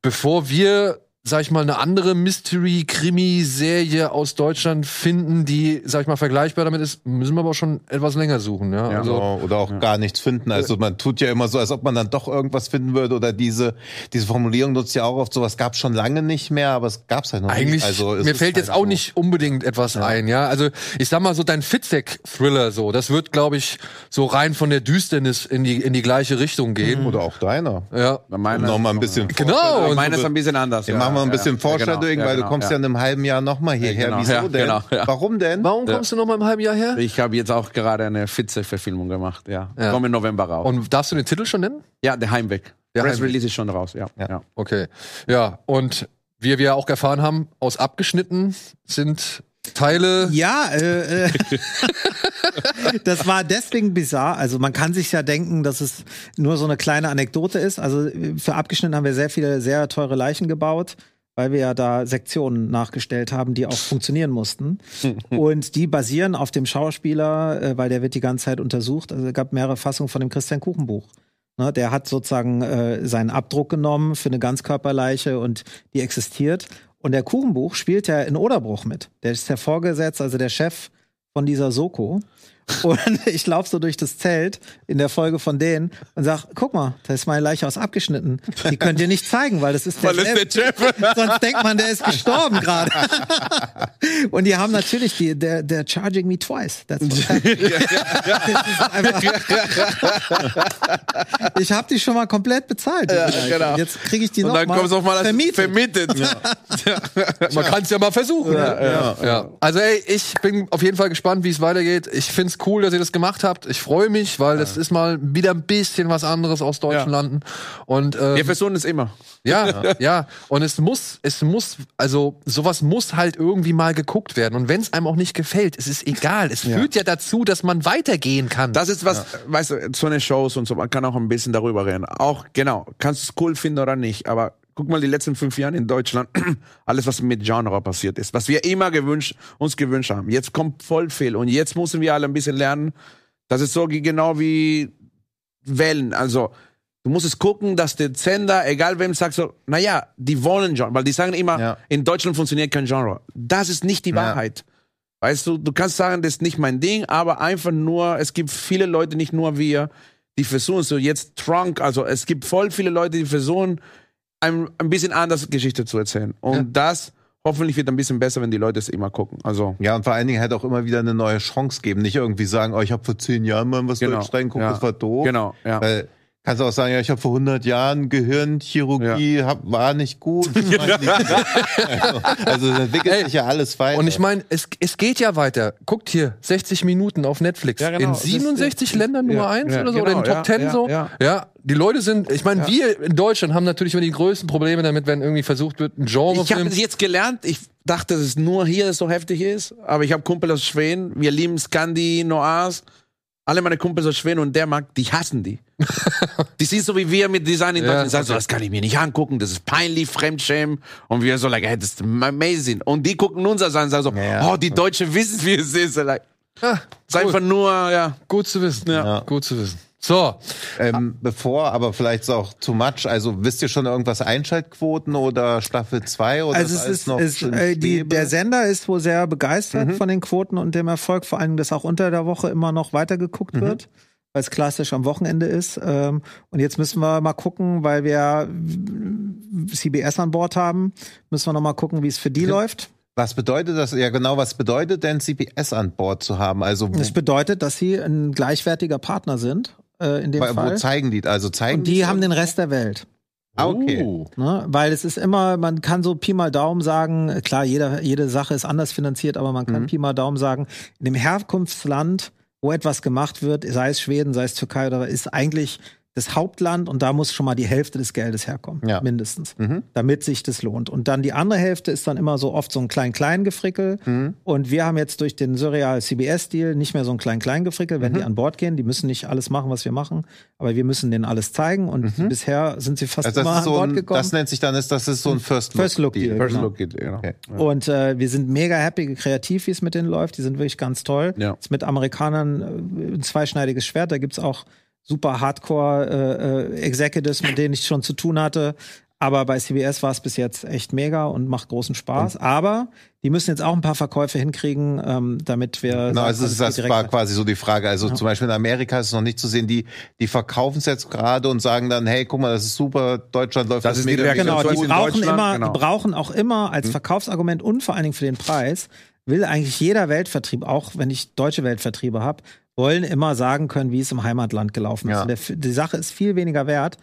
bevor wir, sag ich mal, eine andere Mystery-Krimi-Serie aus Deutschland finden, die, sag ich mal, vergleichbar damit ist, müssen wir aber schon etwas länger suchen. Ja, also, Genau, oder auch gar nichts finden. Also man tut ja immer so, als ob man dann doch irgendwas finden würde. Oder diese, diese Formulierung nutzt ja auch oft sowas gab schon lange nicht mehr, aber es gab es halt noch Eigentlich, nicht. Also, es mir fällt halt jetzt auch so. nicht unbedingt etwas ein, ja. Also ich sag mal so, dein Fitzek-Thriller so, das wird, glaube ich, so rein von der Düsternis in die, in die gleiche Richtung gehen. Oder auch deiner. Ja. Meine, noch mal ein bisschen Genau. Und meine so ist ein bisschen anders. Wir machen mal ein bisschen Foreshadowing, genau, weil genau, du kommst ja. in einem halben Jahr noch mal hierher. genau, Wieso ja, denn? genau, ja. Warum denn? Warum kommst du noch mal im halben Jahr her? Ich habe jetzt auch gerade eine Fitze-Verfilmung gemacht, ja. Ja. Kommt im November raus. Und darfst du den Titel schon nennen? ja, der Heimweg. Der Press Heimweg. Release ist schon raus, ja. Ja. ja. Okay. Ja, und wie wir auch erfahren haben, aus abgeschnitten sind Teile. Ja, äh, äh, das war deswegen bizarr. Also man kann sich ja denken, dass es nur so eine kleine Anekdote ist. Also für abgeschnitten haben wir sehr viele sehr teure Leichen gebaut, weil wir ja da Sektionen nachgestellt haben, die auch funktionieren mussten. Und die basieren auf dem Schauspieler, äh, weil der wird die ganze Zeit untersucht. Also es gab mehrere Fassungen von dem Christian Kuchenbuch. Ne, der hat sozusagen äh, seinen Abdruck genommen für eine Ganzkörperleiche und die existiert. Und der Kuchenbuch spielt ja in Oderbruch mit. Der ist der Vorgesetzte, also der Chef von dieser Soko. Und ich laufe so durch das Zelt in der Folge von denen und sag, guck mal, da ist meine Leiche aus abgeschnitten. Die könnt ihr nicht zeigen, weil das ist der, Weil ist der Chef. Sonst denkt man, der ist gestorben gerade. Und die haben natürlich die, der, der charging me twice. That's what happened. Das ist einfach- ich habe die schon mal komplett bezahlt. Leiche. genau. Jetzt kriege ich die Und noch dann mal kommst du auch mal als vermietet. vermietet. Man kann es ja mal versuchen. Ja, ja. Also ey, ich bin auf jeden Fall gespannt, wie es weitergeht. Ich find's cool, dass ihr das gemacht habt. Ich freue mich, weil das ist mal wieder ein bisschen was anderes aus deutschen Ja. Landen. Und ähm, Wir versuchen es immer. Ja, ja. Und es muss, es muss, also sowas muss halt irgendwie mal geguckt werden. Und wenn es einem auch nicht gefällt, es ist egal. Es führt ja dazu, dass man weitergehen kann. Das ist was, weißt du, so eine Shows und so, man kann auch ein bisschen darüber reden. Auch, genau, kannst du es cool finden oder nicht, aber guck mal die letzten fünf Jahre in Deutschland, alles was mit Genre passiert ist, was wir immer gewünscht, uns gewünscht haben. Jetzt kommt voll viel und jetzt müssen wir alle ein bisschen lernen, das ist so genau wie Wellen, also Du musst es gucken, dass der Sender, egal wem, sagt so, naja, die wollen Genre, weil die sagen immer, Ja. in Deutschland funktioniert kein Genre. Das ist nicht die Ja. Wahrheit. Weißt du, du kannst sagen, das ist nicht mein Ding, aber einfach nur, es gibt viele Leute, nicht nur wir, die versuchen so jetzt Trunk, also es gibt voll viele Leute, die versuchen, ein, ein bisschen anders Geschichte zu erzählen. Und Ja. das hoffentlich wird ein bisschen besser, wenn die Leute es immer gucken. Also, Ja, und vor allen Dingen halt auch immer wieder eine neue Chance geben. Nicht irgendwie sagen, oh, ich habe vor zehn Jahren mal was Genau. Deutsch reingeguckt, Ja. das war doof. genau, ja. Weil kannst du auch sagen, ja, ich habe vor 100 Jahren Gehirnchirurgie, hab, war nicht gut. Also, also es entwickelt Ey, sich ja alles weiter. Und ich meine, es, es geht ja weiter. Guckt hier, 60 Minuten auf Netflix. Ja, genau. In Das ist- 67 Ländern Nummer ja, 1 ja, oder so, genau, oder in den Top ja, 10 ja, so. ja. Ja, die Leute sind, ich meine, Ja. wir in Deutschland haben natürlich immer die größten Probleme damit, wenn irgendwie versucht wird, ein Ich habe das jetzt gelernt. Ich dachte, dass es nur hier so heftig ist. Aber ich habe Kumpel aus Schweden. Wir lieben Scandi, Noirs. Alle meine Kumpels aus Schweden und der mag, die hassen die. die sind so wie wir mit Design in Ja, Deutschland. Die sagen so, das kann ich mir nicht angucken. Das ist peinlich, Fremdschämen. Und wir so, like, hey, das ist amazing. Und die gucken uns an und sagen so, Ja. oh, die Deutschen wissen, wie es ist. Like, Ah, ist einfach nur, ja. gut zu wissen. Ja. Gut zu wissen. So, ähm, bevor, aber vielleicht ist auch too much. Also wisst ihr schon irgendwas Einschaltquoten oder Staffel 2 oder Also ist es alles ist, noch ist äh, die, der Sender ist wohl sehr begeistert von den Quoten und dem Erfolg, vor allem, dass auch unter der Woche immer noch weitergeguckt wird, weil es klassisch am Wochenende ist. Ähm, und jetzt müssen wir mal gucken, weil wir CBS an Bord haben, müssen wir noch mal gucken, wie es für die läuft. Was bedeutet das? Ja, genau, was bedeutet denn CBS an Bord zu haben? Also Das bedeutet, dass sie ein gleichwertiger Partner sind, äh, in dem wo Fall. zeigen die? Also zeigen Und die es haben den? Rest der Welt. Ah, okay. Oh. Ne? Weil es ist immer, man kann so Pi mal Daumen sagen, klar, jeder, jede Sache ist anders finanziert, aber man kann Pi mal Daumen sagen, in dem Herkunftsland, wo etwas gemacht wird, sei es Schweden, sei es Türkei oder ist eigentlich das Hauptland und da muss schon mal die Hälfte des Geldes herkommen, Ja. mindestens, Mhm. damit sich das lohnt. Und dann die andere Hälfte ist dann immer so oft so ein klein-klein Gefrickel. Mhm. Und wir haben jetzt durch den Surreal CBS-Deal nicht mehr so ein klein-klein Gefrickel, Mhm. wenn die an Bord gehen. Die müssen nicht alles machen, was wir machen, aber wir müssen denen alles zeigen. Und bisher sind sie fast Mhm. Also immer an so Bord ein, gekommen. das nennt sich dann, ist, das ist so ein First Look. First Look Deal. First Genau. look it, genau. Okay. Und äh, wir sind mega happy, kreativ, wie es mit denen läuft. Die sind wirklich ganz toll. Ja. Ist mit Amerikanern äh, ein zweischneidiges Schwert. Da gibt's auch super Hardcore äh, äh, Executives, mit denen ich schon zu tun hatte. Aber bei CBS war es bis jetzt echt mega und macht großen Spaß. Aber die müssen jetzt auch ein paar Verkäufe hinkriegen, ähm, damit wir. Genau, sagen also das, das war quasi so die Frage. Also zum Beispiel in Amerika ist es noch nicht zu sehen, die, die verkaufen es jetzt gerade und sagen dann, hey, guck mal, das ist super, Deutschland läuft Das ist die mega Reaktion. Genau, die brauchen immer, genau. die brauchen auch immer als Verkaufsargument und vor allen Dingen für den Preis, will eigentlich jeder Weltvertrieb, auch wenn ich deutsche Weltvertriebe habe, wollen immer sagen können, wie es im Heimatland gelaufen ist. Ja. Der, die Sache ist viel weniger wert,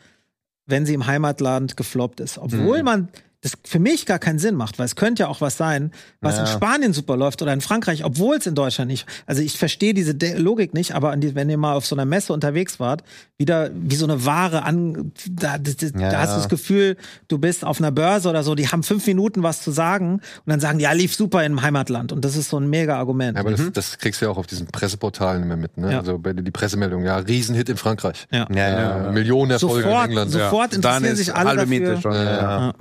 wenn sie im Heimatland gefloppt ist. Obwohl man das für mich gar keinen Sinn macht, weil es könnte ja auch was sein, was Ja. in Spanien super läuft oder in Frankreich, obwohl es in Deutschland nicht. Also ich verstehe diese De Logik nicht, aber an die, wenn ihr mal auf so einer Messe unterwegs wart, wieder wie so eine Ware an, da, da, da, Ja. da hast du das Gefühl, du bist auf einer Börse oder so, die haben fünf Minuten was zu sagen und dann sagen, die, ja, lief super im Heimatland. Und das ist so ein mega Argument. Ja, aber das, das kriegst du ja auch auf diesen Presseportalen immer mit, ne? Ja. Also bei die Pressemeldung, ja, Riesenhit in Frankreich. ja. Äh, Millionen Erfolge Sofort, in England. sofort interessieren sich alle halbe dafür. Miete schon. Ja.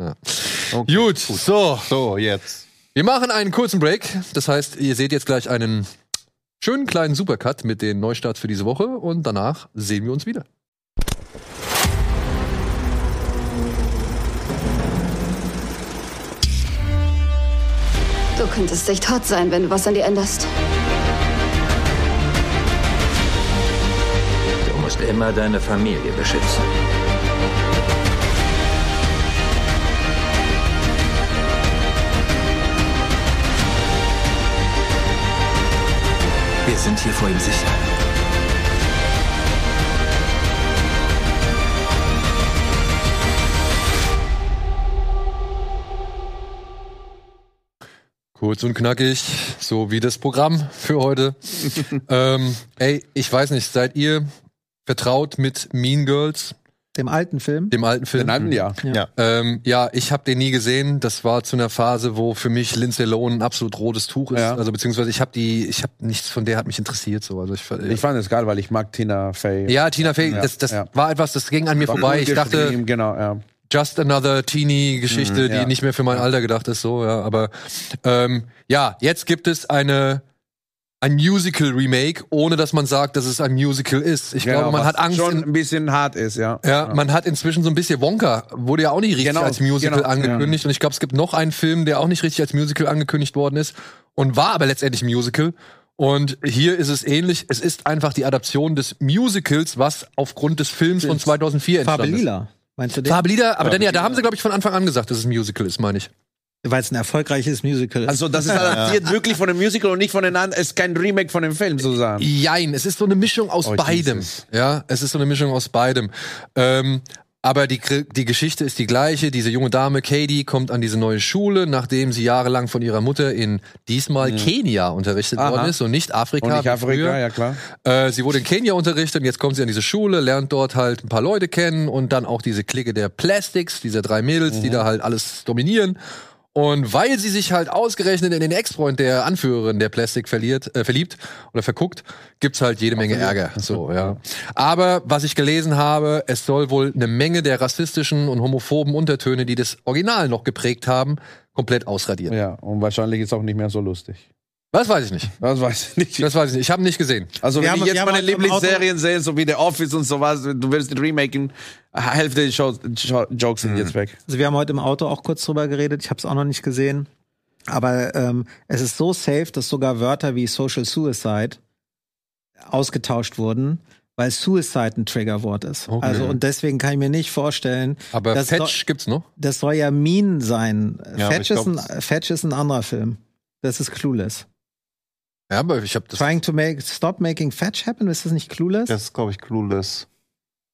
Okay. Gut, so. So, jetzt. Wir machen einen kurzen Break. Das heißt, ihr seht jetzt gleich einen schönen kleinen Supercut mit den Neustarts für diese Woche und danach sehen wir uns wieder. Du könntest echt hot sein, wenn du was an dir änderst. Du musst immer deine Familie beschützen. Wir sind hier vor ihm sicher. Kurz und knackig, so wie das Programm für heute. ähm, ey, ich weiß nicht, seid ihr vertraut mit Mean Girls, Dem alten Film. dem alten Film? Den alten Jahr. Ja. Ähm, ja, ich habe den nie gesehen. Das war zu einer Phase, wo für mich Lindsay Lohan ein absolut rotes Tuch ist. Ja. Also beziehungsweise ich habe die, ich habe nichts von der hat mich interessiert so. Also ich, Ich fand es geil, weil ich mag Tina Fey. ja, Tina Fey, Ja, das, das ja. war etwas, das ging an mir War vorbei. Ich dachte, genau, ja. just another Teenie-Geschichte, Mhm, ja. die nicht mehr für mein Alter gedacht ist, so, ja. Aber ähm, ja, jetzt gibt es eine ein Musical-Remake, ohne dass man sagt, dass es ein Musical ist. Ich glaube, man was hat Angst. Schon In, ein bisschen hart ist, ja. ja, man hat inzwischen so ein bisschen Wonka, wurde ja auch nicht richtig Genau, als Musical genau, angekündigt. Und ich glaube, es gibt noch einen Film, der auch nicht richtig als Musical angekündigt worden ist und war aber letztendlich Musical. Und hier ist es ähnlich. Es ist einfach die Adaption des Musicals, was aufgrund des Films von 2004 entstanden Farbe ist. Lila. Meinst du den? Farbe Lila, aber dann ja, da haben sie, glaube ich, von Anfang an gesagt, dass es ein Musical ist, meine ich. Weil es ein erfolgreiches Musical ist. Also das ist adaptiert wirklich von dem Musical und nicht von den anderen. Es ist kein Remake von dem Film, sozusagen. Jein, es ist so eine Mischung aus Oh, beidem. Jesus. Ja, es ist so eine Mischung aus beidem. Ähm, aber die, die Geschichte ist die gleiche. Diese junge Dame, Katie, kommt an diese neue Schule, nachdem sie jahrelang von ihrer Mutter in diesmal Kenia unterrichtet Mhm. Aha. worden ist und nicht Afrika. Und nicht Afrika, früher. ja klar. Äh, sie wurde in Kenia unterrichtet und jetzt kommt sie an diese Schule, lernt dort halt ein paar Leute kennen und dann auch diese Clique der Plastics, dieser drei Mädels, Mhm. die da halt alles dominieren. Und weil sie sich halt ausgerechnet in den Ex-Freund der Anführerin der Plastic verliert, äh, verliebt oder verguckt, gibt's halt jede Menge Ärger. So, ja. Aber was ich gelesen habe, es soll wohl eine Menge der rassistischen und homophoben Untertöne, die das Original noch geprägt haben, komplett ausradieren. Ja, und wahrscheinlich ist auch nicht mehr so lustig. Das weiß ich nicht. Das weiß ich nicht. Das weiß ich nicht. Ich habe nicht gesehen. Also Wir wenn haben- ich jetzt meine Lieblingsserien sehe, so wie The Office und sowas, du willst den remaken, Hälfte der Shows, Jokes sind jetzt weg. Also wir haben heute im Auto auch kurz drüber geredet. Ich habe es auch noch nicht gesehen. Aber ähm, es ist so safe, dass sogar Wörter wie Social Suicide ausgetauscht wurden, weil Suicide ein Triggerwort ist. Okay. Also und deswegen kann ich mir nicht vorstellen, Aber das, Fetch gibt's noch? das soll ja Mean sein. Ja, Fetch, ist glaub, ein, Fetch ist ein anderer Film. Das ist Clueless. Ja, aber ich habe das. Trying to make stop making fetch happen, ist das nicht Clueless? Das ist, glaube ich, clueless.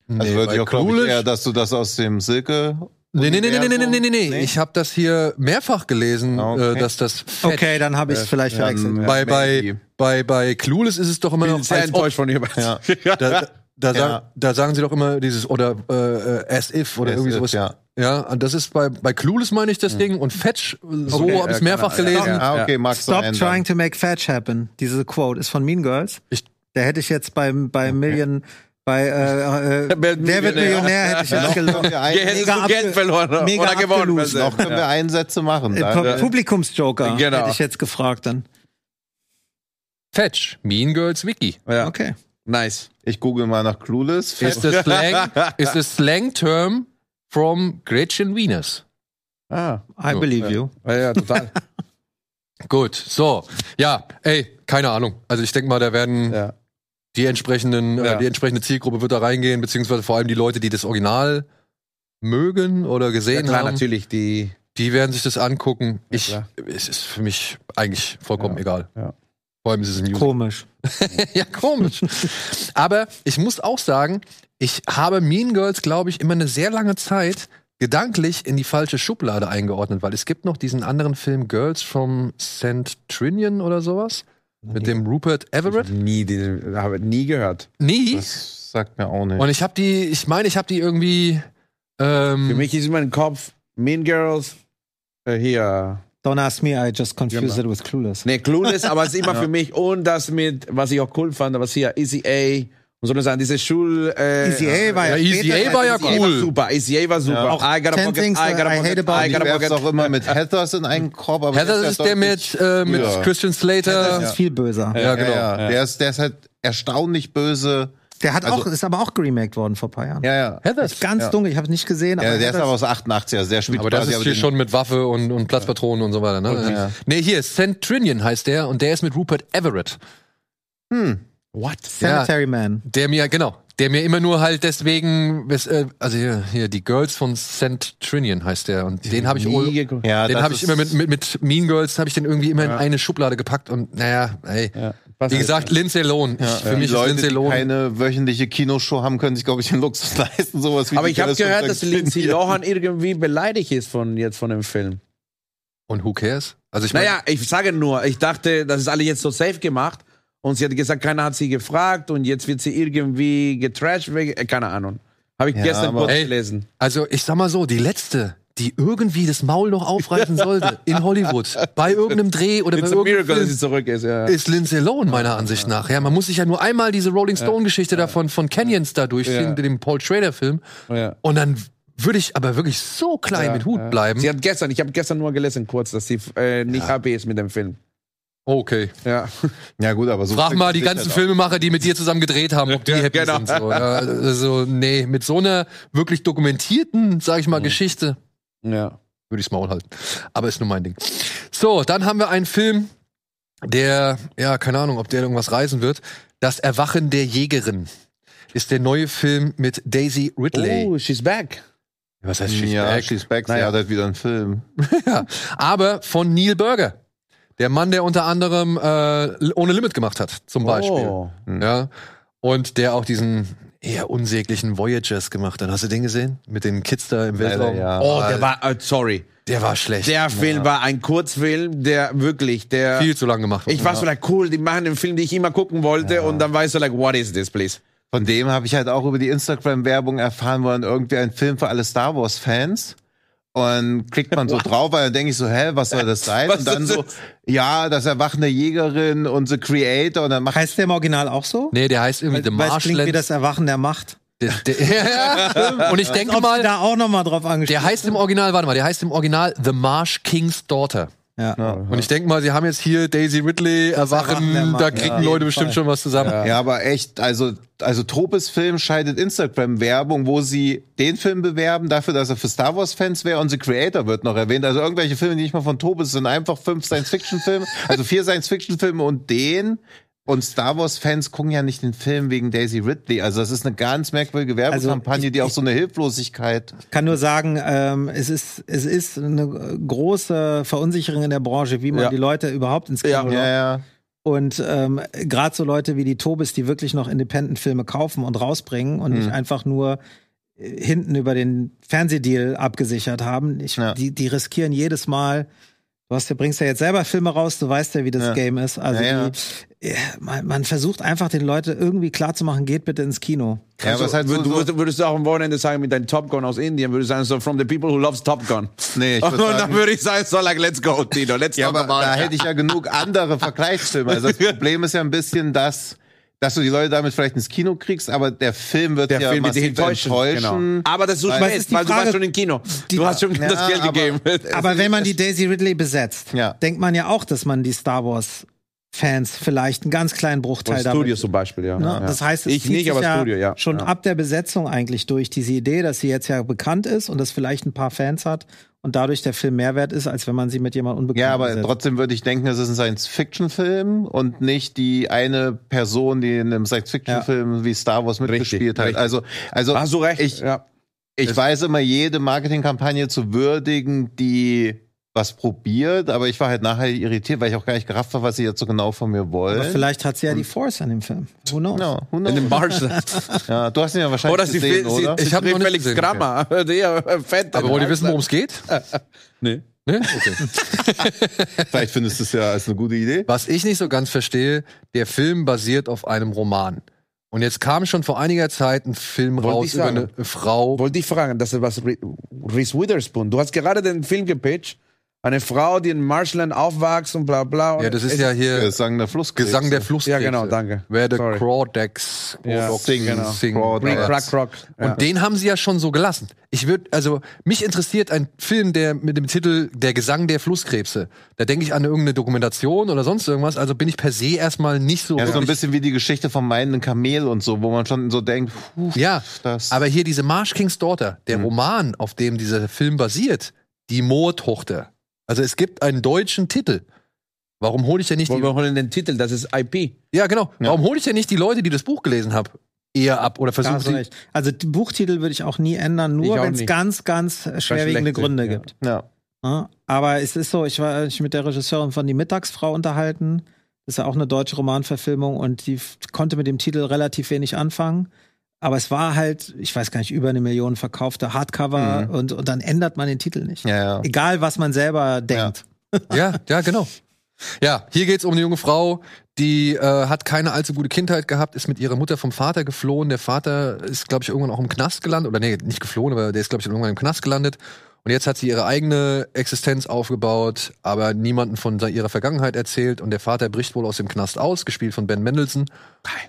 Also nee, also würde ich auch glaube eher, dass du das aus dem Silke Nee, nee, nee, nee, nee, nee, nee, nee, Ich habe das hier mehrfach gelesen, ah, äh, okay. äh, dass das Fett, Okay, dann habe ich es äh, vielleicht verwechselt. Ja, bei, bei, bei, bei Clueless ist es doch immer noch sehr als enttäuscht ob. von dir. Ja. Da, da, da, ja. sagen, da, sagen sie doch immer dieses oder äh, as if oder as irgendwie if, sowas. Ja. ja, das ist bei, bei Clueless meine ich das hm. Ding und Fetch, so okay, habe ich es genau, mehrfach gelesen. Ah, okay, Stop trying to make Fetch happen. Diese Quote ist von Mean Girls. Ich, da hätte ich jetzt beim, bei okay. Million bei äh, äh, Wer- wird Millionär hätte ich jetzt Noch gelogen. Hättest Mega du Geld verloren mega oder gewonnen. noch können wir Einsätze machen. Äh, Pu- Publikumsjoker Genau. hätte ich jetzt gefragt dann. Fetch, Mean Girls Wiki. Ja, Okay. nice. Ich google mal nach Clueless. Ist das Slang ist das Slang Term from Gretchen Wieners. Ah, I So, believe you. ja, ja total. Gut, so. Ja, ey, keine Ahnung. Also ich denke mal, da werden ja. Die entsprechenden, Ja. äh, die entsprechende Zielgruppe wird da reingehen, beziehungsweise vor allem die Leute, die das Original mögen oder ja, gesehen klar, haben, natürlich. Die, die werden sich das angucken. Ich, klar. es ist für mich eigentlich vollkommen Ja, egal. ja. Vor allem ist es ein. Komisch. ja, komisch. Aber ich muss auch sagen, ich habe Mean Girls, glaube ich, immer eine sehr lange Zeit gedanklich in die falsche Schublade eingeordnet, weil es gibt noch diesen anderen Film Girls from St. Trinian oder sowas mit dem Rupert Everett. nie, die, habe nie gehört. Nie. Das sagt mir auch nicht. Und ich habe die, ich meine, ich habe die irgendwie. Ähm, Für mich ist immer im Kopf Mean Girls, äh, hier, Don't ask me, I just confused Genau. it with Clueless. ne, Clueless, aber es ist immer für mich und das mit, was ich auch cool fand, was hier, Easy A und so eine Sachen, diese Schul, äh, Easy A war ja, Ja, Easy. A war ja A cool. war super, Easy A war super. Ja. Auch I gotta Ten forget, Things I gotta Hate forget, About I ich gotta forget. auch immer mit Heathers in einen Korb. Aber Heather der ist der mit, äh, mit. Christian Slater. Das ist viel böser. Ja, genau. Ja, ja. Der, ist, der ist halt erstaunlich böse. Der hat Also- auch, ist aber auch geremaked worden vor ein paar Jahren. Ja, ja. Heather Ist ganz Ja. dunkel, ich habe es nicht gesehen. Ja, aber der ist das- aber aus 88, also der spielt Aber das ist hier schon mit Waffe und, und Platzpatronen und so weiter. Ne? Ja. Nee, hier, St. Trinian heißt der und der ist mit Rupert Everett. What? Sanitary Man. Der mir, genau, der mir immer nur halt deswegen, äh, also hier, hier, die Girls von St. Trinian heißt der und den habe ich, oh, geguckt. Ja, den das habe ich ist- immer mit, mit, mit Mean Girls, habe ich den irgendwie immer in eine Schublade gepackt und naja, ey. Ja. Wie gesagt, Lindsay Lohan. Ich, für die mich ist Leute, Lindsay die Lohan. keine wöchentliche Kinoshow haben, können sich, glaube ich, den Luxus leisten, sowas wie Aber die ich habe gehört, dass. Lindsay. Lohan irgendwie beleidigt ist von jetzt von dem Film. Und who cares? Also ich meine, Naja, ich sage nur, ich dachte, das ist alle jetzt so safe gemacht. Und sie hat gesagt, keiner hat sie gefragt und jetzt wird sie irgendwie getrashed. äh, Keine Ahnung. Habe ich Ja, gestern kurz Ey. gelesen. also ich sag mal so, die letzte, die irgendwie das Maul noch aufreißen sollte in Hollywood, bei irgendeinem Dreh oder bei It's a irgendeinem miracle, dass Film, sie zurück ist. Ja. ist Lindsay Lohan meiner Ansicht nach. Ja, man muss sich ja nur einmal diese Rolling Stone Geschichte davon von Canyons da durchziehen, Ja. dem Paul Schrader Film Ja. und dann würde ich aber wirklich so klein Ja, mit Hut ja. bleiben. Sie hat gestern, ich habe gestern nur gelesen kurz, dass sie äh, nicht happy ist mit dem Film. Okay. Ja. Ja, gut, aber so. Frag mal die ganzen. Filmemacher, die mit dir zusammen gedreht haben, ob die Ja, happy genau. sind. So. Ja, also, nee, mit so einer wirklich dokumentierten, sag ich mal, Geschichte Ja. würde ich's Maul halten. Aber ist nur mein Ding. So, dann haben wir einen Film, der, ja, keine Ahnung, ob der irgendwas reisen wird. Das Erwachen der Jägerin ist der neue Film mit Daisy Ridley. Oh, she's back. Was heißt She's Ja, Back? She's Back, sie Naja. hat halt wieder einen Film. Ja, aber von Neil Burger. Der Mann, der unter anderem äh, Ohne Limit gemacht hat, zum Beispiel. Oh. Ja. Und der auch diesen eher unsäglichen Voyagers gemacht hat. Hast du den gesehen? Mit den Kids da im Weltraum? ja. Oh, der war, äh, sorry. der war schlecht. Der Film war ein Kurzfilm, der wirklich, der. viel zu lang gemacht. Ich war so like, cool, die machen einen Film, den ich immer gucken wollte, und dann war ich so like, what is this, please? Von dem habe ich halt auch über die Instagram-Werbung erfahren, wo dann irgendwie ein Film für alle Star Wars-Fans. Und klickt man so drauf, weil dann denke ich so, hä, was soll das sein? Und dann so, ja, das erwachende Jägerin und The Creator und dann macht Heißt der im Original auch so? Nee, der heißt irgendwie The Weil es klingt wie Marshland. das Erwachen der Macht. Der, der, ja, und ich denke mal, da auch noch mal drauf angespielt der heißt im Original, warte mal, der heißt im Original The Marsh King's Daughter. Ja. Und ich denke mal, sie haben jetzt hier Daisy Ridley, Erwachen da ja, kriegen jeden Leute bestimmt Fall. schon was zusammen. Ja, aber echt, also, also Tropes Film scheidet Instagram-Werbung, wo sie den Film bewerben, dafür, dass er für Star Wars-Fans wäre und The Creator wird noch erwähnt. Also irgendwelche Filme, die nicht mal von Tropes sind, einfach fünf Science-Fiction-Filme, also vier Science-Fiction-Filme und den. Und Star Wars-Fans gucken ja nicht den Film wegen Daisy Ridley. Also das ist eine ganz merkwürdige Werbekampagne, ich- die auch so eine Hilflosigkeit. Ich kann nur sagen, ähm, es ist es ist eine große Verunsicherung in der Branche, wie man Ja. die Leute überhaupt ins Kino Ja. Ja, ja. Und ähm, gerade so Leute wie die Tobis, die wirklich noch Independent-Filme kaufen und rausbringen und Mhm. nicht einfach nur äh, hinten über den Fernsehdeal abgesichert haben, ich, Ja. die, die riskieren jedes Mal. Du hast, du bringst ja jetzt selber Filme raus, du weißt ja, wie das Ja. Game ist. Also Ja, ja. Die, man, man versucht einfach den Leuten irgendwie klarzumachen, geht bitte ins Kino. Ja, es ist halt so, Also, du, so würdest, würdest du auch am Wochenende sagen, mit deinem Top Gun aus Indien, würdest du sagen, so, from the people who loves Top Gun. nee, ich Und dann würde ich sagen, so, like, let's go, Tino, let's Ja, talk aber da hätte ich ja genug andere Vergleichsfilme. Also das Problem ist ja ein bisschen, dass, dass du die Leute damit vielleicht ins Kino kriegst, aber der Film wird Der ja Film wird dich enttäuschen. enttäuschen. Genau. Aber das ist so Weil- ist die weil du Frage- warst schon im Kino. du hast schon Ja, das Geld aber- gegeben. Aber wenn man die Daisy Ridley besetzt, Ja. denkt man ja auch, dass man die Star Wars Fans vielleicht einen ganz kleinen Bruchteil Von damit Studios zum Beispiel, ja. Ne? ja. Das heißt, es ich zieht nicht, sich aber ja Studio, ja. schon ja. ab der Besetzung eigentlich durch diese Idee, dass sie jetzt ja bekannt ist und das vielleicht ein paar Fans hat und dadurch der Film mehr wert ist, als wenn man sie mit jemand unbekannt Ja, aber besetzt. trotzdem würde ich denken, es ist ein Science-Fiction-Film und nicht die eine Person, die in einem Science-Fiction-Film wie Star Wars mitgespielt hat. richtig. Also, also Hast du recht. ich, ja. ich weiß immer, jede Marketingkampagne zu würdigen, die was probiert, aber ich war halt nachher irritiert, weil ich auch gar nicht gerafft habe, was sie jetzt so genau von mir wollen. aber vielleicht hat sie ja die Force an dem Film. Who knows? Ja, who In knows? dem Marsch. ja, du hast ihn ja wahrscheinlich Oder sie, gesehen, sie, oder? sie, Ich hab sie noch nicht Felix gesehen, Grammer. Der fett. Aber wollt ihr wissen, worum es geht? Nee. Ne? Okay. Vielleicht findest du es ja als eine gute Idee. Was ich nicht so ganz verstehe, der Film basiert auf einem Roman. Und jetzt kam schon vor einiger Zeit ein Film Wollte raus über eine Frau. Wollte ich fragen, das ist was Re- Reese Witherspoon. Du hast gerade den Film gepitcht. Eine Frau, die in Marshland aufwächst und bla bla. Ja, das ist ja hier Gesang der Flusskrebse. Gesang der Flusskrebse. Ja, genau, danke. Where the. Crawdads Ja, sing, genau. sing. Crawdads. Ja. Und den haben sie ja schon so gelassen. Ich würde, also mich interessiert ein Film, der mit dem Titel Der Gesang der Flusskrebse. Da denke ich an irgendeine Dokumentation oder sonst irgendwas. Also bin ich per se erstmal nicht so. Ja, so ein bisschen wie die Geschichte vom meinenden Kamel und so, wo man schon so denkt, puh, ja, das. aber hier diese Marsh King's Daughter, der Mhm. Roman, auf dem dieser Film basiert, die Moortochter. Also es gibt einen deutschen Titel. Warum hole ich denn nicht Wollen die, wir holen den Titel, das ist IP. Ja, genau. Ja. Warum hole ich denn nicht die Leute, die das Buch gelesen haben, eher ab oder Da versuche hast du sie recht. Also Buchtitel würde ich auch nie ändern, nur wenn es nicht. ganz, ganz schwerwiegende Gründe ja. gibt. ja. Ja, aber es ist so, ich war ich mit der Regisseurin von Die Mittagsfrau unterhalten. Das ist ja auch eine deutsche Romanverfilmung und die konnte mit dem Titel relativ wenig anfangen. Aber es war halt, ich weiß gar nicht, über eine Million verkaufte Hardcover und, und dann ändert man den Titel nicht. Ja, ja. Egal, was man selber denkt. Ja, ja, genau. Ja, hier geht's um eine junge Frau, die äh, hat keine allzu gute Kindheit gehabt, ist mit ihrer Mutter vom Vater geflohen. Der Vater ist, glaube ich, irgendwann auch im Knast gelandet. Oder nee, nicht geflohen, aber der ist, glaube ich, irgendwann im Knast gelandet. Und jetzt hat sie ihre eigene Existenz aufgebaut, aber niemanden von ihrer Vergangenheit erzählt. Und der Vater bricht wohl aus dem Knast aus, gespielt von Ben Mendelssohn,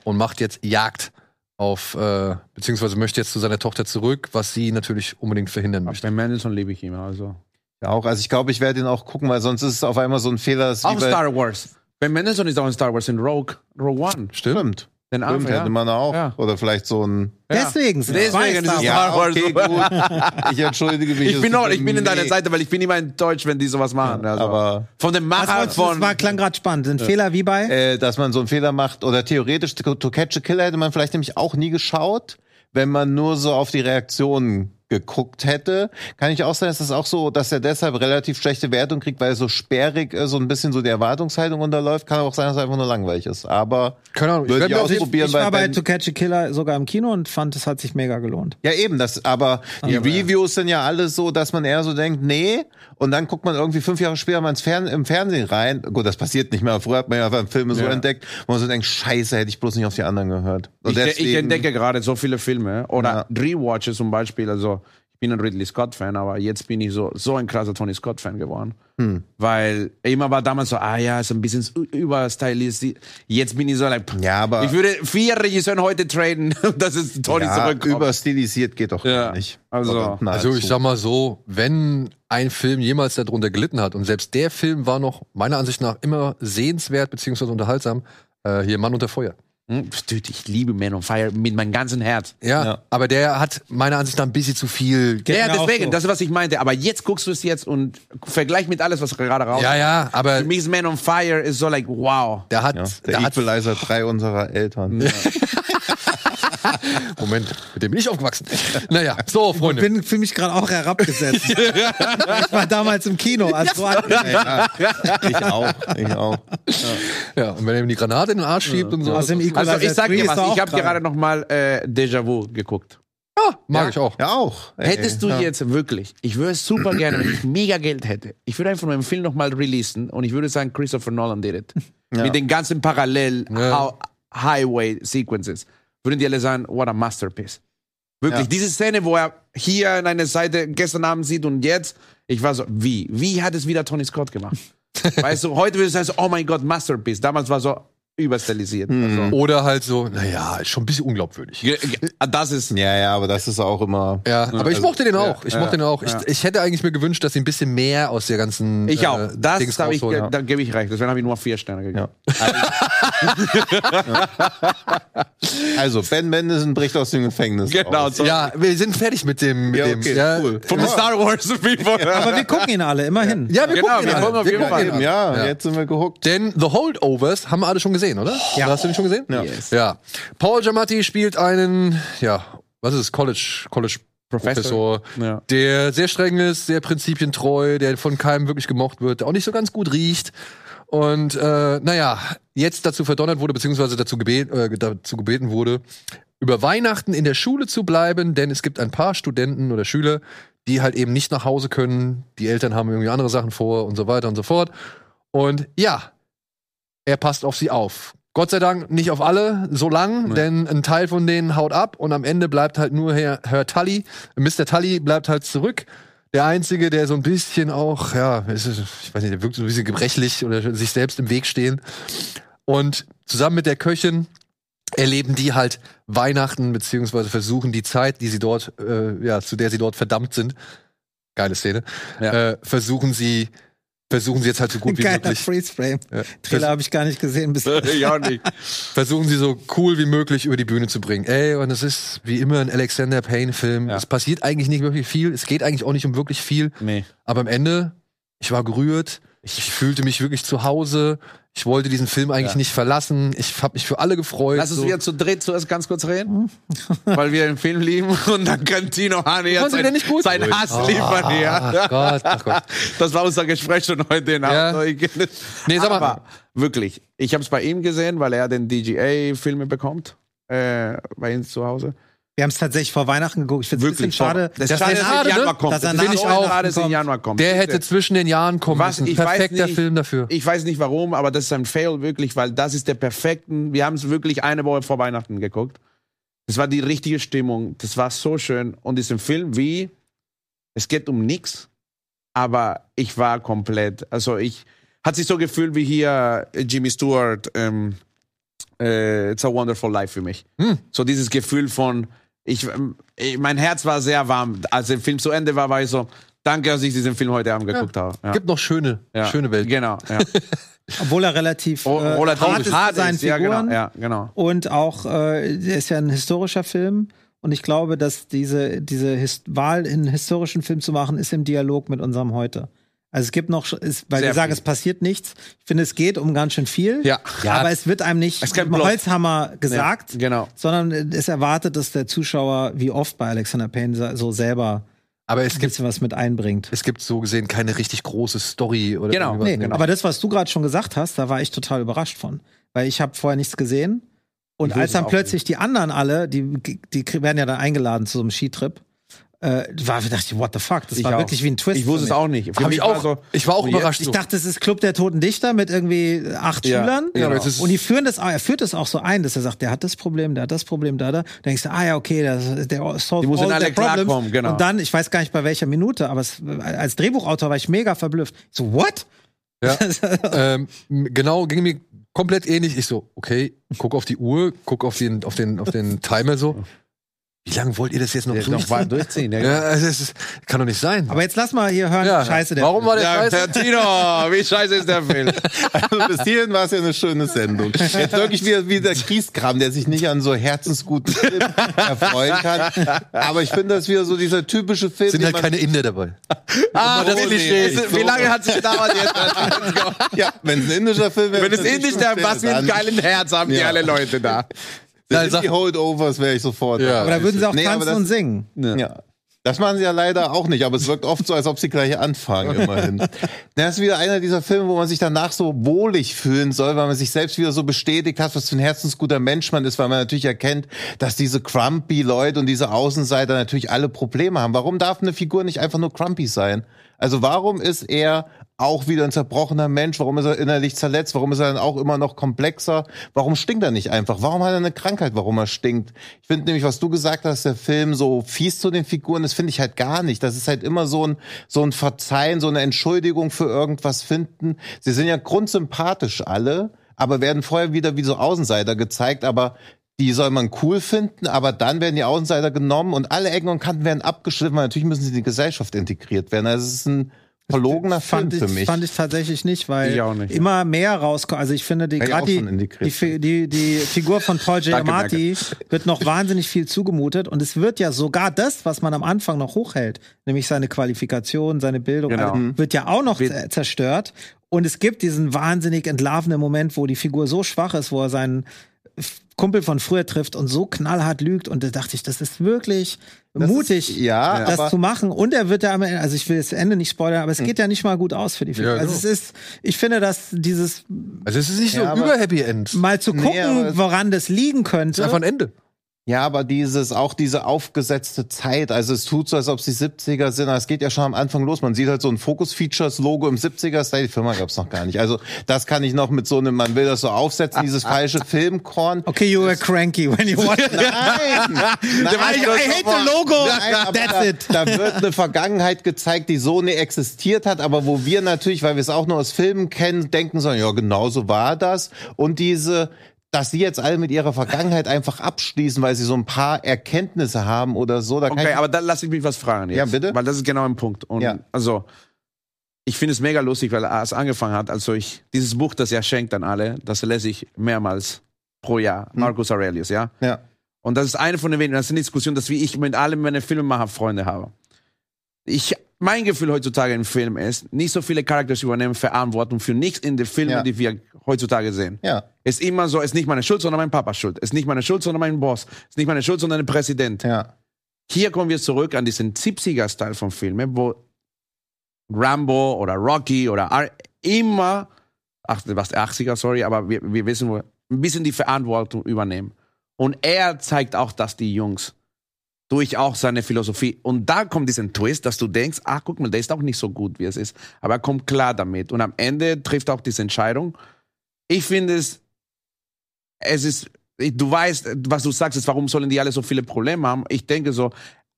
und macht jetzt Jagd auf, äh, beziehungsweise möchte jetzt zu seiner Tochter zurück, was sie natürlich unbedingt verhindern möchte. Bei Mendelssohn liebe ich ihn. Also. Ja, auch. Also ich glaube, ich werde ihn auch gucken, weil sonst ist es auf einmal so ein Fehler, Auch Star Wars. Ben Mendelsohn ist auch in Star Wars in Rogue, Rogue One. Stimmt. Den Stimmt, Alpha, ja. hätte man auch. Ja. Oder vielleicht so ein. Deswegen sind Deswegen ist es ja- okay, gut. Ich entschuldige mich. Ich bin, mir ich bin in deiner Seite, weil ich bin immer enttäuscht, wenn die sowas machen. also. aber- von dem Macher du- von. das war, klang gerade spannend. Sind Fehler wie bei? äh, dass man so einen Fehler macht oder theoretisch To to Catch a Killer hätte man vielleicht nämlich auch nie geschaut, wenn man nur so auf die Reaktionen geguckt hätte. Kann ich auch sagen, ist das auch so, dass er deshalb relativ schlechte Wertung kriegt, weil er so sperrig ist, so ein bisschen so die Erwartungshaltung unterläuft. Kann auch sein, dass er einfach nur langweilig ist. Aber ich würde ich jeden- ausprobieren, Ich war bei To Catch a Killer sogar im Kino und fand, es hat sich mega gelohnt. Ja, eben, das, aber die Reviews sind ja alles so, dass man eher so denkt, nee, und dann guckt man irgendwie fünf Jahre später mal ins Fern im Fernsehen rein. Gut, das passiert nicht mehr. Früher hat man ja einfach Filme so Ja. entdeckt, wo man so denkt, scheiße, hätte ich bloß nicht auf die anderen gehört. Und Ich, ich deswegen- entdecke gerade so viele Filme oder Ja. Rewatches zum Beispiel. Also ich bin ein Ridley Scott Fan, aber jetzt bin ich so so ein krasser Tony Scott Fan geworden, Hm. weil immer war damals so, ah ja, ist ein bisschen überstylisiert. Jetzt bin ich so like, Ja, aber- ich würde vier Regisseuren heute traden, dass es Tony ja, zurückkommt. überstilisiert geht doch Ja, gar nicht. also-. Also ich sag mal so, wenn ein Film jemals darunter gelitten hat und selbst der Film war noch meiner Ansicht nach immer sehenswert beziehungsweise unterhaltsam, äh, hier Mann unter Feuer. Hm, Dude, ich liebe Man on Fire mit meinem ganzen Herz. Ja, Ja. aber der hat meiner Ansicht nach ein bisschen zu viel. Geht ja, auch deswegen, so. das ist was ich meinte. Aber jetzt guckst du es jetzt und vergleich mit alles, was gerade raus. Ja, ja, aber Für mich ist Man on Fire ist so like wow. der hat, ja, der der hat Equalizer drei unserer Eltern. Moment, mit dem bin ich aufgewachsen. Naja, so Ich Freunde. bin für mich gerade auch herabgesetzt. ich war damals im Kino. So alt- Ja, ich auch, ich auch. Ja, und wenn er ihm die Granate in den Arsch schiebt und so, Also ich sag 3 dir was, ich habe gerade noch mal äh, Déjà-vu geguckt. mag Ja. ich auch. Ja, auch. Ey, Hättest du ja. jetzt wirklich, ich würde es super gerne, wenn ich mega Geld hätte, ich würde einfach nur einen Film noch mal releasen und ich würde sagen, Christopher Nolan did it. Mit den ganzen parallel Ja. Highway Sequences. Würden die alle sagen, what a masterpiece. Wirklich, Ja. diese Szene, wo er hier an einer Seite gestern Abend sieht und jetzt, ich war so, wie? Wie hat es wieder Tony Scott gemacht? weißt du, heute würde es sagen, oh mein Gott, Masterpiece. Damals war so überstilisiert. Also, Oder halt so, naja, ist schon ein bisschen unglaubwürdig. ge- das ist, Ja, ja, aber das ist auch immer. Ja, aber ich also, mochte den auch. Ich ja, mochte den auch. ja. Ich, ich hätte eigentlich mir gewünscht, dass sie ein bisschen mehr aus der ganzen. ich auch. äh, Das Dings ich, ge- da gebe ich recht. Deswegen habe ich nur vier Sterne gegeben. Also, Ben Mendelsohn bricht aus dem Gefängnis. Genau, aus. so. Ja, wir sind fertig mit dem. Mit Ja, dem okay, ja, cool. Von den Star Wars People. Aber wir gucken ihn alle, immerhin. Ja, wir Genau, gucken ihn wir alle. gucken Wir jeden gucken ihn ja, Ja. jetzt sind wir gehuckt. Denn The Holdovers haben wir alle schon gesehen, oder? Ja. Hast du den schon gesehen? Ja. Yes. Ja. Paul Giamatti spielt einen, ja, was ist es? College, College Professor, Ja. der sehr streng ist, sehr prinzipientreu, der von keinem wirklich gemocht wird, der auch nicht so ganz gut riecht. Und äh, naja, jetzt dazu verdonnert wurde, beziehungsweise dazu, gebet, äh, dazu gebeten wurde, über Weihnachten in der Schule zu bleiben, denn es gibt ein paar Studenten oder Schüler, die halt eben nicht nach Hause können. Die Eltern haben irgendwie andere Sachen vor und so weiter und so fort. Und ja, er passt auf sie auf. Gott sei Dank nicht auf alle so lang, denn ein Teil von denen haut ab und am Ende bleibt halt nur Herr, Herr Tully. Mr. Tully bleibt halt zurück. Der Einzige, der so ein bisschen auch, ja, ist, ich weiß nicht, der wirkt so ein bisschen gebrechlich oder sich selbst im Weg stehen. Und zusammen mit der Köchin erleben die halt Weihnachten, beziehungsweise versuchen die Zeit, die sie dort, äh, ja, zu der sie dort verdammt sind, geile Szene, Ja. äh, versuchen sie, versuchen sie jetzt halt so gut wie Geiler möglich. Freeze Frame. Ja. Trailer habe ich gar nicht gesehen bis ich auch nicht. versuchen sie so cool wie möglich über die Bühne zu bringen. Ey, und es ist wie immer ein Alexander Payne-Film. Ja. Es passiert eigentlich nicht wirklich viel. Es geht eigentlich auch nicht um wirklich viel. Nee. Aber am Ende, ich war gerührt. Ich fühlte mich wirklich zu Hause. Ich wollte diesen Film eigentlich Ja. nicht verlassen. Ich habe mich für alle gefreut. Lass uns so. wieder zu dritt zuerst ganz kurz reden, weil wir den Film lieben und dann kann Tino Hane jetzt den nicht gut? seinen Hass liefern hier. Ach Gott, ach Gott. Das war unser Gespräch schon heute in Ja. Abend. Nee, sag mal. Aber wirklich, ich habe es bei ihm gesehen, weil er den DGA-Filme bekommt. Äh, bei ihm zu Hause. Wir haben es tatsächlich vor Weihnachten geguckt. Ich finde es ein bisschen schade. Das schade, dass schade, er im ne? Januar kommt. Dass er nach ich auch. schade, dass kommt. Januar kommt. Der hätte zwischen den Jahren kommen Was, müssen. ich weiß Perfekter nicht. Film dafür. Ich weiß nicht warum, aber das ist ein Fail wirklich, weil das ist der perfekten. Wir haben es wirklich eine Woche vor Weihnachten geguckt. Das war die richtige Stimmung. Das war so schön. Und ist ein Film wie, es geht um nichts, aber ich war komplett, also ich, hat sich so gefühlt wie hier äh, Jimmy Stewart, ähm, äh, It's a Wonderful Life für mich. Hm. So dieses Gefühl von, ich, ähm, ich, mein Herz war sehr warm. Als der Film zu Ende war, war ich so, Danke, dass ich diesen Film heute Abend geguckt habe. Ja. Gibt noch schöne, Ja. schöne Welten. Genau, ja. Obwohl er relativ, Oh, äh, Roland hart Hart ist für seinen ja, Figuren. genau, ja, genau. Und auch, äh, der ist ja ein historischer Film. Und ich glaube, dass diese, diese His Wahl, einen historischen Film zu machen, ist im Dialog mit unserem Heute. Also es gibt noch, ist, weil Sehr wir sagen, viel. es passiert nichts. Ich finde, es geht um ganz schön viel. Ja. aber es wird einem nicht Es mit dem. Holzhammer gesagt, Ja, genau. sondern es erwartet, dass der Zuschauer, wie oft bei Alexander Payne, so selber Aber es ein gibt, bisschen was mit einbringt. es gibt so gesehen keine richtig große Story oder Genau. Nee, aber das, was du gerade schon gesagt hast, da war ich total überrascht von. Weil ich habe vorher nichts gesehen. Und als dann plötzlich die anderen alle, die, die werden ja dann eingeladen zu so einem Skitrip, äh, war, dachte ich, what the fuck? Das Ich war auch. wirklich wie ein Twist. Ich wusste es auch nicht. Für mich ich war auch. so- ich war auch jetzt- überrascht. Ich dachte, es ist Club der Toten Dichter mit irgendwie acht Ja, Schülern. genau. Und die führen das, er führt das auch so ein, dass er sagt, der hat das Problem, der hat das Problem, da, da. Dann denkst du, ah ja, okay, das, der solve Die all alle klarkommen, genau. Und dann, ich weiß gar nicht bei welcher Minute, aber es, als Drehbuchautor war ich mega verblüfft. So, what? Ja. ähm, genau, ging mir komplett ähnlich. Ich so, okay, guck auf die Uhr, guck auf den, auf den, auf den Timer so. Wie lange wollt ihr das jetzt noch noch durchziehen? weit durchziehen. Ja, Ja, es ist, kann doch nicht sein. Aber jetzt lass mal hier hören, ja, wie scheiße der Warum war der Ja, scheiße? Tarantino, wie scheiße ist der Film? Also bis hierhin war es ja eine schöne Sendung. Jetzt wirklich wieder, wie der Kriegskram, der sich nicht an so herzensguten Filmen erfreuen kann. Aber ich finde, das wieder so dieser typische Film. Sind halt man- keine Inder dabei. Ah, das oh, nicht nee. Wie lange hat es gedauert jetzt? Ja, wenn es ein indischer Film wäre. Wenn es indisch wäre, fünf was für ein dann- geilen Herz haben die alle Leute da. Das sind die Holdovers wäre ich sofort. Ja. Aber da würden sie auch Nee, tanzen das- und singen. Ja. Das machen sie ja leider auch nicht, aber es wirkt oft so, als ob sie gleich anfangen, immerhin. Das ist wieder einer dieser Filme, wo man sich danach so wohlig fühlen soll, weil man sich selbst wieder so bestätigt hat, was für ein herzensguter Mensch man ist, weil man natürlich erkennt, dass diese crumpy Leute und diese Außenseiter natürlich alle Probleme haben. Warum darf eine Figur nicht einfach nur crumpy sein? Also warum ist er auch wieder ein zerbrochener Mensch? Warum ist er innerlich zerletzt? Warum ist er dann auch immer noch komplexer? Warum stinkt er nicht einfach? Warum hat er eine Krankheit, warum er stinkt? Ich finde nämlich, was du gesagt hast, der Film so fies zu den Figuren, das finde ich halt gar nicht. Das ist halt immer so ein, so ein Verzeihen, so eine Entschuldigung für irgendwas finden. Sie sind ja grundsympathisch alle, aber werden vorher wieder wie so Außenseiter gezeigt, aber die soll man cool finden, aber dann werden die Außenseiter genommen und alle Ecken und Kanten werden abgeschliffen, weil natürlich müssen sie in die Gesellschaft integriert werden. Also es ist ein verlogener Film Fand ich, für mich. fand ich tatsächlich nicht, weil Ich auch nicht. immer mehr rauskommt. Also ich finde, die, gerade die, die, die, die Figur von Paul Giamatti wird noch wahnsinnig viel zugemutet und es wird ja sogar das, was man am Anfang noch hochhält, nämlich seine Qualifikation, seine Bildung, Genau. also, wird ja auch noch zerstört. Und es gibt diesen wahnsinnig entlarvenden Moment, wo die Figur so schwach ist, wo er seinen Kumpel von früher trifft und so knallhart lügt. Und da dachte ich, das ist wirklich Das mutig, ist- ja, das zu machen. Und er wird ja am Ende, also ich will das Ende nicht spoilern, aber es geht ja nicht mal gut aus für die Figur. Ja, also es ist, ich finde, dass dieses Also es ist nicht so Ja, über Happy End. Mal zu Nee, gucken, es- woran das liegen ist könnte. einfach ein Ende. Ja, aber dieses, auch diese aufgesetzte Zeit, also es tut so, als ob es die 70er sind, aber es geht ja schon am Anfang los. Man sieht halt so ein Focus-Features-Logo im 70er-Style, die Firma gab's noch gar nicht. Also das kann ich noch mit so einem, man will das so aufsetzen, dieses falsche Filmkorn. Okay, you were cranky when you watched Nein! Nein I, I hate the logo. Nein, That's da, it. Da wird eine Vergangenheit gezeigt, die so nie existiert hat, aber wo wir natürlich, weil wir es auch nur aus Filmen kennen, denken sollen, ja, genau so war das. Und diese, dass sie jetzt alle mit ihrer Vergangenheit einfach abschließen, weil sie so ein paar Erkenntnisse haben oder so. Da Okay, ich, aber dann lass ich mich was fragen jetzt. Ja, bitte. Weil das ist genau ein Punkt. Und Ja. also, ich finde es mega lustig, weil er es angefangen hat, also ich, dieses Buch, das er schenkt an alle, das lese ich mehrmals pro Jahr. Hm. Marcus Aurelius, ja. ja. Und das ist eine von den wenigen, das ist eine Diskussion, dass wie ich mit allen meine Filmemacher-Freunde habe. Ich, mein Gefühl heutzutage im Film ist, nicht so viele Characters übernehmen Verantwortung für nichts in den Filmen, Ja. die wir heutzutage sehen. Ja. Ist immer so, ist nicht meine Schuld, sondern mein Papas Schuld. Ist nicht meine Schuld, sondern mein Boss. Ist nicht meine Schuld, sondern der Präsident. Ja. Hier kommen wir zurück an diesen 70er-Style von Filmen, wo Rambo oder Rocky oder Ar immer, ach, was 80er, sorry, aber wir, wir wissen, wo, ein bisschen die Verantwortung übernehmen. Und er zeigt auch, dass die Jungs durch auch seine Philosophie. Und da kommt diesen Twist, dass du denkst, ach, guck mal, der ist auch nicht so gut, wie es ist. Aber er kommt klar damit. Und am Ende trifft auch diese Entscheidung. Ich finde es, es ist, du weißt, was du sagst, ist, warum sollen die alle so viele Probleme haben? Ich denke so,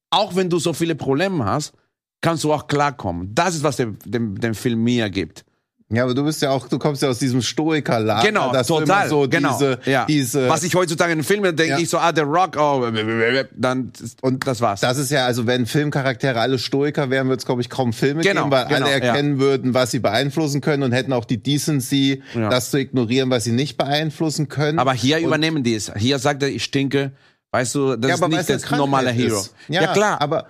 auch wenn du so viele Probleme hast, kannst du auch klarkommen. Das ist, was dem, dem, dem Film mir gibt. Ja, aber du bist ja auch, du kommst ja aus diesem Stoiker-Lager. Genau, dass total. so genau. diese, ja. diese, Was ich heutzutage in Filmen denke, Ja. ich so, ah, der Rock, oh, dann, und das war's. Das ist ja, also wenn Filmcharaktere alle Stoiker wären, würde es, glaube ich, kaum Filme Genau, geben, weil genau, alle erkennen würden, was sie beeinflussen können und hätten auch die Decency, Ja. das zu ignorieren, was sie nicht beeinflussen können. Aber hier und, übernehmen die es. Hier sagt er, ich stinke. Weißt du, das ja, ist nicht das normale Krankheit Hero. ist. Ja, klar. Aber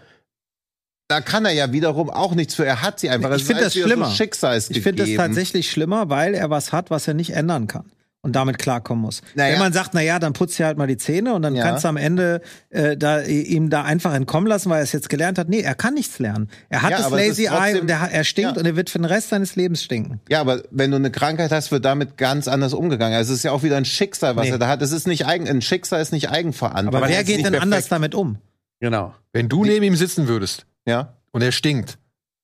da kann er ja wiederum auch nichts für. Er hat sie einfach. Ich finde das schlimmer. So Ich finde das tatsächlich schlimmer, weil er was hat, was er nicht ändern kann. Und damit klarkommen muss. Naja. Wenn man sagt, na ja, dann putzt dir halt mal die Zähne und dann Ja. kannst du am Ende äh, da, ihm da einfach entkommen lassen, weil er es jetzt gelernt hat. Nee, er kann nichts lernen. Er hat Ja, das Lazy trotzdem- Eye und er, er stinkt Ja. und er wird für den Rest seines Lebens stinken. Ja, aber wenn du eine Krankheit hast, wird damit ganz anders umgegangen. Also es ist ja auch wieder ein Schicksal, was Nee. er da hat. Es ist nicht eigen, ein Schicksal ist nicht eigenverantwortlich. Aber wer geht denn perfekt. anders damit um? genau. Wenn du neben ihm sitzen würdest Ja, und er stinkt,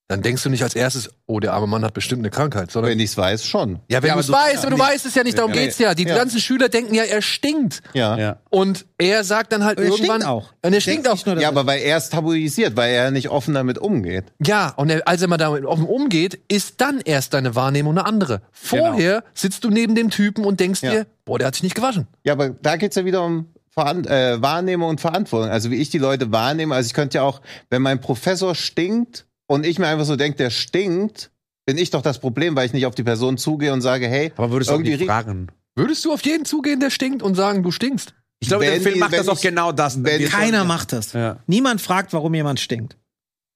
dann denkst du nicht als erstes, oh, der arme Mann hat bestimmt eine Krankheit, sondern wenn ich's weiß, schon. ja, wenn Ja, du aber es weißt, ja, aber du nee. weißt es ja nicht, darum Ja, geht's ja. Die ja. ganzen Schüler denken ja, er stinkt. Ja. Ja. Und er sagt dann halt Und er irgendwann. stinkt auch. Und er stinkt auch. nur, Ja, er- aber weil er es tabuisiert, weil er nicht offen damit umgeht. Ja, und er, als er mal damit offen umgeht, ist dann erst deine Wahrnehmung eine andere. Vorher sitzt du neben dem Typen und denkst Ja. dir, boah, der hat sich nicht gewaschen. Ja, aber da geht's ja wieder um Veran äh, Wahrnehmung und Verantwortung. Also wie ich die Leute wahrnehme. Also ich könnte ja auch, wenn mein Professor stinkt und ich mir einfach so denke, der stinkt, bin ich doch das Problem, weil ich nicht auf die Person zugehe und sage, hey, Aber würdest du irgendwie fragen? Würdest du auf jeden zugehen, der stinkt und sagen, du stinkst? Ich glaube, der Film macht das auch genau das. Keiner macht das. Ja. Niemand fragt, warum jemand stinkt.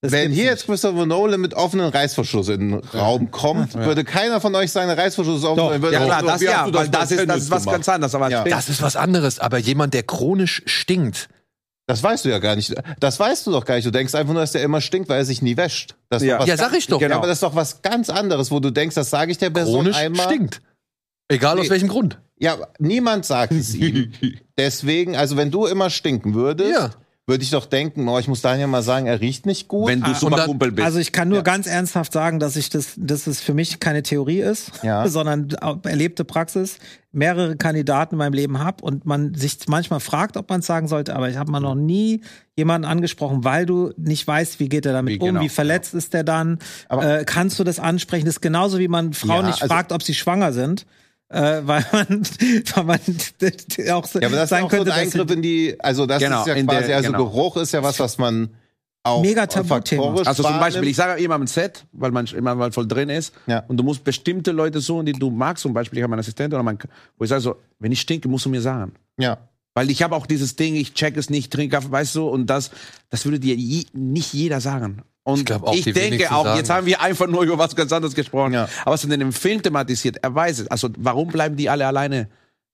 Das Wenn hier nicht. jetzt Christopher Nolan mit offenen Reißverschluss in den Raum kommt, würde keiner von euch sagen, der Reißverschluss würde Ja klar, das ja, du weil das ist, das ist was gemacht? ganz anderes. Aber Ja. Das ist was anderes, aber jemand, der chronisch stinkt. Das weißt du ja gar nicht. Das weißt du doch gar nicht. Du denkst einfach nur, dass der immer stinkt, weil er sich nie wäscht. Das Ja. Ja, sag ich doch. Ja, Genau. aber das ist doch was ganz anderes, wo du denkst, das sage ich der Person Chronisch einmal. stinkt. Egal aus Nee. welchem Grund. Ja, niemand sagt es ihm. Deswegen, also wenn du immer stinken würdest, Ja. Würde ich doch denken, oh, ich muss Daniel mal sagen, er riecht nicht gut. Wenn du und super dann- Kumpel bist. Also ich kann nur ganz ernsthaft sagen, dass ich das, dass es für mich keine Theorie ist, Ja. sondern erlebte Praxis. Mehrere Kandidaten in meinem Leben habe und man sich manchmal fragt, ob man es sagen sollte, aber ich habe mal noch nie jemanden angesprochen, weil du nicht weißt, wie geht er damit Wie um, genau, wie verletzt ist der dann, Aber- äh, kannst du das ansprechen? Das ist genauso wie man Frauen Ja, nicht also- fragt, ob sie schwanger sind. Äh, weil man, weil man auch so ja, aber das ist sein auch so ein könnte, Eingriff in die, also das Genau, ist ja quasi, der- also genau. Geruch ist ja was, was man auch Mega Tabuthema. Also zum Beispiel, ich sage immer am Set, weil man immer mal voll drin ist, Ja. und du musst bestimmte Leute suchen, die du magst. Zum Beispiel, ich habe meinen Assistenten oder mein, wo ich sage so, wenn ich stinke, musst du mir sagen. Ja. Weil ich habe auch dieses Ding, ich check es nicht, trinke, Kaffee, weißt du, und das, das würde dir je, nicht jeder sagen. Und Ich glaub auch, ich die denke auch, jetzt das. haben wir einfach nur über was ganz anderes gesprochen. Ja. Aber was in dem Film thematisiert, er weiß es. Also warum bleiben die alle alleine?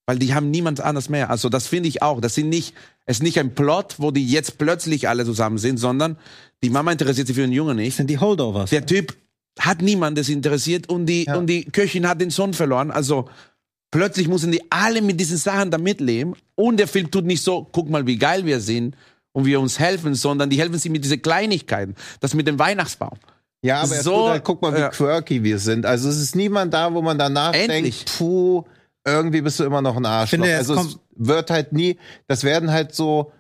Weil die haben niemand anders mehr. Also das finde ich auch. Das sind nicht, es ist nicht ein Plot, wo die jetzt plötzlich alle zusammen sind, sondern die Mama interessiert sich für den Jungen nicht. sind die Holdovers. Der Typ hat niemand, das interessiert und die, Ja. und die Köchin hat den Sohn verloren. Also plötzlich müssen die alle mit diesen Sachen da mitleben. Und der Film tut nicht so, guck mal, wie geil wir sind und wir uns helfen, sondern die helfen sich mit diesen Kleinigkeiten. Das mit dem Weihnachtsbaum. Ja, aber er So, halt, guck mal, wie ja. quirky wir sind. Also es ist niemand da, wo man danach Endlich. denkt, puh, irgendwie bist du immer noch ein Arschloch. finde, es also es wird halt nie, das werden halt so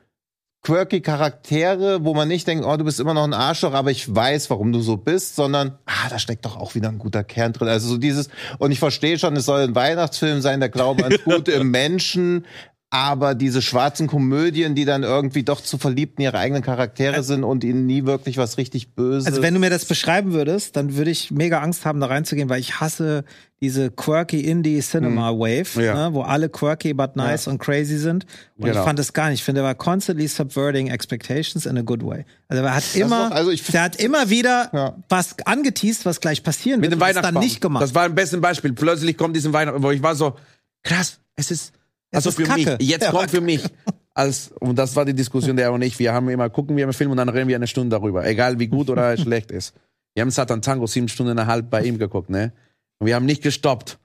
quirky Charaktere, wo man nicht denkt, oh, du bist immer noch ein Arschloch, aber ich weiß, warum du so bist, sondern, ah, da steckt doch auch wieder ein guter Kern drin. Also so dieses, und ich verstehe schon, es soll ein Weihnachtsfilm sein, der Glaube ans Gute im Menschen, aber diese schwarzen Komödien, die dann irgendwie doch zu verliebt in ihre eigenen Charaktere sind und ihnen nie wirklich was richtig Böses. Also wenn du mir das beschreiben würdest, dann würde ich mega Angst haben, da reinzugehen, weil ich hasse diese quirky Indie Cinema Wave, Ja. ne, wo alle quirky but nice und crazy sind. Und Genau. ich fand das gar nicht. Ich finde, er war constantly subverting expectations in a good way. Also er hat immer, also ich- der hat immer wieder Ja. was angeteased, was gleich passieren Mit wird. dem und das Weihnachtsbaum. dann nicht gemacht. Das war ein bestes Beispiel. Plötzlich kommt diesen Weihnachten, wo ich war so, krass, es ist, also ist für Kacke. mich, jetzt Ja, kommt für mich. Als, und das war die Diskussion, der und ich. Wir haben immer, gucken wir einen Film und dann reden wir eine Stunde darüber. Egal wie gut oder schlecht ist. Wir haben Satan Tango sieben Stunden und eine halb bei ihm geguckt, ne? Und wir haben nicht gestoppt.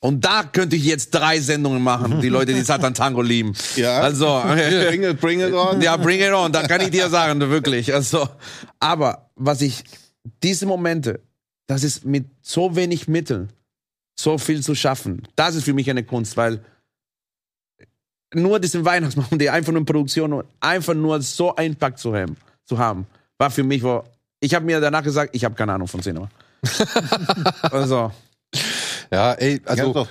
Und da könnte ich jetzt drei Sendungen machen, die Leute, die Satan Tango lieben. Ja. Also, bring it, bring it on. ja, bring it on, da kann ich dir sagen, wirklich. Also, aber was ich, diese Momente, das ist mit so wenig Mitteln, so viel zu schaffen, das ist für mich eine Kunst, weil nur diesen Weihnachtsbaum, die einfach nur in Produktion, einfach nur so einen Impact zu haben, zu haben, war für mich, wo, ich habe mir danach gesagt, ich habe keine Ahnung von Cinema. also, Ja, ey, Ja, also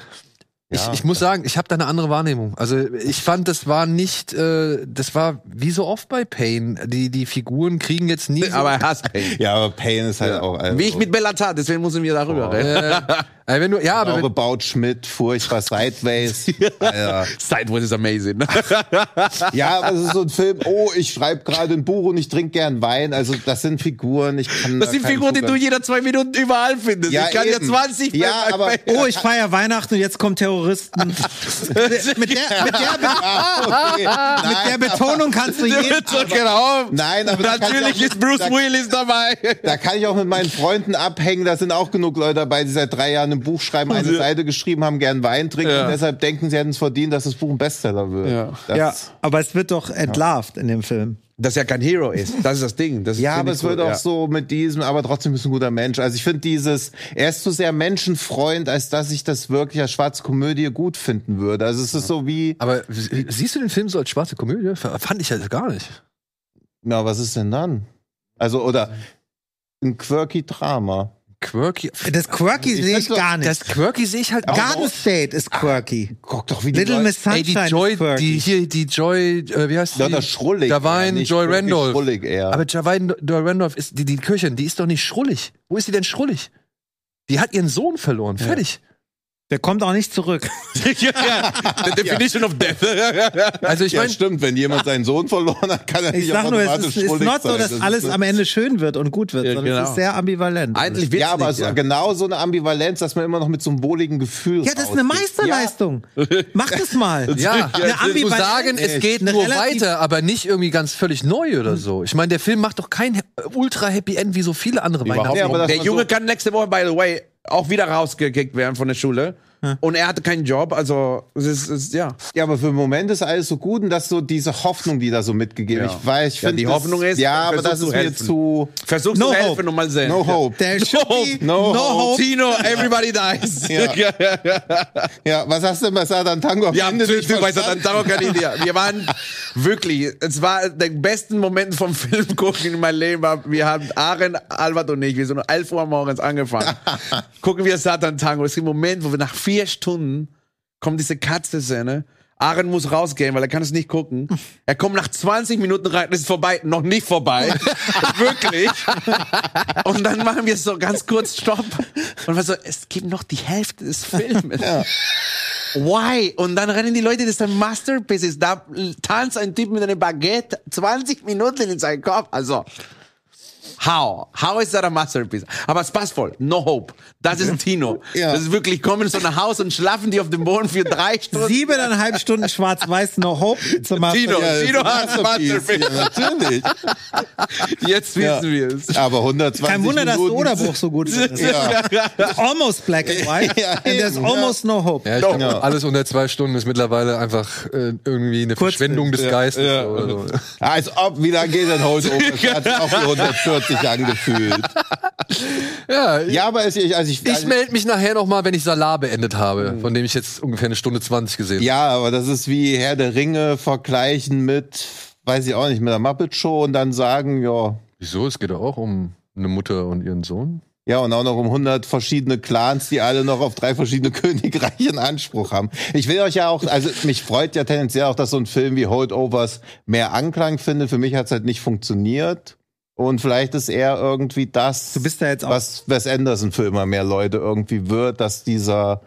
ich, Ja. ich muss sagen, ich habe da eine andere Wahrnehmung. Also ich fand, das war nicht, äh, das war wie so oft bei Pain. Die die Figuren kriegen jetzt nie. So, Aber er hasst Pain. Ja, aber Pain ist halt auch. Also, Wie ich mit Bellatar, deswegen müssen wir darüber reden. äh, wenn du, ja, aber wenn, Baut Schmidt, furchtbar Sideways. Alter. Sideways is amazing. Ja, aber es ist so ein Film, oh, ich schreibe gerade ein Buch und ich trinke gern Wein. Also das sind Figuren, ich kann Das da sind Figuren, die du Zugang- jeder zwei Minuten überall findest. Ja, ich kann eben. ja 20 Ja, aber- Oh, ich feiere Weihnachten und jetzt kommen Terroristen. mit, der, mit, der, mit, der, Ah, okay. mit der Betonung kannst du jeden. so, genau. Nein, aber Natürlich ist Bruce da- Willis dabei. Da kann ich auch mit meinen Freunden abhängen. Da sind auch genug Leute dabei, die seit drei Jahren Buch schreiben, eine Seite geschrieben haben, gern Wein trinken Ja. und deshalb denken, sie hätten es verdient, dass das Buch ein Bestseller wird. Ja. Das, Ja, aber es wird doch entlarvt in dem Film. Dass er kein Hero ist. Das ist das Ding. Das Ja, aber es wird cool, auch ja. so mit diesem, aber trotzdem ist ein guter Mensch. Also ich finde dieses, er ist zu sehr Menschenfreund, als dass ich das wirklich als schwarze Komödie gut finden würde. Also es ist so wie, aber sie- siehst du den Film so als schwarze Komödie? Fand ich halt gar nicht. na, was ist denn dann? Also, oder ein quirky Drama. Quirky. Das Quirky Ich sehe ich gar nicht. Das Quirky sehe ich halt auch. Garden State ist quirky. Guck doch, wie die Little Leute- Miss Ey, die Sunshine Joy, ist quirky. die hier, die Joy, äh, wie heißt die? Ja, das Schrullig. Da war eher, ein nicht Joy Randolph. Schrullig eher. Aber Javine Joy Randolph ist, die, die Köchin, die ist doch nicht schrullig. Wo ist sie denn schrullig? Die hat ihren Sohn verloren. Fertig. Der kommt auch nicht zurück. ja, the definition of death. Also ich ja, meine, stimmt, wenn jemand seinen Sohn verloren hat, kann er Ich nicht sag nur, es ist, ist not so, dass Das alles am Ende schön wird und gut wird, Ja, sondern es genau. ist sehr ambivalent. Eigentlich Ja, aber nicht, so, ja. genau so eine Ambivalenz, dass man immer noch mit so einem wohligen Gefühl ja, das ist eine. Meisterleistung. Mach das mal. ja, Eine zu Ambivalenz. sagen, es geht nur weiter, aber nicht irgendwie ganz völlig neu oder so. Ich meine, der Film macht doch kein ultra Happy End wie so viele andere Weihnachten. Ja, Der Junge so- kann nächste Woche, by the way, auch wieder rausgekickt werden von der Schule. Und er hatte keinen Job, also es ist, es ist ja. Ja, aber für den Moment ist alles so gut und das ist so diese Hoffnung, die da so mitgegeben Ja. Ich weiß, ich Ja, finde die das, Hoffnung ist, ja, aber das zu ist mir helfen. zu Versuch No zu helfen hope. und mal sehen. no hope. There should be No no, hope. hope. Tino, everybody dies. Ja. Ja, was hast du denn bei Satan Tango am Ja, Ende natürlich, bei? Satan keine Idee. Wir waren wirklich, es war der besten Moment vom Film gucken in meinem Leben. War, wir haben Aaron, Albert und ich, wir sind um 11 Uhr morgens angefangen. gucken wir Satan Tango. Es ist ein Moment, wo wir nach vier Stunden kommt diese Katze-Szene. Aaron muss rausgehen, weil er kann es nicht gucken. Er kommt nach 20 Minuten rein, ist vorbei, noch nicht vorbei. Wirklich. Und dann machen wir so ganz kurz Stopp. Und wir so, es gibt noch die Hälfte des Films. Why? Und dann rennen die Leute, das ist ein Masterpiece. Da tanzt ein Typ mit einem Baguette 20 Minuten in seinen Kopf. Also, how? How is that a masterpiece? Aber es passt voll. No hope. Das ist Tino. Ja. Das ist wirklich, kommen so nach Hause und schlafen die auf dem Boden für drei Stunden. Siebeneinhalb Stunden schwarz-weiß, no hope. Zum Tino, Ja, Tino ein hat ein Masterpiece. Masterpiece. Ja, natürlich. Jetzt wissen Ja. wir es. Aber 120 Kein Wunder, dass Minuten. Oderbruch so gut ist. Ja. It's almost black and white. Ja, and there's almost no hope. Ja, ich glaub, alles unter zwei Stunden ist mittlerweile einfach äh, irgendwie eine Kurzfilm. Verschwendung des Geistes. Ja. Oder so. Als ob, wie lange geht denn hat sich auch wie 140 angefühlt. Ja, ich, Ja, aber es, ich, also ich, ich melde mich nachher noch mal, wenn ich Salar beendet habe, von dem ich jetzt ungefähr eine Stunde 20 gesehen habe. Ja, aber das ist wie Herr der Ringe vergleichen mit, weiß ich auch nicht, mit der Muppet Show und dann sagen, ja, Wieso? Es geht doch auch um eine Mutter und ihren Sohn. ja, und auch noch um 100 verschiedene Clans, die alle noch auf drei verschiedene Königreiche in Anspruch haben. Ich will euch ja auch, also mich freut ja tendenziell auch, dass so ein Film wie Holdovers mehr Anklang findet. Für mich hat es halt nicht funktioniert. Und vielleicht ist eher irgendwie das, Du bist da jetzt auch- was Wes Anderson für immer mehr Leute irgendwie wird, dass dieser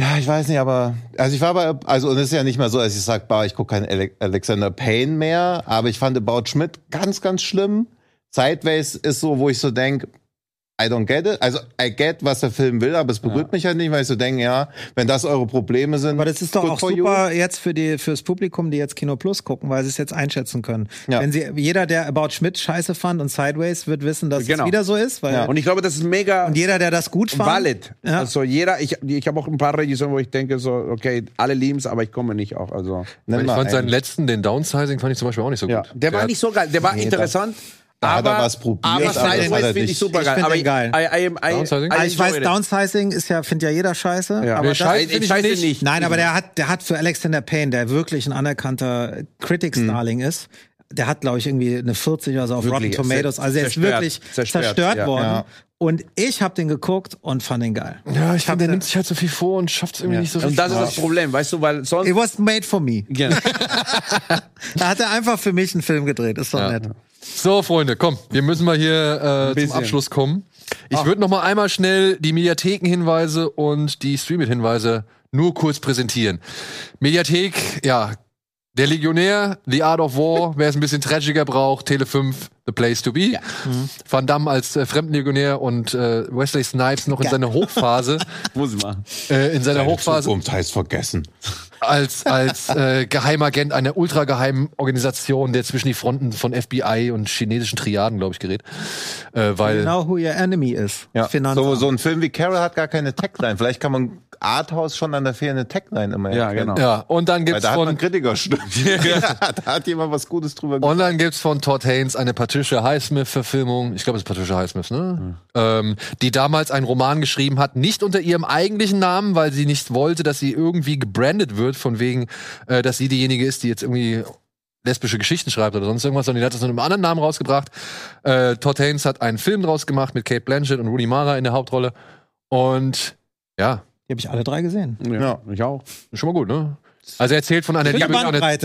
ja, ich weiß nicht, aber also ich war bei, also und es ist ja nicht mal so, dass ich sage, bah, ich gucke keinen Ale Alexander Payne mehr, aber ich fand About Schmidt ganz, ganz schlimm. Sideways ist so, wo ich so denk, I don't get it. Also I get, was der Film will, aber es berührt mich halt nicht, weil ich so denke, ja, wenn das eure Probleme sind. Aber das ist doch auch for you. super jetzt für die fürs Publikum, die jetzt Kino Plus gucken, weil sie es jetzt einschätzen können. Ja. Wenn sie jeder, der About Schmidt scheiße fand und Sideways, wird wissen, dass Genau. es wieder so ist, weil Ja. Und ich glaube, das ist mega und jeder, der das gut fand, valid. Ja. Also jeder, ich, ich habe auch ein paar Regisseure, wo ich denke so, okay, alle lieben es, aber ich komme nicht auch. Also ich fand seinen einen. letzten, den Downsizing, fand ich zum Beispiel auch nicht so ja, gut. der war hat- nicht so geil, der war Nee, interessant. Da hat aber, er was probiert, aber aber das hat er finde ich nicht- super Ich geil. find aber den geil. I, I, I, Downsizing? Ah, ich weiß. Downsizing ist ja, findet ja jeder scheiße. Ja. Aber Nee, das, scheiße ich, ich ich weiß nicht. nicht. nein, aber der hat, der hat für Alexander Payne, der wirklich ein anerkannter Critics-Darling ist, der hat, glaube ich, irgendwie eine 40 oder so auf Wirklich, Rotten Tomatoes. Also er ist wirklich zerstört, zerstört, ja. worden. Ja. Und ich habe den geguckt und fand den geil. Ja, ich finde, der den- nimmt sich halt so viel vor und schafft es irgendwie nicht so Und das ist das Problem, weißt du, weil sonst. It was made for me. Ja. Da hat er einfach für mich einen Film gedreht. Ist doch nett. So, Freunde, komm, wir müssen mal hier äh, zum. Abschluss kommen. Ich würde noch mal einmal schnell die Mediathekenhinweise und die Streamit-Hinweise nur kurz präsentieren. Mediathek, ja, der Legionär, The Art of War, wer es ein bisschen trashiger braucht, Tele 5, The Place to Be. Van Damme als äh, Fremdenlegionär und äh, Wesley Snipes noch in seiner Hochphase, Muss ich machen. äh, in seiner Hochphase Zukunft heißt vergessen. als, als äh, Geheimagent einer ultrageheimen Organisation, der zwischen die Fronten von FBI und chinesischen Triaden, glaube ich, gerät. Äh, weil Genau who your enemy is. Ja. Finanzamt. So, so ein Film wie Carol hat gar keine Tagline. Vielleicht kann man Arthouse schon an der fehlenden Tagline immer Ja, erkennen. genau. ja, und dann Weil gibt's da hat man von Kritikerstimmen. ja, da hat jemand was Gutes drüber gesagt. und dann gibt's von Todd Haynes eine Patricia Highsmith Verfilmung. Ich glaube, es ist Patricia Highsmith, ne? Ähm, die damals einen Roman geschrieben hat, nicht unter ihrem eigentlichen Namen, weil sie nicht wollte, dass sie irgendwie gebrandet wird, von wegen, äh, dass sie diejenige ist, die jetzt irgendwie lesbische Geschichten schreibt oder sonst irgendwas, sondern die hat das unter einem anderen Namen rausgebracht. Äh, Todd Haynes hat einen Film draus gemacht mit Kate Blanchett und Rooney Mara in der Hauptrolle. Und ja, Die habe ich alle drei gesehen. Ja, ich auch. ist schon mal gut, ne? Also er erzählt von einer Liebe.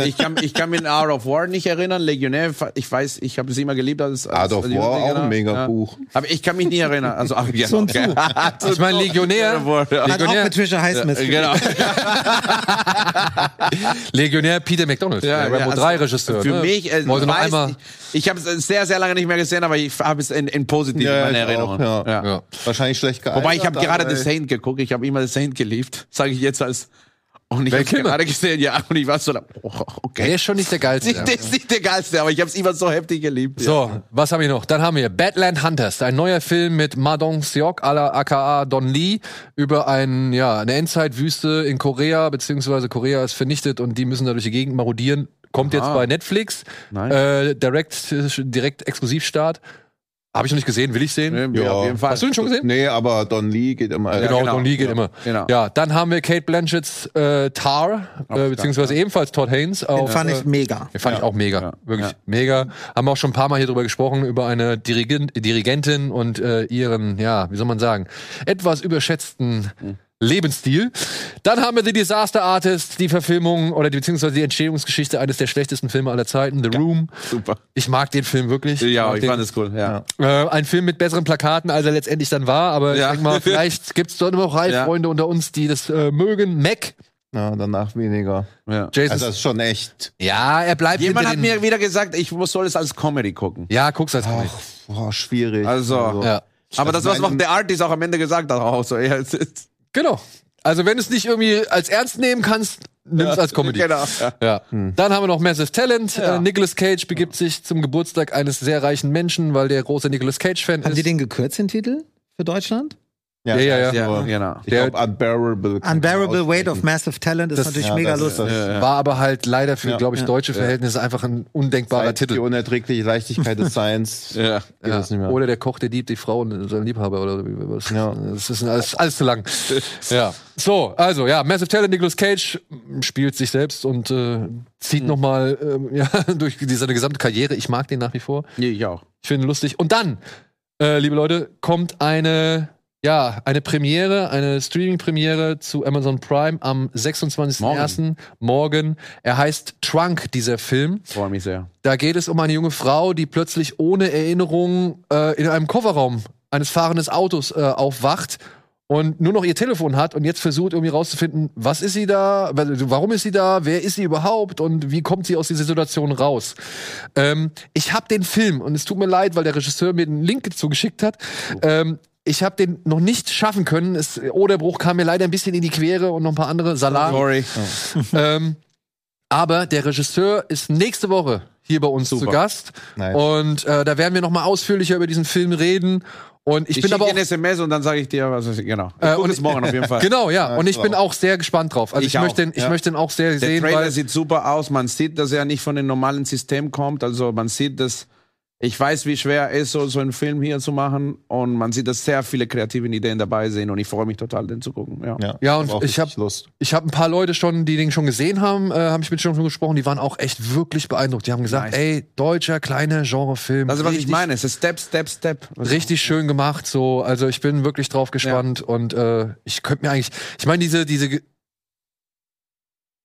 Ich kann, ich kann mich in Art of War nicht erinnern. Legionär, ich weiß, ich habe sie immer geliebt als, als Art of als War, auch Legionär. ein mega Ja. Buch. Aber ich kann mich nie erinnern. Also, ach, ja, Sun Tzu. okay. Ich meine, Legionär, Hat auch Legionär, mit Trisha Highsmith. Genau. Legionär Peter McDonald, der Rambo also 3 Regisseur. Für ne? mich, äh, Wollte noch einmal. ich, ich habe es sehr, sehr lange nicht mehr gesehen, aber ich habe es in, in positiv Ja, in meiner auch, Erinnerung. ja. Ja. Wahrscheinlich schlecht gealtert. Wobei ich habe gerade The Saint geguckt, ich habe immer The Saint geliebt, sage ich jetzt als und ich habe gerade gesehen, ja, und ich war so, oh, Der okay. ist schon nicht der geilste. Das ist nicht der geilste, aber ich habe es immer so heftig geliebt. So, was haben wir noch? Dann haben wir Badland Hunters, ein neuer Film mit Ma Dong-seok, à la aka Don Lee, über ein, ja, eine Endzeitwüste in Korea, beziehungsweise Korea ist vernichtet und die müssen da durch die Gegend marodieren. Kommt jetzt bei Netflix, Nein. äh, direkt, direkt Exklusivstart. Habe ich noch nicht gesehen, will ich sehen. Ja, auf jeden Fall. Hast du ihn schon gesehen? Nee, aber Don Lee geht immer. genau, genau. Don Lee geht Ja, immer. genau. Ja, dann haben wir Kate Blanchetts äh, Tar, äh, beziehungsweise ebenfalls Todd Haynes. Auf, Fand äh, ich mega. Den fand ich auch mega. Ja. Wirklich Ja. mega. Haben wir auch schon ein paar Mal hier drüber gesprochen, über eine Dirigent, Dirigentin und äh, ihren, ja, wie soll man sagen, etwas überschätzten Lebensstil. Dann haben wir The Disaster Artist, die Verfilmung oder die, beziehungsweise die Entstehungsgeschichte eines der schlechtesten Filme aller Zeiten, The Room. Super. Ich mag den Film wirklich. Ja, mag ich den, fand es cool, ja. äh, ein Film mit besseren Plakaten, als er letztendlich dann war, aber Ja. ich denke mal, vielleicht gibt's dort noch Ja. Reif-Freunde unter uns, die das äh, mögen. Mac, Ja, danach weniger. ja. Jason. Also das ist schon echt. ja, er bleibt Jemand hat mir wieder gesagt, ich soll es als Comedy gucken. Ja, guck's als Comedy. Boah, schwierig. Also, Ja. aber das, was meine- auch der Artist auch am Ende gesagt hat, auch so, ja, es ist, Genau. Also wenn du es nicht irgendwie als ernst nehmen kannst, nimm es als Comedy. Genau. Ja. Ja. Dann haben wir noch Massive Talent. Äh, Nicolas Cage begibt sich zum Geburtstag eines sehr reichen Menschen, weil der große Nicolas Cage-Fan Haben ist. die den gekürzt, den Titel? Für Deutschland? Ja, ja, ja. Ja, nur- genau. Ich Der- glaube, Unbearable. Unbearable Weight of. Massive Talent ist Das- natürlich ja, mega lustig. das. War aber halt leider für, Ja. glaube ich, deutsche Verhältnisse einfach ein undenkbarer Die Titel. unerträgliche Leichtigkeit des Seins. Ja. Geht Ja. das nicht mehr. Oder der Koch, der liebt die Frau und sein Liebhaber oder wie was. Ja. Das ist alles, alles zu lang. ja. So, also ja, Massive Talent, Nicolas Cage spielt sich selbst und äh, zieht Hm. noch nochmal ähm, ja, durch die, seine gesamte Karriere. Ich mag den nach wie vor. Ja, ich auch. Ich finde ihn lustig. Und dann, äh, liebe Leute, kommt eine, ja, eine Premiere, eine Streaming-Premiere zu Amazon Prime am 26.01. Morgen. Er heißt Trunk, dieser Film. Freue mich sehr. Da geht es um eine junge Frau, die plötzlich ohne Erinnerung äh, in einem Kofferraum eines fahrenden Autos äh, aufwacht und nur noch ihr Telefon hat und jetzt versucht irgendwie rauszufinden, was ist sie da, warum ist sie da, wer ist sie überhaupt und wie kommt sie aus dieser Situation raus. Ähm, ich habe den Film und es tut mir leid, weil der Regisseur mir den Link zugeschickt hat. Ähm, ich habe den noch nicht schaffen können. Es, Oderbruch kam mir leider ein bisschen in die Quere und noch ein paar andere Salat. Sorry. Ähm, aber der Regisseur ist nächste Woche hier bei uns zu Gast. Nice. Und äh, da werden wir noch mal ausführlicher über diesen Film reden. Und ich, Ich, bin aber auch. ein SMS und dann sage ich dir, was ich, genau. Ich äh, und es morgen auf jeden Fall. Genau, ja. Und ich bin auch sehr gespannt drauf. Also ich, Ich möchte, ihn- ich ja. möchte ihn auch sehr Der sehen, Trailer weil sieht super aus. Man sieht, dass er nicht von dem normalen System kommt. Also man sieht, dass Ich weiß, wie schwer es ist, so, so einen Film hier zu machen. Und man sieht, dass sehr viele kreative Ideen dabei sind. Und ich freue mich total, den zu gucken. Ja. Ja, Ja, und hab ich hab- Lust. Ich habe ein paar Leute schon, die den schon gesehen haben, äh, habe ich mit schon gesprochen, die waren auch echt wirklich beeindruckt. Die haben gesagt, Nice. ey, deutscher kleiner Genrefilm. Ist, was ich richtig- meine. Es ist Step, Step, Step. Richtig schön gemacht, so. Also ich bin wirklich drauf gespannt und äh, ich könnte mir eigentlich, ich meine diese diese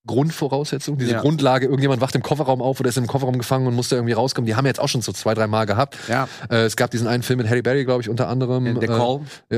Grundvoraussetzung, diese Ja. Grundlage, irgendjemand wacht im Kofferraum auf oder ist im Kofferraum gefangen und muss da irgendwie rauskommen. Die haben wir jetzt auch schon so zwei, drei Mal gehabt. Ja. Äh, es gab diesen einen Film mit Harry Berry, glaube ich, unter anderem. The Call. Äh,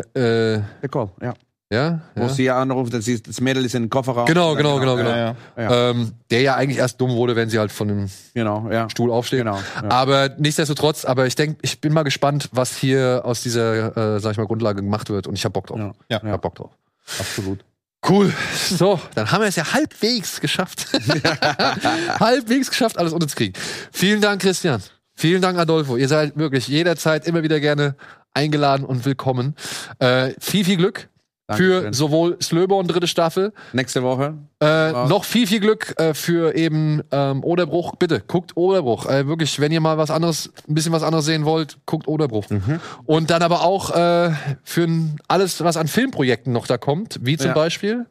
äh, The Call, ja. ja, Wo ja. sie anruft, das, ist, das Mädel ist in den Kofferraum. Genau, genau, genau, genau. Ja, ja. Ja. Ähm, der ja eigentlich erst dumm wurde, wenn sie halt von dem Genau, ja. Stuhl aufsteht. Genau, ja. Aber nichtsdestotrotz, aber ich denke, ich bin mal gespannt, was hier aus dieser, äh, sag ich mal, Grundlage gemacht wird und ich hab Bock drauf. Ja. Ja. Ich hab Bock drauf. Absolut. Cool. So, dann haben wir es ja halbwegs geschafft. halbwegs geschafft, alles unterzukriegen. Vielen Dank, Christian. Vielen Dank, Adolfo. Ihr seid wirklich jederzeit immer wieder gerne eingeladen und willkommen. Äh, viel, viel Glück für sowohl Slöborn dritte Staffel, Nächste Woche. äh, Ja. noch viel, viel Glück äh, für eben ähm, Oderbruch. Bitte, guckt Oderbruch. Äh, wirklich, wenn ihr mal was anderes, ein bisschen was anderes sehen wollt, guckt Oderbruch. Und dann aber auch äh, für alles, was an Filmprojekten noch da kommt, wie zum Ja. Beispiel.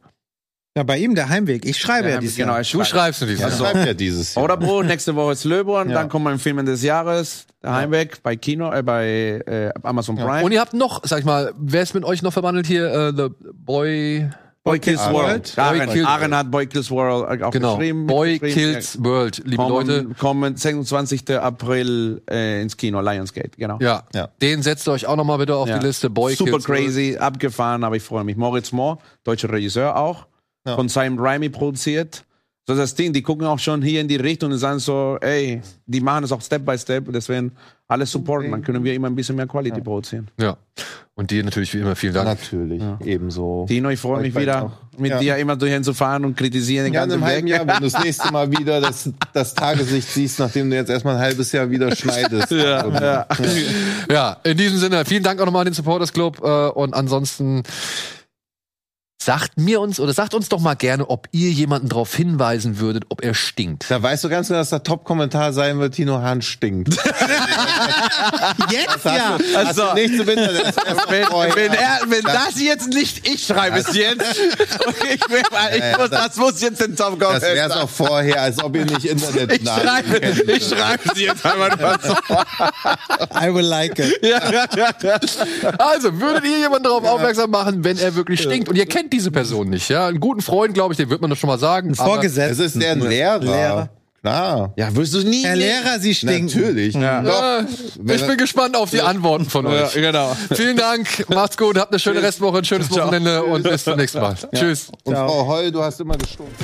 Ja, bei ihm der Heimweg. Ich schreibe ja, Ja, dieses genau, Jahr. ich Du schreibe. schreibst du dieses Jahr. bleibt ja dieses Jahr. Oder Bro, nächste Woche ist Löborn, Ja. dann kommt mein Film des Jahres, der Heimweg, bei Kino, äh, bei äh, Amazon Prime. Und ihr habt noch, sag ich mal, wer ist mit euch noch verbandelt hier? Äh, The Boy. Boy Kills. World. Aaron, hat Boy Kills World äh, auch Genau. geschrieben. Boy geschrieben. Kills World, liebe kommen, Leute. Kommen 26. April äh, ins Kino, Lionsgate, genau. Ja, Ja. den setzt ihr euch auch noch mal bitte auf Ja. die Liste. Boy Super Kills World. crazy, abgefahren, aber ich freue mich. Moritz Moore, deutscher Regisseur auch, Ja. von Simon Raimi produziert. So das Ding, die gucken auch schon hier in die Richtung und sagen so, ey, die machen das auch Step by Step, deswegen alles supporten, dann können wir immer ein bisschen mehr Quality produzieren. Ja. Und dir natürlich wie immer vielen Dank. Natürlich, ebenso. Dino, ich freue mich wieder, auch. mit Ja. dir immer durchhin zu fahren und kritisieren den Ja, ganzen Weg. Jahr, wenn du das nächste Mal wieder das, das Tageslicht siehst, nachdem du jetzt erstmal ein halbes Jahr wieder schneidest. Ja, ja. Ja, in diesem Sinne, vielen Dank auch nochmal an den Supporters Club äh, und ansonsten sagt mir uns oder sagt uns doch mal gerne, ob ihr jemanden darauf hinweisen würdet, ob er stinkt. Da weißt du ganz genau, dass der Top-Kommentar sein wird, Tino Hahn stinkt. Jetzt Das ja. du, Also- du nichts im Internet. Das erst Wenn, wenn, er, wenn das jetzt nicht ich schreibe es jetzt, ich, will, ich muss, das muss jetzt den Top das wäre es auch vorher, als ob ihr nicht Internet Ich schreibe, ich schreibe sie jetzt einmal nur so. I will like it. Also, würdet ihr jemanden darauf aufmerksam machen, wenn er wirklich stinkt? Und ihr kennt diese Person nicht, ja? Einen guten Freund, glaube ich, den wird man das schon mal sagen. aber- Es Vorgesetzt. ist der Lehrer. Lehrer. Klar. Ja, wirst du nie. Herr Lehrer, Sie stinken. Natürlich. Doch. Äh, ich bin gespannt auf die Antworten von euch. genau. Vielen Dank, macht's gut, habt eine schöne Restwoche, ein schönes Wochenende und bis zum nächsten Mal. Tschüss. Und Frau Holl, du hast immer gestunken.